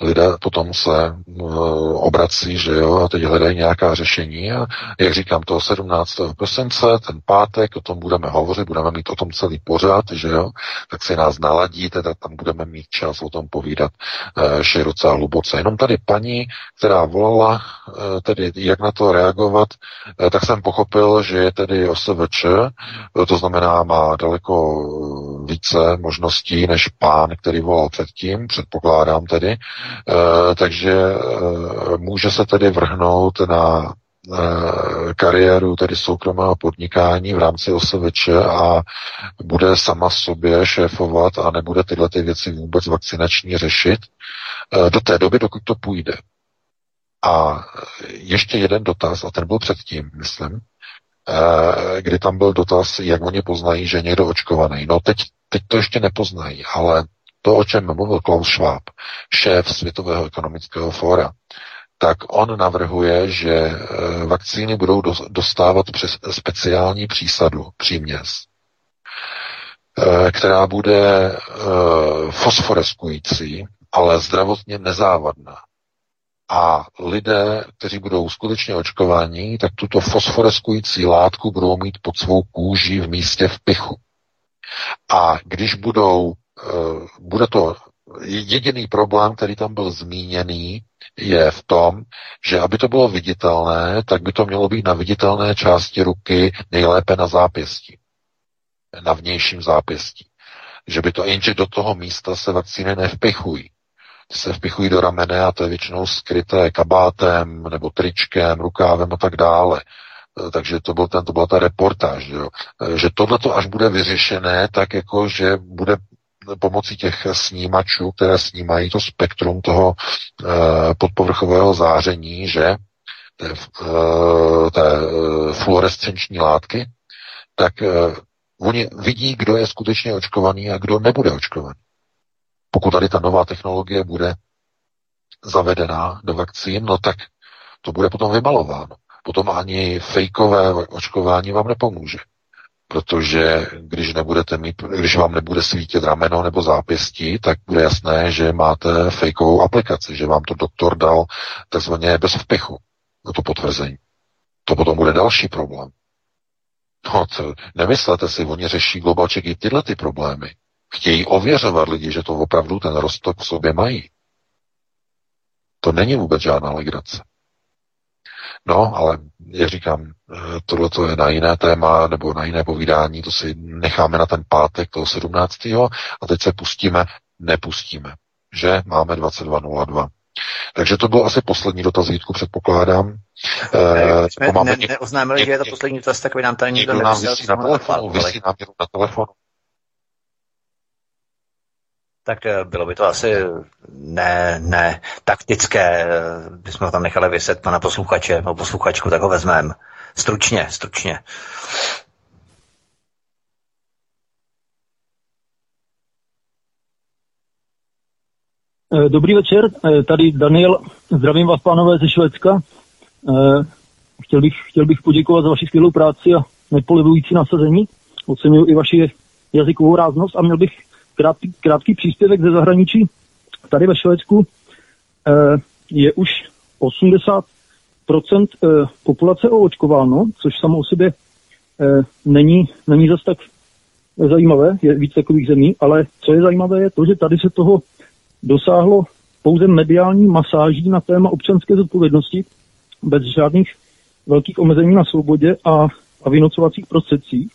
Lidé potom se uh, obrací, že jo, a teď hledají nějaká řešení a jak říkám, toho 17. prosince, ten pátek, o tom budeme hovořit, budeme mít o tom celý pořád, že jo, tak si nás naladíte, tak tam budeme mít čas o tom povídat uh, široce a hluboce. Jenom tady paní, která volala, uh, tedy jak na to reagovat, uh, tak jsem pochopil, že je tedy OSVČ, uh, to znamená má daleko více možností než pán, který volal předtím, předpokládám tedy, Eh, takže eh, může se tedy vrhnout na eh, kariéru tedy soukromého podnikání v rámci OSVČ a bude sama sobě šéfovat a nebude tyhle ty věci vůbec vakcinační řešit do té doby, dokud to půjde. A ještě jeden dotaz, a ten byl předtím, myslím, kdy tam byl dotaz, jak oni poznají, že někdo očkovaný. No teď, teď to ještě nepoznají, ale to, o čem mluvil Klaus Schwab, šéf Světového ekonomického fóra, tak on navrhuje, že e, vakcíny budou dostávat přes speciální přísadu, příměs, e, která bude e, fosforeskující, ale zdravotně nezávadná. A lidé, kteří budou skutečně očkováni, tak tuto fosforeskující látku budou mít pod svou kůží v místě v pichu. A když budou Eh, bude to jediný problém, který tam byl zmíněný, je v tom, že aby to bylo viditelné, tak by to mělo být na viditelné části ruky, nejlépe na zápěstí, na vnějším zápěstí. Že by to, jenže do toho místa se vakcíny nevpichují. Ty se vpichují do ramene a to je většinou skryté kabátem nebo tričkem, rukávem a tak dále. Eh, takže to, byl ten, to byla ta reportáž, jo? Eh, že tohle až bude vyřešené, tak jako, že bude pomocí těch snímačů, které snímají to spektrum toho e, podpovrchového záření, že té, e, té e, fluorescenční látky, tak oni vidí, kdo je skutečně očkovaný a kdo nebude očkovaný. Pokud tady ta nová technologie bude zavedená do vakcín, no tak to bude potom vymalováno. Potom ani fejkové očkování vám nepomůže protože když nebudete mít, když vám nebude svítit rameno nebo zápěstí, tak bude jasné, že máte fejkovou aplikaci, že vám to doktor dal takzvaně bez vpichu, to potvrzení. To potom bude další problém. No, to, nemyslete si, oni řeší globalček i tyhle ty problémy. Chtějí ověřovat lidi, že to opravdu ten roztok v sobě mají. To není vůbec žádná legrace. No, ale jak říkám, eh, tohle to je na jiné téma nebo na jiné povídání, to si necháme na ten pátek toho 17. a teď se pustíme, nepustíme, že máme 22.02. Takže to byl asi poslední dotaz, Vítku, předpokládám. Ne, jsme máme ne, neoznámili, že je to poslední dotaz, tak by nám tady někdo nám vysí na telefonu, vysí nám na telefonu tak eh, bylo by to asi ne, ne taktické, eh, bychom ho tam nechali vyset pana posluchače nebo posluchačku, tak ho vezmeme. Stručně, stručně. Eh, dobrý večer, tady Daniel, zdravím vás pánové ze Švédska. Chtěl bych, chtěl bych poděkovat za vaši skvělou práci a nepolivující nasazení. Oceňuji i vaši jazykovou ráznost a měl bych krátký, krátký příspěvek ze zahraničí. Tady ve Švédsku eh, je už 80% eh, populace oočkováno, což samo o sobě eh, není, není zase tak zajímavé, je víc takových zemí, ale co je zajímavé je to, že tady se toho dosáhlo pouze mediální masáží na téma občanské zodpovědnosti, bez žádných velkých omezení na svobodě a, a vynocovacích prostředcích.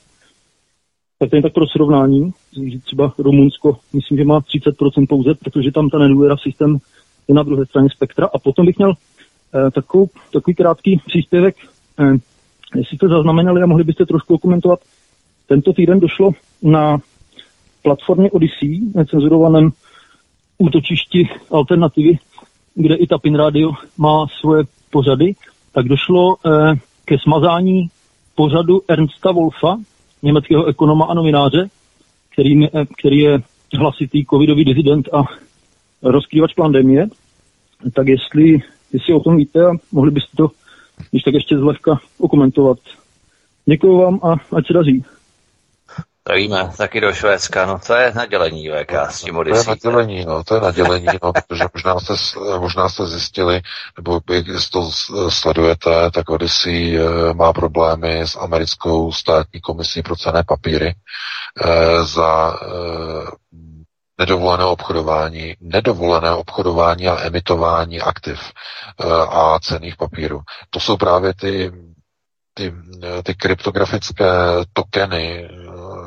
Tak to je tak pro srovnání, že třeba Rumunsko, myslím, že má 30% pouze, protože tam ta nedůvěra systém je na druhé straně spektra. A potom bych měl eh, takovou, takový krátký příspěvek, eh, jestli jste zaznamenali a mohli byste trošku komentovat. Tento týden došlo na platformě Odyssey, necenzurovaném útočišti alternativy, kde i Tapin Radio má svoje pořady, tak došlo eh, ke smazání pořadu Ernsta Wolfa, německého ekonoma a novináře, který, který je hlasitý covidový dizident a rozkrývač pandemie. Tak jestli, jestli o tom víte a mohli byste to když tak ještě zlehka okomentovat. Děkuji vám a ať se daří. Zdravíme taky do Švédska, no to je nadělení VK s tím To je nadělení, no, to je nadělení, no, protože možná jste, možná jste zjistili, nebo jak to sledujete, tak Odyssey eh, má problémy s americkou státní komisí pro cené papíry eh, za eh, nedovolené obchodování, nedovolené obchodování a emitování aktiv a cených papírů. To jsou právě ty, ty, ty kryptografické tokeny,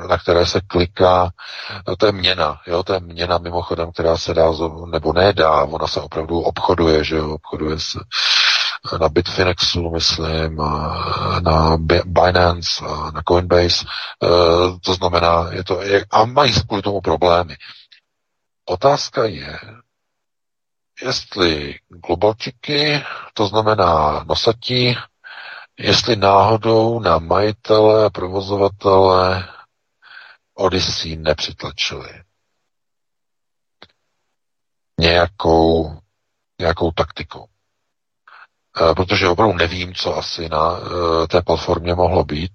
na které se kliká, to je měna, jo, to je měna mimochodem, která se dá, nebo nedá, ona se opravdu obchoduje, že jo, obchoduje se na Bitfinexu, myslím, na Binance, na Coinbase, e, to znamená, je to, a mají kvůli tomu problémy. Otázka je, jestli globalčiky, to znamená nosatí, jestli náhodou na majitele a provozovatele Odyssey nepřitlačili nějakou, nějakou taktikou. E, protože opravdu nevím, co asi na e, té platformě mohlo být,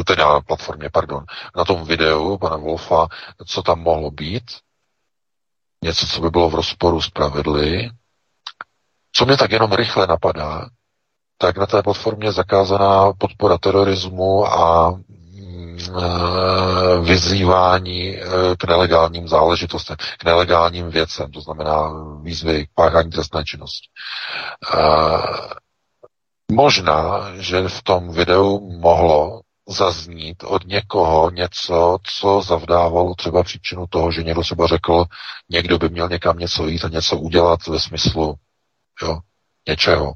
e, teda na platformě, pardon, na tom videu pana Wolfa, co tam mohlo být, něco, co by bylo v rozporu s pravidly. Co mě tak jenom rychle napadá, tak na té platformě je zakázaná podpora terorismu a Eh, vyzývání eh, k nelegálním záležitostem, k nelegálním věcem, to znamená výzvy k páchání trestné činnosti. Eh, možná, že v tom videu mohlo zaznít od někoho něco, co zavdávalo třeba příčinu toho, že někdo třeba řekl, někdo by měl někam něco jít a něco udělat ve smyslu jo, něčeho.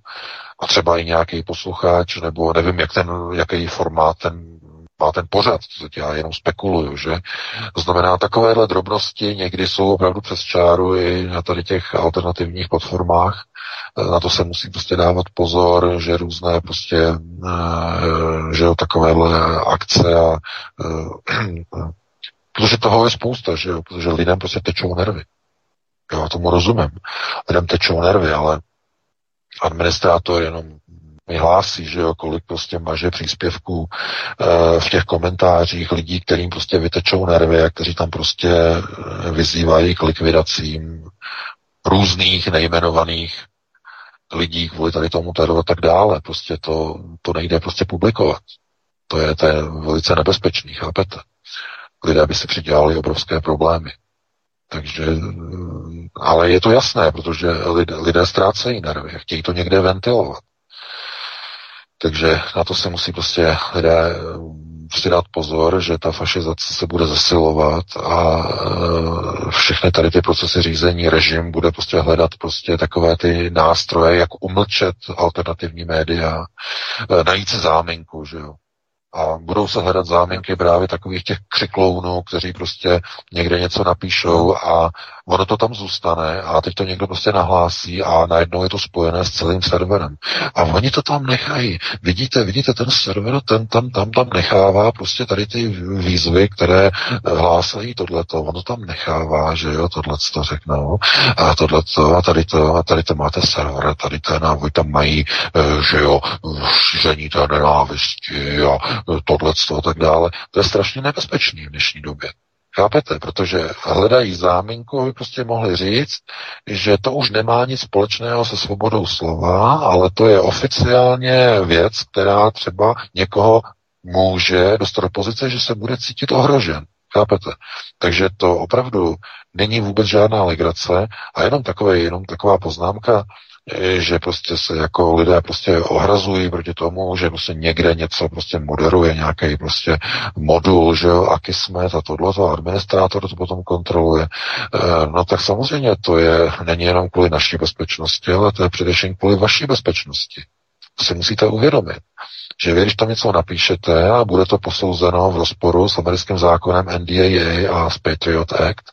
A třeba i nějaký posluchač, nebo nevím, jak ten, jaký formát ten má ten pořad, to já jenom spekuluju, že? Znamená, takovéhle drobnosti někdy jsou opravdu přes čáru i na tady těch alternativních platformách. E, na to se musí prostě dávat pozor, že různé prostě, e, že jo, takovéhle akce a e, protože toho je spousta, že jo, protože lidem prostě tečou nervy. Jo, tomu rozumím. Lidem tečou nervy, ale administrátor jenom mi hlásí, že jo, kolik prostě maže příspěvků e, v těch komentářích lidí, kterým prostě vytečou nervy a kteří tam prostě eh, vyzývají k likvidacím různých nejmenovaných lidí kvůli tady tomu teroru a tak dále. Prostě to, to nejde prostě publikovat. To je, to je velice nebezpečný, chápete? Lidé by si přidělali obrovské problémy. Takže, eh, ale je to jasné, protože lidé, lidé ztrácejí nervy, chtějí to někde ventilovat. Takže na to se musí prostě lidé prostě dát pozor, že ta fašizace se bude zesilovat a e, všechny tady ty procesy řízení, režim bude prostě hledat prostě takové ty nástroje, jak umlčet alternativní média, najít se záminku, že jo. A budou se hledat záminky právě takových těch křiklounů, kteří prostě někde něco napíšou a ono to tam zůstane a teď to někdo prostě nahlásí a najednou je to spojené s celým serverem. A oni to tam nechají. Vidíte, vidíte, ten server, ten tam, tam, tam nechává prostě tady ty výzvy, které hlásají tohleto. Ono tam nechává, že jo, tohle to řeknou. A tohleto, a tady to, a tady to máte server, tady ten, a tam mají, eh, že jo, šíření té nenávisti a tohle a tak dále. To je strašně nebezpečný v dnešní době. Chápete? Protože hledají záminku, aby prostě mohli říct, že to už nemá nic společného se svobodou slova, ale to je oficiálně věc, která třeba někoho může dostat do pozice, že se bude cítit ohrožen. Chápete? Takže to opravdu není vůbec žádná legrace a jenom, takové, jenom taková poznámka, že prostě se jako lidé prostě ohrazují proti tomu, že prostě někde něco prostě moderuje, nějaký prostě modul, že jo, Akismet a tohle, to administrátor to potom kontroluje. E, no tak samozřejmě to je, není jenom kvůli naší bezpečnosti, ale to je především kvůli vaší bezpečnosti. To si musíte uvědomit že vy, když tam něco napíšete a bude to posouzeno v rozporu s americkým zákonem NDAA a s Patriot Act,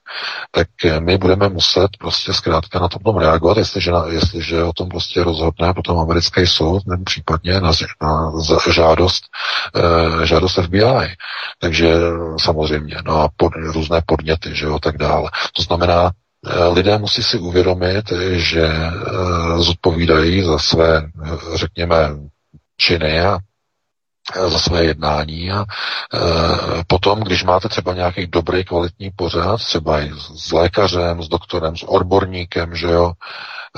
tak my budeme muset prostě zkrátka na tom reagovat, jestliže, na, jestliže o tom prostě rozhodne potom americký soud, nebo případně na, na žádost, eh, žádost FBI. Takže samozřejmě, no a pod, různé podněty, že jo, tak dále. To znamená, eh, lidé musí si uvědomit, že eh, zodpovídají za své, řekněme, činy a za své jednání a e, potom, když máte třeba nějaký dobrý kvalitní pořád, třeba i s lékařem, s doktorem, s odborníkem, že jo,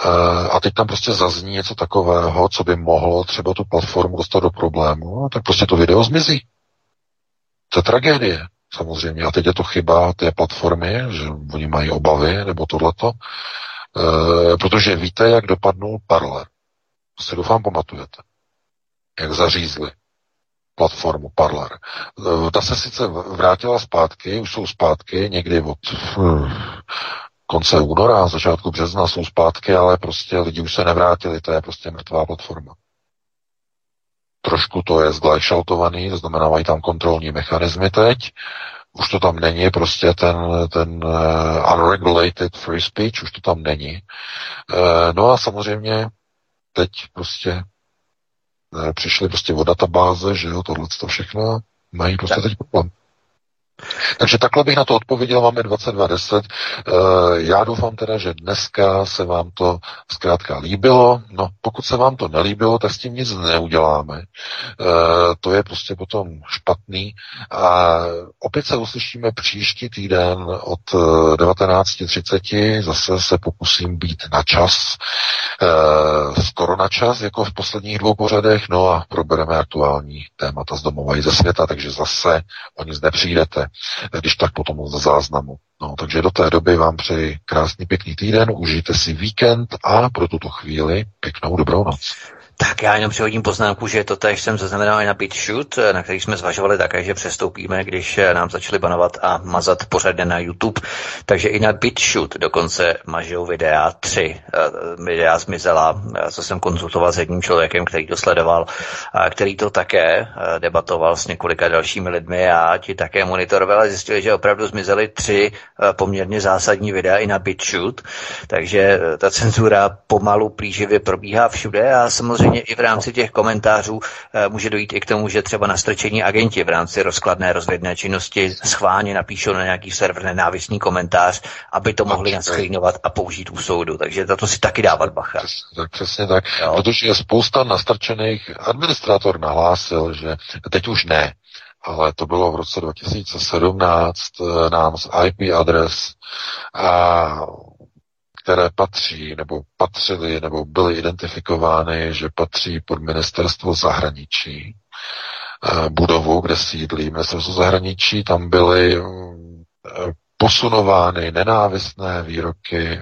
e, a teď tam prostě zazní něco takového, co by mohlo třeba tu platformu dostat do problému, no, tak prostě to video zmizí. To je tragédie, samozřejmě. A teď je to chyba té platformy, že oni mají obavy, nebo tohleto, e, protože víte, jak dopadnul Parler. Si doufám pamatujete. Jak zařízli platformu Parler. Eh, ta se sice vrátila zpátky, už jsou zpátky někdy od hm, konce února, začátku března jsou zpátky, ale prostě lidi už se nevrátili, to je prostě mrtvá platforma. Trošku to je zglajšaltovaný, to znamená, mají tam kontrolní mechanismy teď, už to tam není, prostě ten, ten uh, unregulated free speech, už to tam není. Uh, no a samozřejmě teď prostě přišli prostě o databáze, že jo, tohle to všechno, mají prostě teď problém. Takže takhle bych na to odpověděl, máme 22.10. Eh, já doufám teda, že dneska se vám to zkrátka líbilo. No, pokud se vám to nelíbilo, tak s tím nic neuděláme. Eh, to je prostě potom špatný. A opět se uslyšíme příští týden od 19.30. Eh, Zase se pokusím být na čas. Skoro na čas, jako v posledních dvou pořadech. No a probereme aktuální témata z domova i ze světa, takže zase o nic nepřijdete když tak potom za záznamu. No, takže do té doby vám přeji krásný pěkný týden, užijte si víkend a pro tuto chvíli pěknou dobrou noc. Tak já jenom přihodím poznámku, že to tež jsem zaznamenal i na BitShoot, na který jsme zvažovali také, že přestoupíme, když nám začali banovat a mazat pořadně na YouTube. Takže i na BitShoot dokonce mažou videa, tři uh, videa zmizela, co jsem konzultoval s jedním člověkem, který to sledoval, a který to také debatoval s několika dalšími lidmi a ti také monitorovali a zjistili, že opravdu zmizely tři poměrně zásadní videa i na BitShoot. Takže ta cenzura pomalu plíživě probíhá všude a samozřejmě samozřejmě i v rámci těch komentářů eh, může dojít i k tomu, že třeba nastrčení agenti v rámci rozkladné rozvědné činnosti schválně napíšou na nějaký server nenávistný komentář, aby to mohli naskrýnovat a použít u soudu. Takže za to si taky dávat bacha. Tak přesně tak, jo. protože je spousta nastrčených, administrátor nahlásil, že teď už ne, ale to bylo v roce 2017 eh, nám z IP adres a které patří nebo patřily nebo byly identifikovány, že patří pod ministerstvo zahraničí, eh, budovu, kde sídlí ministerstvo zahraničí, tam byly eh, posunovány nenávistné výroky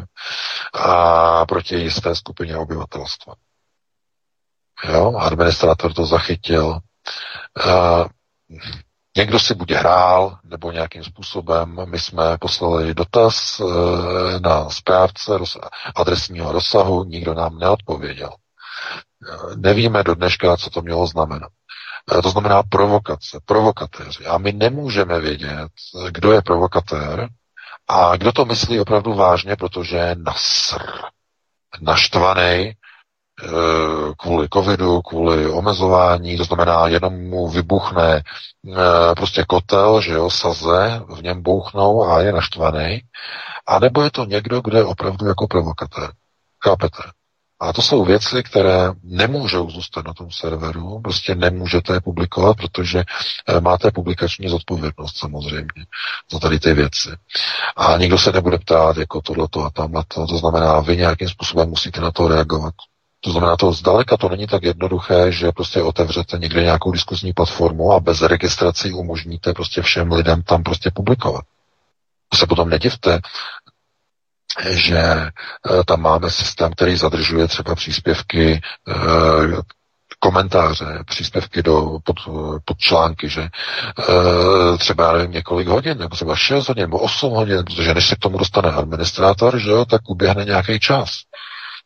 a proti jisté skupině obyvatelstva. Jo, administrátor to zachytil. Někdo si buď hrál, nebo nějakým způsobem my jsme poslali dotaz e, na správce adresního rozsahu, nikdo nám neodpověděl. E, nevíme do dneška, co to mělo znamenat. E, to znamená provokace, provokatéři. A my nemůžeme vědět, kdo je provokatér a kdo to myslí opravdu vážně, protože je nasr, naštvaný, Eh, kvůli covidu, kvůli omezování, to znamená, jenom mu vybuchne eh, prostě kotel, že jo, saze, v něm bouchnou a je naštvaný, a nebo je to někdo, kdo je opravdu jako provokatér. Chápete? A to jsou věci, které nemůžou zůstat na tom serveru, prostě nemůžete je publikovat, protože eh, máte publikační zodpovědnost samozřejmě za tady ty věci. A nikdo se nebude ptát jako tohleto a tamhleto, to znamená, vy nějakým způsobem musíte na to reagovat. To znamená, to zdaleka to není tak jednoduché, že prostě otevřete někde nějakou diskuzní platformu a bez registrací umožníte prostě všem lidem tam prostě publikovat. To se potom nedivte, že e, tam máme systém, který zadržuje třeba příspěvky, e, komentáře, příspěvky do, pod, pod články, že e, třeba, nevím, několik hodin, nebo třeba 6 hodin, nebo 8 hodin, protože než se k tomu dostane administrátor, že jo, tak uběhne nějaký čas.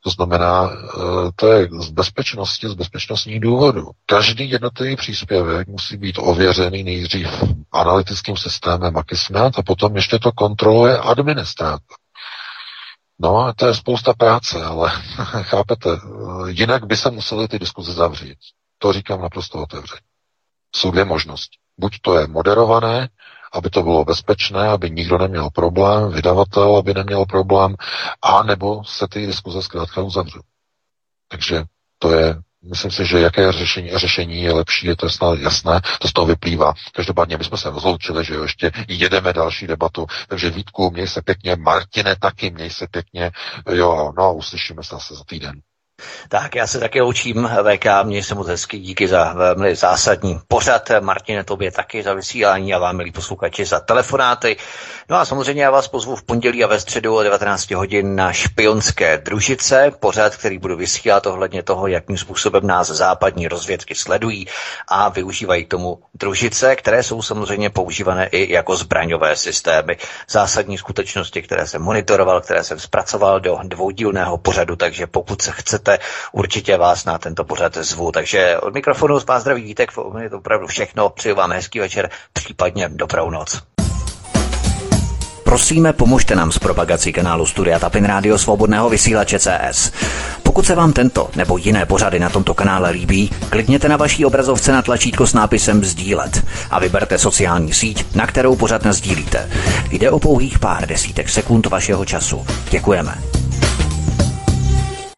To znamená, eh, to je z bezpečnosti, z bezpečnostních důvodů. Každý jednotlivý příspěvek musí být ověřený nejdřív analytickým systémem Akismet a potom ještě to kontroluje administrátor. No, to je spousta práce, ale chápete, eh, jinak by se museli ty diskuze zavřít. To říkám naprosto otevřeně. Jsou dvě možnosti. Buď to je moderované, aby to bylo bezpečné, aby nikdo neměl problém, vydavatel, aby neměl problém, a nebo se ty diskuze zkrátka uzavřou. Takže to je myslím si, že jaké řešení, řešení je lepší, je to snad jasné, to z toho vyplývá. Každopádně my jsme se rozloučili, že jo, ještě jedeme další debatu, takže Vítku, měj se pěkně, Martine taky, měj se pěkně, jo, no, uslyšíme se zase za týden. Tak já se také učím, VK, měj se moc hezky, díky za velmi zásadní pořad. Martine, tobě taky za vysílání a vám, milí posluchači, za telefonáty. No a samozřejmě já vás pozvu v pondělí a ve středu o 19 hodin na špionské družice, pořad, který budu vysílat ohledně toho, jakým způsobem nás západní rozvědky sledují a využívají k tomu družice, které jsou samozřejmě používané i jako zbraňové systémy. Zásadní skutečnosti, které jsem monitoroval, které jsem zpracoval do dvoudílného pořadu, takže pokud se chcete, určitě vás na tento pořad zvu. Takže od mikrofonu z vás zdraví Vítek, je to opravdu všechno. Přeju vám hezký večer, případně dobrou noc. Prosíme, pomožte nám s propagací kanálu Studia Tapin Rádio Svobodného vysílače CS. Pokud se vám tento nebo jiné pořady na tomto kanále líbí, klikněte na vaší obrazovce na tlačítko s nápisem Sdílet a vyberte sociální síť, na kterou pořád sdílíte. Jde o pouhých pár desítek sekund vašeho času. Děkujeme.